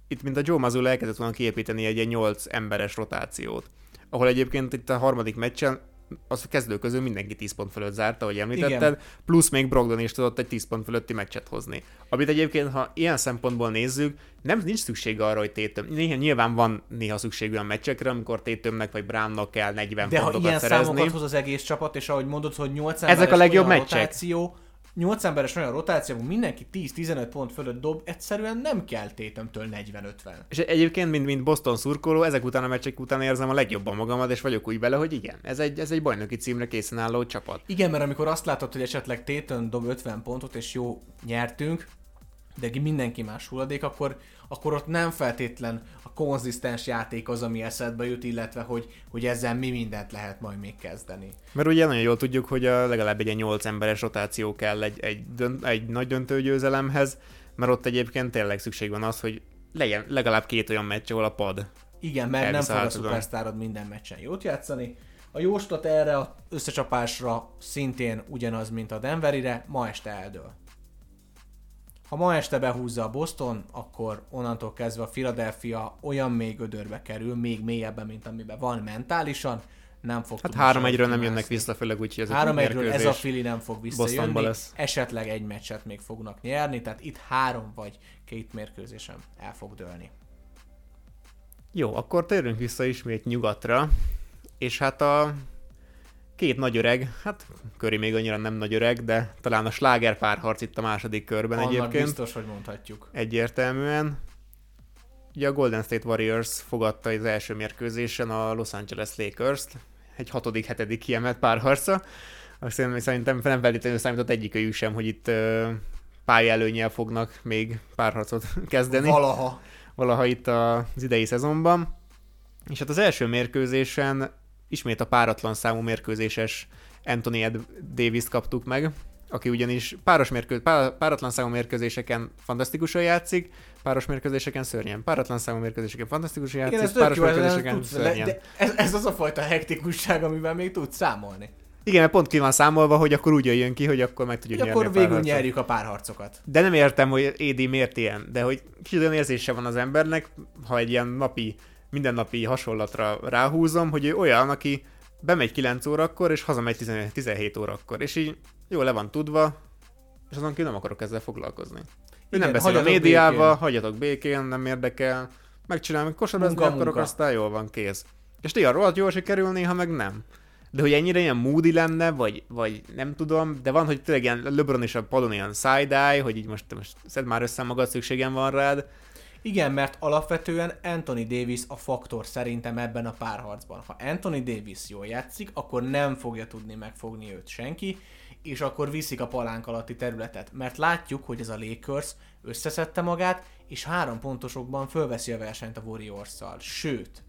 itt, mint a Joe Mazzulla elkezdett volna kiépíteni egy ilyen 8 emberes rotációt. Ahol egyébként itt a harmadik meccsen az a kezdő közül mindenki 10 pont fölött zárta, ahogy említetted, Igen. plusz még Brogdon is tudott egy 10 pont fölötti meccset hozni. Amit egyébként, ha ilyen szempontból nézzük, nem nincs szükség arra, hogy Tatum. Néha, nyilván van néha szükség olyan meccsekre, amikor Tatumnek vagy Brownnak kell 40 De ha pontokat ilyen szerezni. számokat hoz az egész csapat, és ahogy mondod, hogy 8% Ezek a legjobb meccsek. rotáció, 8 emberes olyan rotáció, ahol mindenki 10-15 pont fölött dob, egyszerűen nem kell tétemtől 40-50. És egyébként, mint, mint Boston szurkoló, ezek után a meccsek után érzem a legjobban magamat, és vagyok úgy vele, hogy igen, ez egy, ez egy bajnoki címre készen álló csapat. Igen, mert amikor azt látod, hogy esetleg Tétön dob 50 pontot, és jó, nyertünk, de mindenki más hulladék, akkor, akkor ott nem feltétlen konzisztens játék az, ami eszedbe jut, illetve hogy, hogy ezzel mi mindent lehet majd még kezdeni. Mert ugye nagyon jól tudjuk, hogy a legalább egy ilyen 8 emberes rotáció kell egy, egy, dönt, egy nagy döntőgyőzelemhez, mert ott egyébként tényleg szükség van az, hogy legyen legalább két olyan meccs, ahol a pad. Igen, mert nem fog a szupersztárod minden meccsen jót játszani. A jóstat erre az összecsapásra szintén ugyanaz, mint a Denverire, ma este eldől. Ha ma este behúzza a Boston, akkor onnantól kezdve a Philadelphia olyan még ödörbe kerül, még mélyebben, mint amiben van mentálisan, nem fog Hát három egyről nem jönnek vissza, főleg úgy, hogy ez Három egyről ez a. Philly nem fog visszajönni, lesz. esetleg egy meccset még fognak nyerni, tehát itt három vagy két mérkőzésen el fog dőlni. Jó, akkor térjünk vissza ismét nyugatra, és hát a két nagy öreg, hát Köri még annyira nem nagy öreg, de talán a sláger párharc itt a második körben Annak egyébként. biztos, hogy mondhatjuk. Egyértelműen. Ugye a Golden State Warriors fogadta az első mérkőzésen a Los Angeles Lakers-t, egy hatodik, hetedik kiemelt párharca. Azt én szerintem nem feltétlenül számított egyikőjük sem, hogy itt pályaelőnyel fognak még párharcot *laughs* kezdeni Valaha. valaha itt az idei szezonban. És hát az első mérkőzésen ismét a páratlan számú mérkőzéses Anthony Davis-t kaptuk meg, aki ugyanis páros mérkő, pá, páratlan számú mérkőzéseken fantasztikusan játszik, páros mérkőzéseken szörnyen. Páratlan számú mérkőzéseken fantasztikusan játszik, Igen, ez páros jó, ez, ez, mérkőzéseken de, szörnyen. de ez, ez, az a fajta hektikusság, amivel még tudsz számolni. Igen, mert pont ki van számolva, hogy akkor úgy jöjjön ki, hogy akkor meg tudjuk Hogy nyerni akkor a végül nyerjük a párharcokat. De nem értem, hogy Édi miért ilyen, de hogy kicsit olyan érzése van az embernek, ha egy ilyen napi, mindennapi hasonlatra ráhúzom, hogy ő olyan, aki bemegy 9 órakor, és hazamegy 11 17 órakor, és így jó le van tudva, és azon kívül nem akarok ezzel foglalkozni. Igen, nem beszél a médiával, békén. hagyjatok békén, nem érdekel, megcsinálom, kosarazni Munka, akarok, munka. aztán jól van, kész. És néha rohadt jól sikerül, néha meg nem. De hogy ennyire ilyen moody lenne, vagy, vagy nem tudom, de van, hogy tényleg ilyen LeBron is a padon ilyen side-eye, hogy így most, most szedd már össze magad, szükségem van rád. Igen, mert alapvetően Anthony Davis a faktor szerintem ebben a párharcban. Ha Anthony Davis jól játszik, akkor nem fogja tudni megfogni őt senki, és akkor viszik a palánk alatti területet. Mert látjuk, hogy ez a Lakers összeszedte magát, és három pontosokban fölveszi a versenyt a Warriors-szal. Sőt,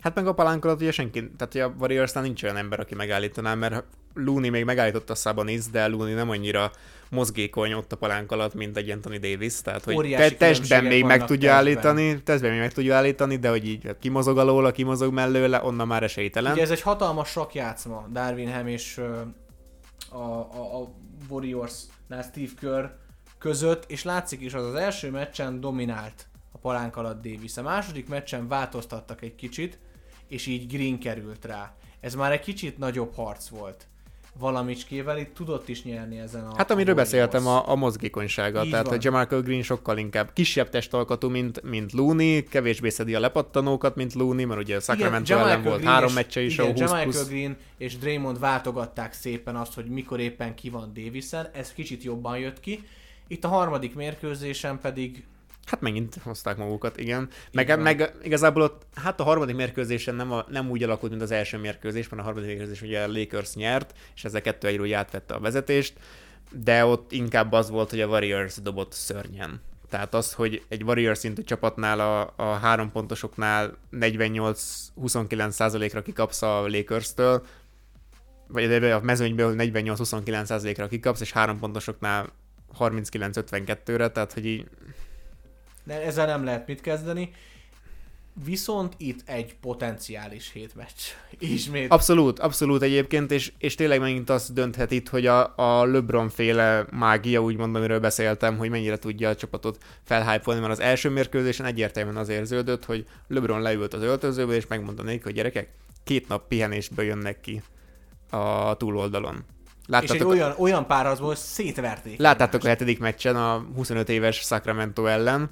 Hát meg a palánk alatt ugye senki, tehát ugye a Warriorsnál nincs olyan ember, aki megállítaná, mert Looney még megállította Sabonis, de Looney nem annyira mozgékony ott a palánk alatt, mint egy Anthony Davis, tehát hogy te, testben még meg tudja testben. állítani, testben még meg tudja állítani, de hogy így hát kimozog alóla, kimozog mellőle, onnan már esélytelen. Ugye ez egy hatalmas sakjátszma, Darwin Ham és a, a, a Warriors-nál Steve Kerr között, és látszik is, az az első meccsen dominált a palánk alatt Davis. A második meccsen változtattak egy kicsit, és így Green került rá. Ez már egy kicsit nagyobb harc volt valamicskével, itt tudott is nyerni ezen a Hát amiről a beszéltem, a, a mozgékonysága, Így tehát van. a Jamarcus Green sokkal inkább kisebb testalkatú, mint, mint Looney, kevésbé szedi a lepattanókat, mint Looney, mert ugye a Sacramento ellen Jamaica volt Green három és- meccse is, igen, ahol 20 Jamaica plusz. Green és Draymond váltogatták szépen azt, hogy mikor éppen ki van Davisen, ez kicsit jobban jött ki. Itt a harmadik mérkőzésen pedig Hát megint hozták magukat, igen. Meg, meg igazából ott, hát a harmadik mérkőzésen nem, a, nem úgy alakult, mint az első mérkőzés, mert a harmadik mérkőzés ugye a Lakers nyert, és ezzel kettő egyről úgy átvette a vezetést, de ott inkább az volt, hogy a Warriors dobott szörnyen. Tehát az, hogy egy Warriors szintű csapatnál a, a három pontosoknál 48-29%-ra kikapsz a Lakers-től, vagy a mezőnyből 48-29%-ra kikapsz, és három pontosoknál 39-52-re, tehát hogy így de ezzel nem lehet mit kezdeni. Viszont itt egy potenciális hétmeccs. *laughs* Ismét. Abszolút, abszolút egyébként, és, és tényleg megint azt dönthet itt, hogy a, a LeBron féle mágia, úgymond, amiről beszéltem, hogy mennyire tudja a csapatot felhájpolni, mert az első mérkőzésen egyértelműen az érződött, hogy LeBron leült az öltözőbe, és megmondta nekik, hogy gyerekek, két nap pihenésből jönnek ki a túloldalon. és egy Láttátok, olyan, olyan párharcból szétverték. láttátok a hetedik meccsen a 25 éves Sacramento ellen,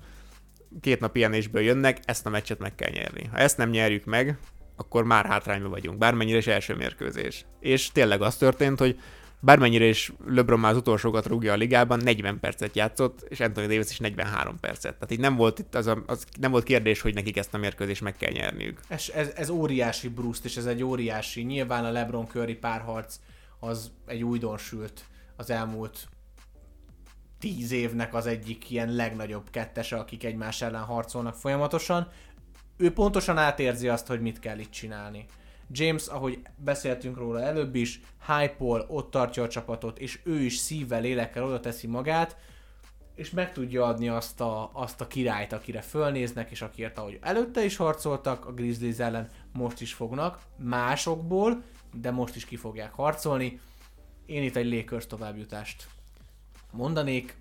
két nap pihenésből jönnek, ezt a meccset meg kell nyerni. Ha ezt nem nyerjük meg, akkor már hátrányban vagyunk, bármennyire is első mérkőzés. És tényleg az történt, hogy bármennyire is LeBron már az utolsókat rúgja a ligában, 40 percet játszott, és Anthony Davis is 43 percet. Tehát így nem volt itt az, a, az nem volt kérdés, hogy nekik ezt a mérkőzést meg kell nyerniük. Ez, ez, ez óriási bruszt, és ez egy óriási, nyilván a LeBron Curry párharc az egy újdonsült az elmúlt tíz évnek az egyik ilyen legnagyobb kettese, akik egymás ellen harcolnak folyamatosan. Ő pontosan átérzi azt, hogy mit kell itt csinálni. James, ahogy beszéltünk róla előbb is, hype ott tartja a csapatot, és ő is szívvel, lélekkel oda teszi magát, és meg tudja adni azt a, azt a királyt, akire fölnéznek, és akiért ahogy előtte is harcoltak, a Grizzlies ellen most is fognak, másokból, de most is ki fogják harcolni. Én itt egy Lakers továbbjutást mondanék.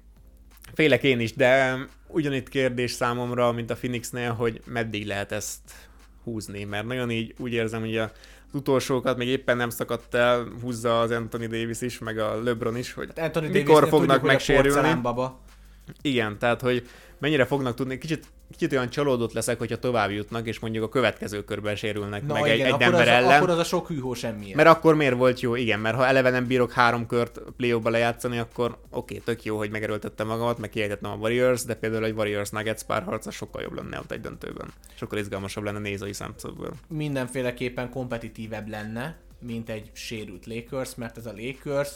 Félek én is, de ugyanitt kérdés számomra, mint a Phoenixnél, hogy meddig lehet ezt húzni, mert nagyon így úgy érzem, hogy a az utolsókat még éppen nem szakadt el, húzza az Anthony Davis is, meg a LeBron is, hogy Hát Anthony mikor Davisnél fognak tudjuk, hogy a megsérülni. porcelánbaba. Igen, tehát hogy mennyire fognak tudni, kicsit, kicsit olyan csalódott leszek, hogyha tovább jutnak, és mondjuk a következő körben sérülnek Na meg igen, egy, egy akkor, Denver az, ellen. akkor az a sok hűhó semmiért. Mert akkor miért volt jó? Igen, mert ha eleve nem bírok három kört play lejátszani, akkor oké, okay, tök jó, hogy megerőltettem magamat, meg kiejtettem a Warriors, de például egy Warriors Nuggets párharca sokkal jobb lenne ott egy döntőben. Sokkal izgalmasabb lenne nézői szemszögből. mindenféleképpen kompetitívebb lenne, mint egy sérült Lakers, mert ez a Lakers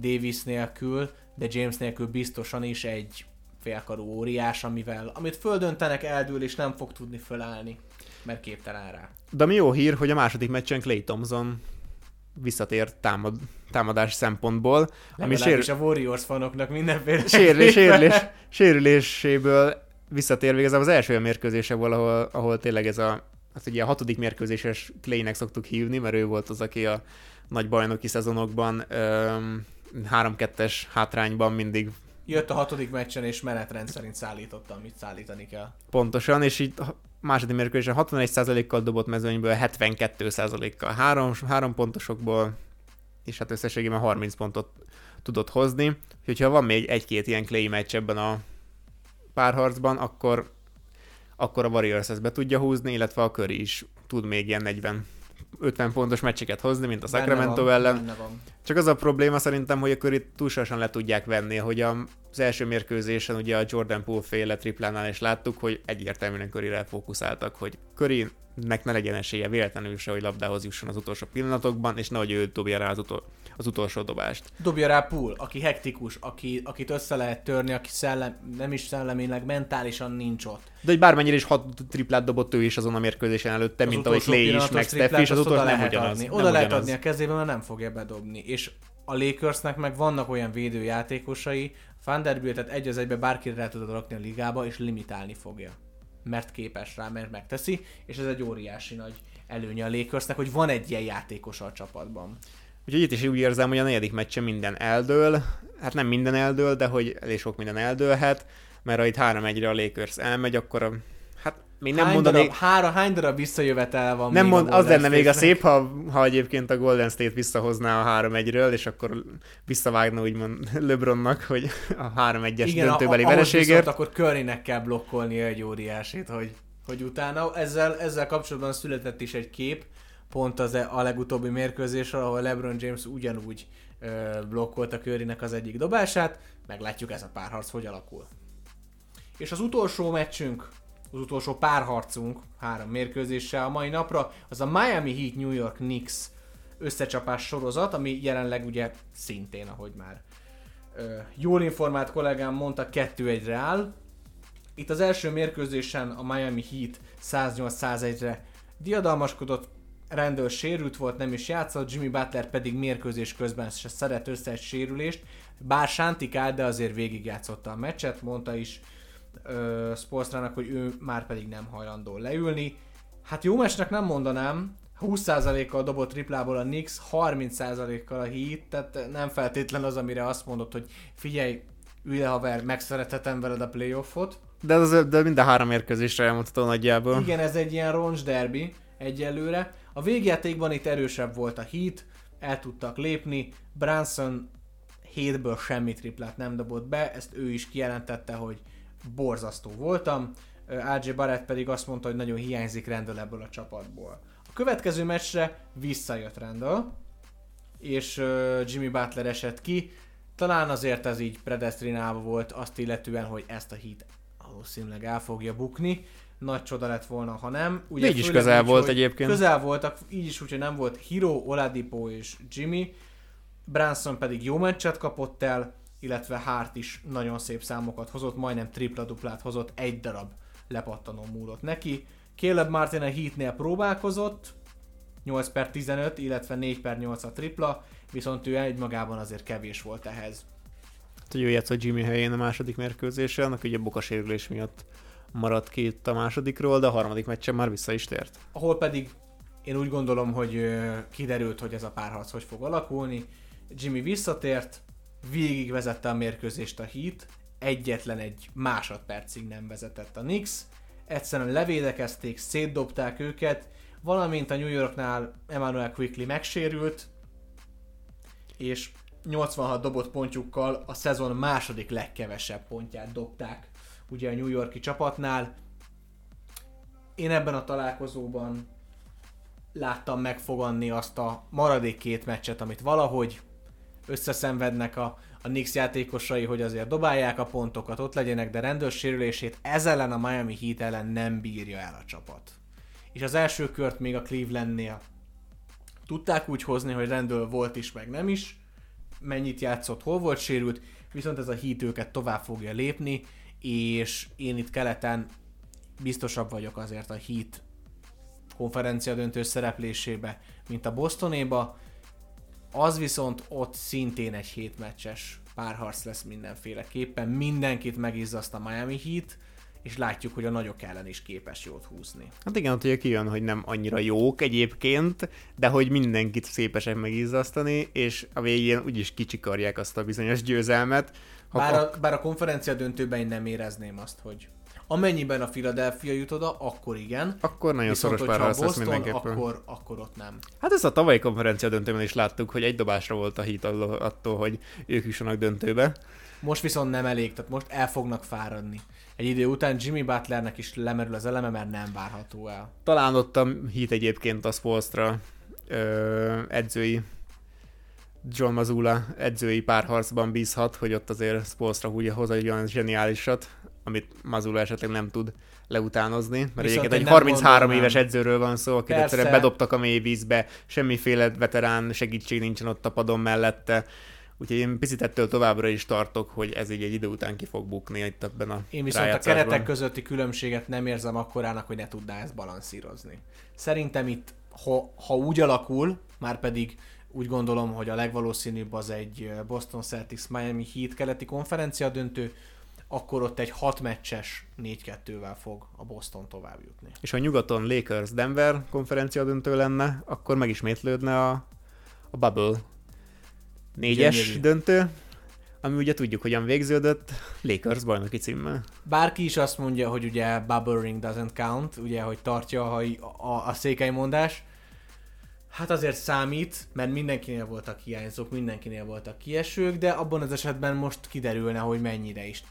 Davis nélkül, de James nélkül biztosan is egy félkarú óriás, amivel, amit földöntenek, eldől és nem fog tudni fölállni, mert képtelen rá. De mi jó hír, hogy a második meccsen Clay Thompson visszatért támad, támadási szempontból, ami Legalábbis sér, a Warriors fanoknak mindenféle sérülés, sérülés, sérüléséből visszatér igazából az első olyan mérkőzése volt, ahol, ahol tényleg ez a, hát ugye a hatodik mérkőzéses Claynek szoktuk hívni, mert ő volt az, aki a nagy bajnoki szezonokban öm, 3-2-es hátrányban mindig Jött a hatodik meccsen, és menetrend szerint szállította, amit szállítani kell. pontosan, és így második mérkőzésen 61%-kal dobott mezőnyből, 72%-kal három, három pontosokból, és hát összességében 30 pontot tudott hozni. Úgyhogy ha van még egy-két ilyen Clay meccs ebben a párharcban, akkor, akkor a Warriors ezt be tudja húzni, illetve a Curry is tud még ilyen 40 50 pontos meccseket hozni, mint a Sacramento van, ellen. Csak az a probléma szerintem, hogy a Curry túlságosan le tudják venni, hogy a- az első mérkőzésen ugye a Jordan Poole féle triplánál is láttuk, hogy egyértelműen Curryre fókuszáltak, hogy Currynek ne legyen esélye véletlenül se, hogy labdához jusson az utolsó pillanatokban, és nehogy ő dobja rá az, utol- az utolsó dobást. Dobja rá Pool, aki hektikus, aki, akit össze lehet törni, aki szellem, nem is szellemileg, mentálisan nincs ott. De hogy bármennyire is hat triplát dobott ő is azon a mérkőzésen előtte, Az mint ahogy Clay is, meg Steph is, az utolsó nem ugyanaz. Adni. nem Oda lehet ugyanaz. adni a kezébe, mert nem fogja bedobni. És a Lakersnek meg vannak olyan védőjátékosai, Vanderbiltet egy az egybe bárkire rá tudod rakni a ligába, és limitálni fogja. Mert képes rá, mert megteszi, és ez egy óriási nagy előnye a Lakersnek, hogy van egy ilyen játékos a csapatban. Úgyhogy itt is úgy érzem, hogy a negyedik meccsen minden eldől, hát nem minden eldől, de hogy elég sok minden eldőlhet, mert ha itt 3-1-re a Lakers elmegy, akkor még nem hány mondanék, darab, hára, hány darab visszajövetel van nem mond, a az lenne még a szép, ha, ha egyébként a Golden State visszahozná a 3-1-ről, és akkor visszavágna úgymond *laughs* LeBronnak, hogy a 3-1-es Igen, döntőbeli a, ahhoz vereségért. viszont akkor Currynek kell blokkolnia egy óriásit, hogy, hogy utána ezzel, ezzel kapcsolatban született is egy kép, pont az e- a legutóbbi mérkőzésről, ahol LeBron James ugyanúgy ö, blokkolta Currynek az egyik dobását, meglátjuk ez a párharc hogy alakul. És az utolsó meccsünk, az utolsó párharcunk három mérkőzéssel a mai napra, az a Miami Heat New York Knicks összecsapás sorozat, ami jelenleg ugye szintén, ahogy már ö, jól informált kollégám mondta, 2-1-re áll. Itt az első mérkőzésen a Miami Heat 108-101-re diadalmaskodott, rendőr sérült volt, nem is játszott, Jimmy Butler pedig mérkőzés közben se szedett össze egy sérülést, bár sántikált, de azért végigjátszotta a meccset, mondta is ö, hogy ő már pedig nem hajlandó leülni. Hát jó meccsnek nem mondanám, 20%-kal dobott triplából a Knicks, 30%-kal a Heat, tehát nem feltétlen az, amire azt mondod, hogy figyelj, ülj le haver, megszerethetem veled a playoffot. De, az, de mind a három mérkőzésre elmondható nagyjából. Igen, ez egy ilyen roncs derby egyelőre. A végjátékban itt erősebb volt a Heat, el tudtak lépni, Branson 7-ből semmi triplát nem dobott be, ezt ő is kijelentette, hogy borzasztó voltam. RJ Barrett pedig azt mondta, hogy nagyon hiányzik Randall ebből a csapatból. A következő meccsre visszajött Randall, és Jimmy Butler esett ki. Talán azért ez így predestinálva volt azt illetően, hogy ezt a Heat valószínűleg el fogja bukni. Nagy csoda lett volna, ha nem. De így is közel úgy, volt egyébként. Közel voltak, így is úgy, hogy nem volt Hiro, Oladipo és Jimmy. Branson pedig jó meccset kapott el, illetve Hart is nagyon szép számokat hozott, majdnem tripla-duplát hozott, egy darab lepattanó múlott neki. Caleb Martin a Heatnél próbálkozott, 8 per 15, illetve 4 per 8 a tripla, viszont ő egymagában azért kevés volt ehhez. hogy ő játszott Jimmy helyén a második mérkőzésen, aki ugye bokasérülés miatt maradt ki itt a másodikról, de a harmadik meccsen már vissza is tért. Ahol pedig én úgy gondolom, hogy kiderült, hogy ez a párharc hogy fog alakulni. Jimmy visszatért, végigvezette a mérkőzést a Heat, egyetlen egy másodpercig nem vezetett a Knicks. Egyszerűen levédekezték, szétdobták őket, valamint a New Yorknál Emmanuel Quickly megsérült, és 86 dobott pontjukkal a szezon második legkevesebb pontját dobták ugye a New Yorki csapatnál. Én ebben a találkozóban láttam megfoganni azt a maradék két meccset, amit valahogy összeszenvednek a, a Knicks játékosai, hogy azért dobálják a pontokat, ott legyenek, de rendőrsérülését ez ellen a Miami Heat ellen nem bírja el a csapat. És az első kört még a Clevelandnél tudták úgy hozni, hogy rendőr volt is, meg nem is, mennyit játszott, hol volt sérült, viszont ez a Heat őket tovább fogja lépni, és én itt keleten biztosabb vagyok azért a Heat konferencia döntő szereplésébe, mint a Bostonéba. Az viszont ott szintén egy hétmeccses párharc lesz mindenféleképpen. Mindenkit megizzaszt a Miami Heat, és látjuk, hogy a nagyok ellen is képes jót húzni. Hát igen, ott ugye kijön, hogy nem annyira jók egyébként, de hogy mindenkit szépesek megizzasztani, és a végén úgyis kicsikarják azt a bizonyos győzelmet. Ha bár, a, bár a konferencia döntőben én nem érezném azt, hogy amennyiben a Philadelphia jut oda, akkor igen. Akkor nagyon Viszont, szoros párharc lesz mindenképpen. Akkor, akkor ott nem. Hát ezt a tavalyi konferencia döntőben is láttuk, hogy egy dobásra volt a hit attól, hogy ők jussanak döntőbe. Most viszont nem elég, tehát most el fognak fáradni. Egy idő után Jimmy Butlernek is lemerül az eleme, mert nem várható el. Talán ott a hit egyébként a Spolstra edzői John Mazula edzői párharcban bízhat, hogy ott azért Spolstra húzja hozzá egy olyan zseniálisat, amit Mazula esetleg nem tud leutánozni, mert Viszont egyébként egy 33 éves edzőről van szó, akit egyszerűen bedobtak a mély vízbe, semmiféle veterán segítség nincsen ott a padon mellette, Úgyhogy én picit ettől továbbra is tartok, hogy ez így egy idő után ki fog bukni itt ebben a Én viszont a keretek közötti különbséget nem érzem akkorának, hogy ne tudná ezt balanszírozni. Szerintem itt, ha, ha úgy alakul, már pedig úgy gondolom, hogy a legvalószínűbb az egy Boston Celtics Miami Heat keleti konferencia döntő, akkor ott egy 6 meccses 4-2-vel fog a Boston tovább jutni. És ha nyugaton Lakers Denver konferencia döntő lenne, akkor megismétlődne a, a bubble négyes Gyönyörű. döntő, ami ugye tudjuk, hogyan végződött, Lakers bajnoki címmel. Bárki is azt mondja, hogy ugye bubble ring doesn't count, ugye, hogy tartja a, a, a székely mondás, Hát azért számít, mert mindenkinél voltak hiányzók, mindenkinél voltak kiesők, de abban az esetben most kiderülne, hogy mennyire is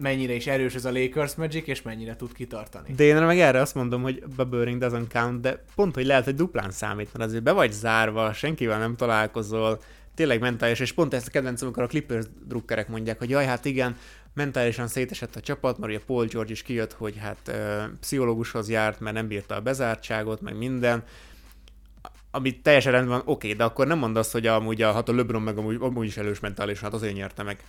mennyire is erős ez a Lakers Magic, és mennyire tud kitartani. De én meg erre azt mondom, hogy bubble ring doesn't count, de pont, hogy lehet, hogy duplán számít, mert azért be vagy zárva, senkivel nem találkozol, tényleg mentális, és pont ezt a kedvencem, amikor a Clippers drukkerek mondják, hogy jaj, hát igen, mentálisan szétesett a csapat, mert ugye Paul George is kijött, hogy hát ö, pszichológushoz járt, mert nem bírta a bezártságot, meg minden, ami teljesen rendben van, oké, de akkor nem mondd azt, hogy amúgy a, hát a LeBron meg amúgy, amúgy is elős mentálisan, hát azért nyerte meg.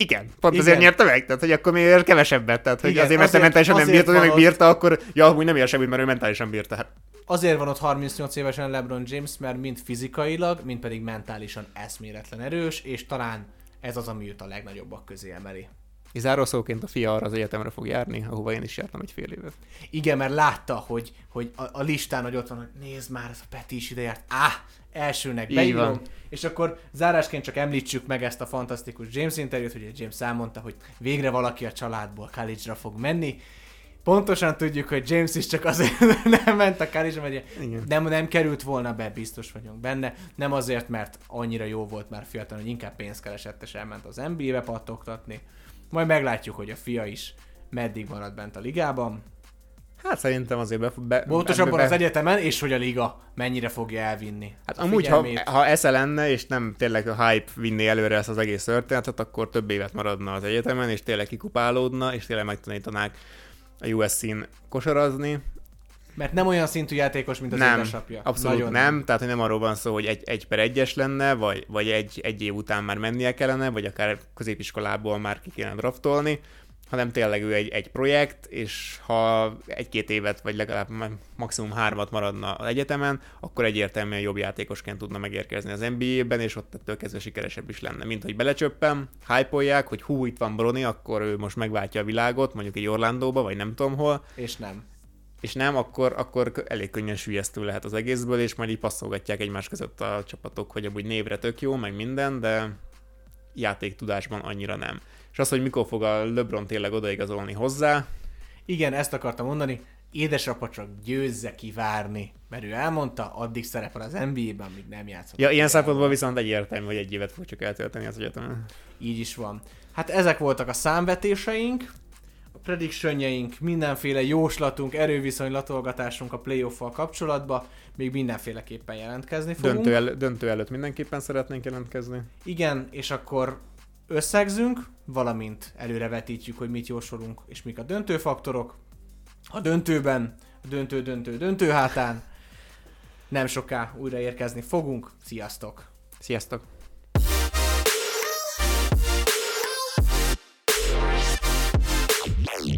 Igen, pont Igen. azért nyerte meg, tehát hogy akkor miért kevesebbet, tehát hogy Igen, azért, mert azért, mentálisan nem bírta, hogy meg bírta, akkor ja, amúgy nem ér semmit, mert ő mentálisan bírta. Hát. Azért van ott 38 évesen LeBron James, mert mind fizikailag, mind pedig mentálisan eszméletlen erős, és talán ez az, ami őt a legnagyobbak közé emeli. És zárószóként a fia arra az egyetemre fog járni, ahova én is jártam egy fél évet. Igen, mert látta, hogy, hogy a, a listán, hogy ott van, hogy nézd már, ez a Peti is ide járt. Á, elsőnek beírom. És akkor zárásként csak említsük meg ezt a fantasztikus James interjút, hogy James elmondta, hogy végre valaki a családból college-ra fog menni. Pontosan tudjuk, hogy James is csak azért *laughs* nem ment a college mert nem, nem került volna be, biztos vagyunk benne. Nem azért, mert annyira jó volt már fiatal, hogy inkább pénzt keresett, és elment az NBA-be pattogtatni majd meglátjuk, hogy a fia is meddig marad bent a ligában. Hát szerintem azért be... be Pontosabban be, az egyetemen, és hogy a liga mennyire fogja elvinni. Hát amúgy, ha, ha esze lenne, és nem tényleg a hype vinni előre ezt az egész történetet, akkor több évet maradna az egyetemen, és tényleg kikupálódna, és tényleg megtanítanák a USC-n kosarazni, mert nem olyan szintű játékos, mint az nem, édesapja. Abszolút Nagyon nem. nem, tehát hogy nem arról van szó, hogy egy, egy per egyes lenne, vagy, vagy egy, egy év után már mennie kellene, vagy akár középiskolából már ki kéne draftolni, hanem tényleg ő egy, egy projekt, és ha egy-két évet, vagy legalább maximum hármat maradna az egyetemen, akkor egyértelműen jobb játékosként tudna megérkezni az NBA-ben, és ott ettől kezdve sikeresebb is lenne. Mint hogy belecsöppem, hype hogy hú, itt van Broni, akkor ő most megváltja a világot, mondjuk egy Orlandóba, vagy nem tudom hol. És nem és nem, akkor, akkor elég könnyen sülyeztő lehet az egészből, és majd így passzolgatják egymás között a csapatok, hogy amúgy névre tök jó, meg minden, de játéktudásban annyira nem. És az, hogy mikor fog a LeBron tényleg odaigazolni hozzá, Igen, ezt akartam mondani. Édesapa csak győzze kivárni, mert ő elmondta, addig szerepel az NBA-ben, amíg nem játszott. Ja, ilyen szempontból viszont egyértelmű, hogy egy évet fog csak eltölteni az egyetemen. Így is van. Hát ezek voltak a számvetéseink, a predictionjeink, mindenféle jóslatunk, erőviszonylatolgatásunk a playoff kapcsolatba, még mindenféleképpen jelentkezni fogunk. Döntő, el, döntő előtt mindenképpen szeretnénk jelentkezni. Igen, és akkor összegzünk, valamint előrevetítjük, hogy mit jósolunk, és mik a döntőfaktorok. A döntőben, a döntő, döntő, döntő hátán nem soká újra érkezni fogunk. Sziasztok! Sziasztok!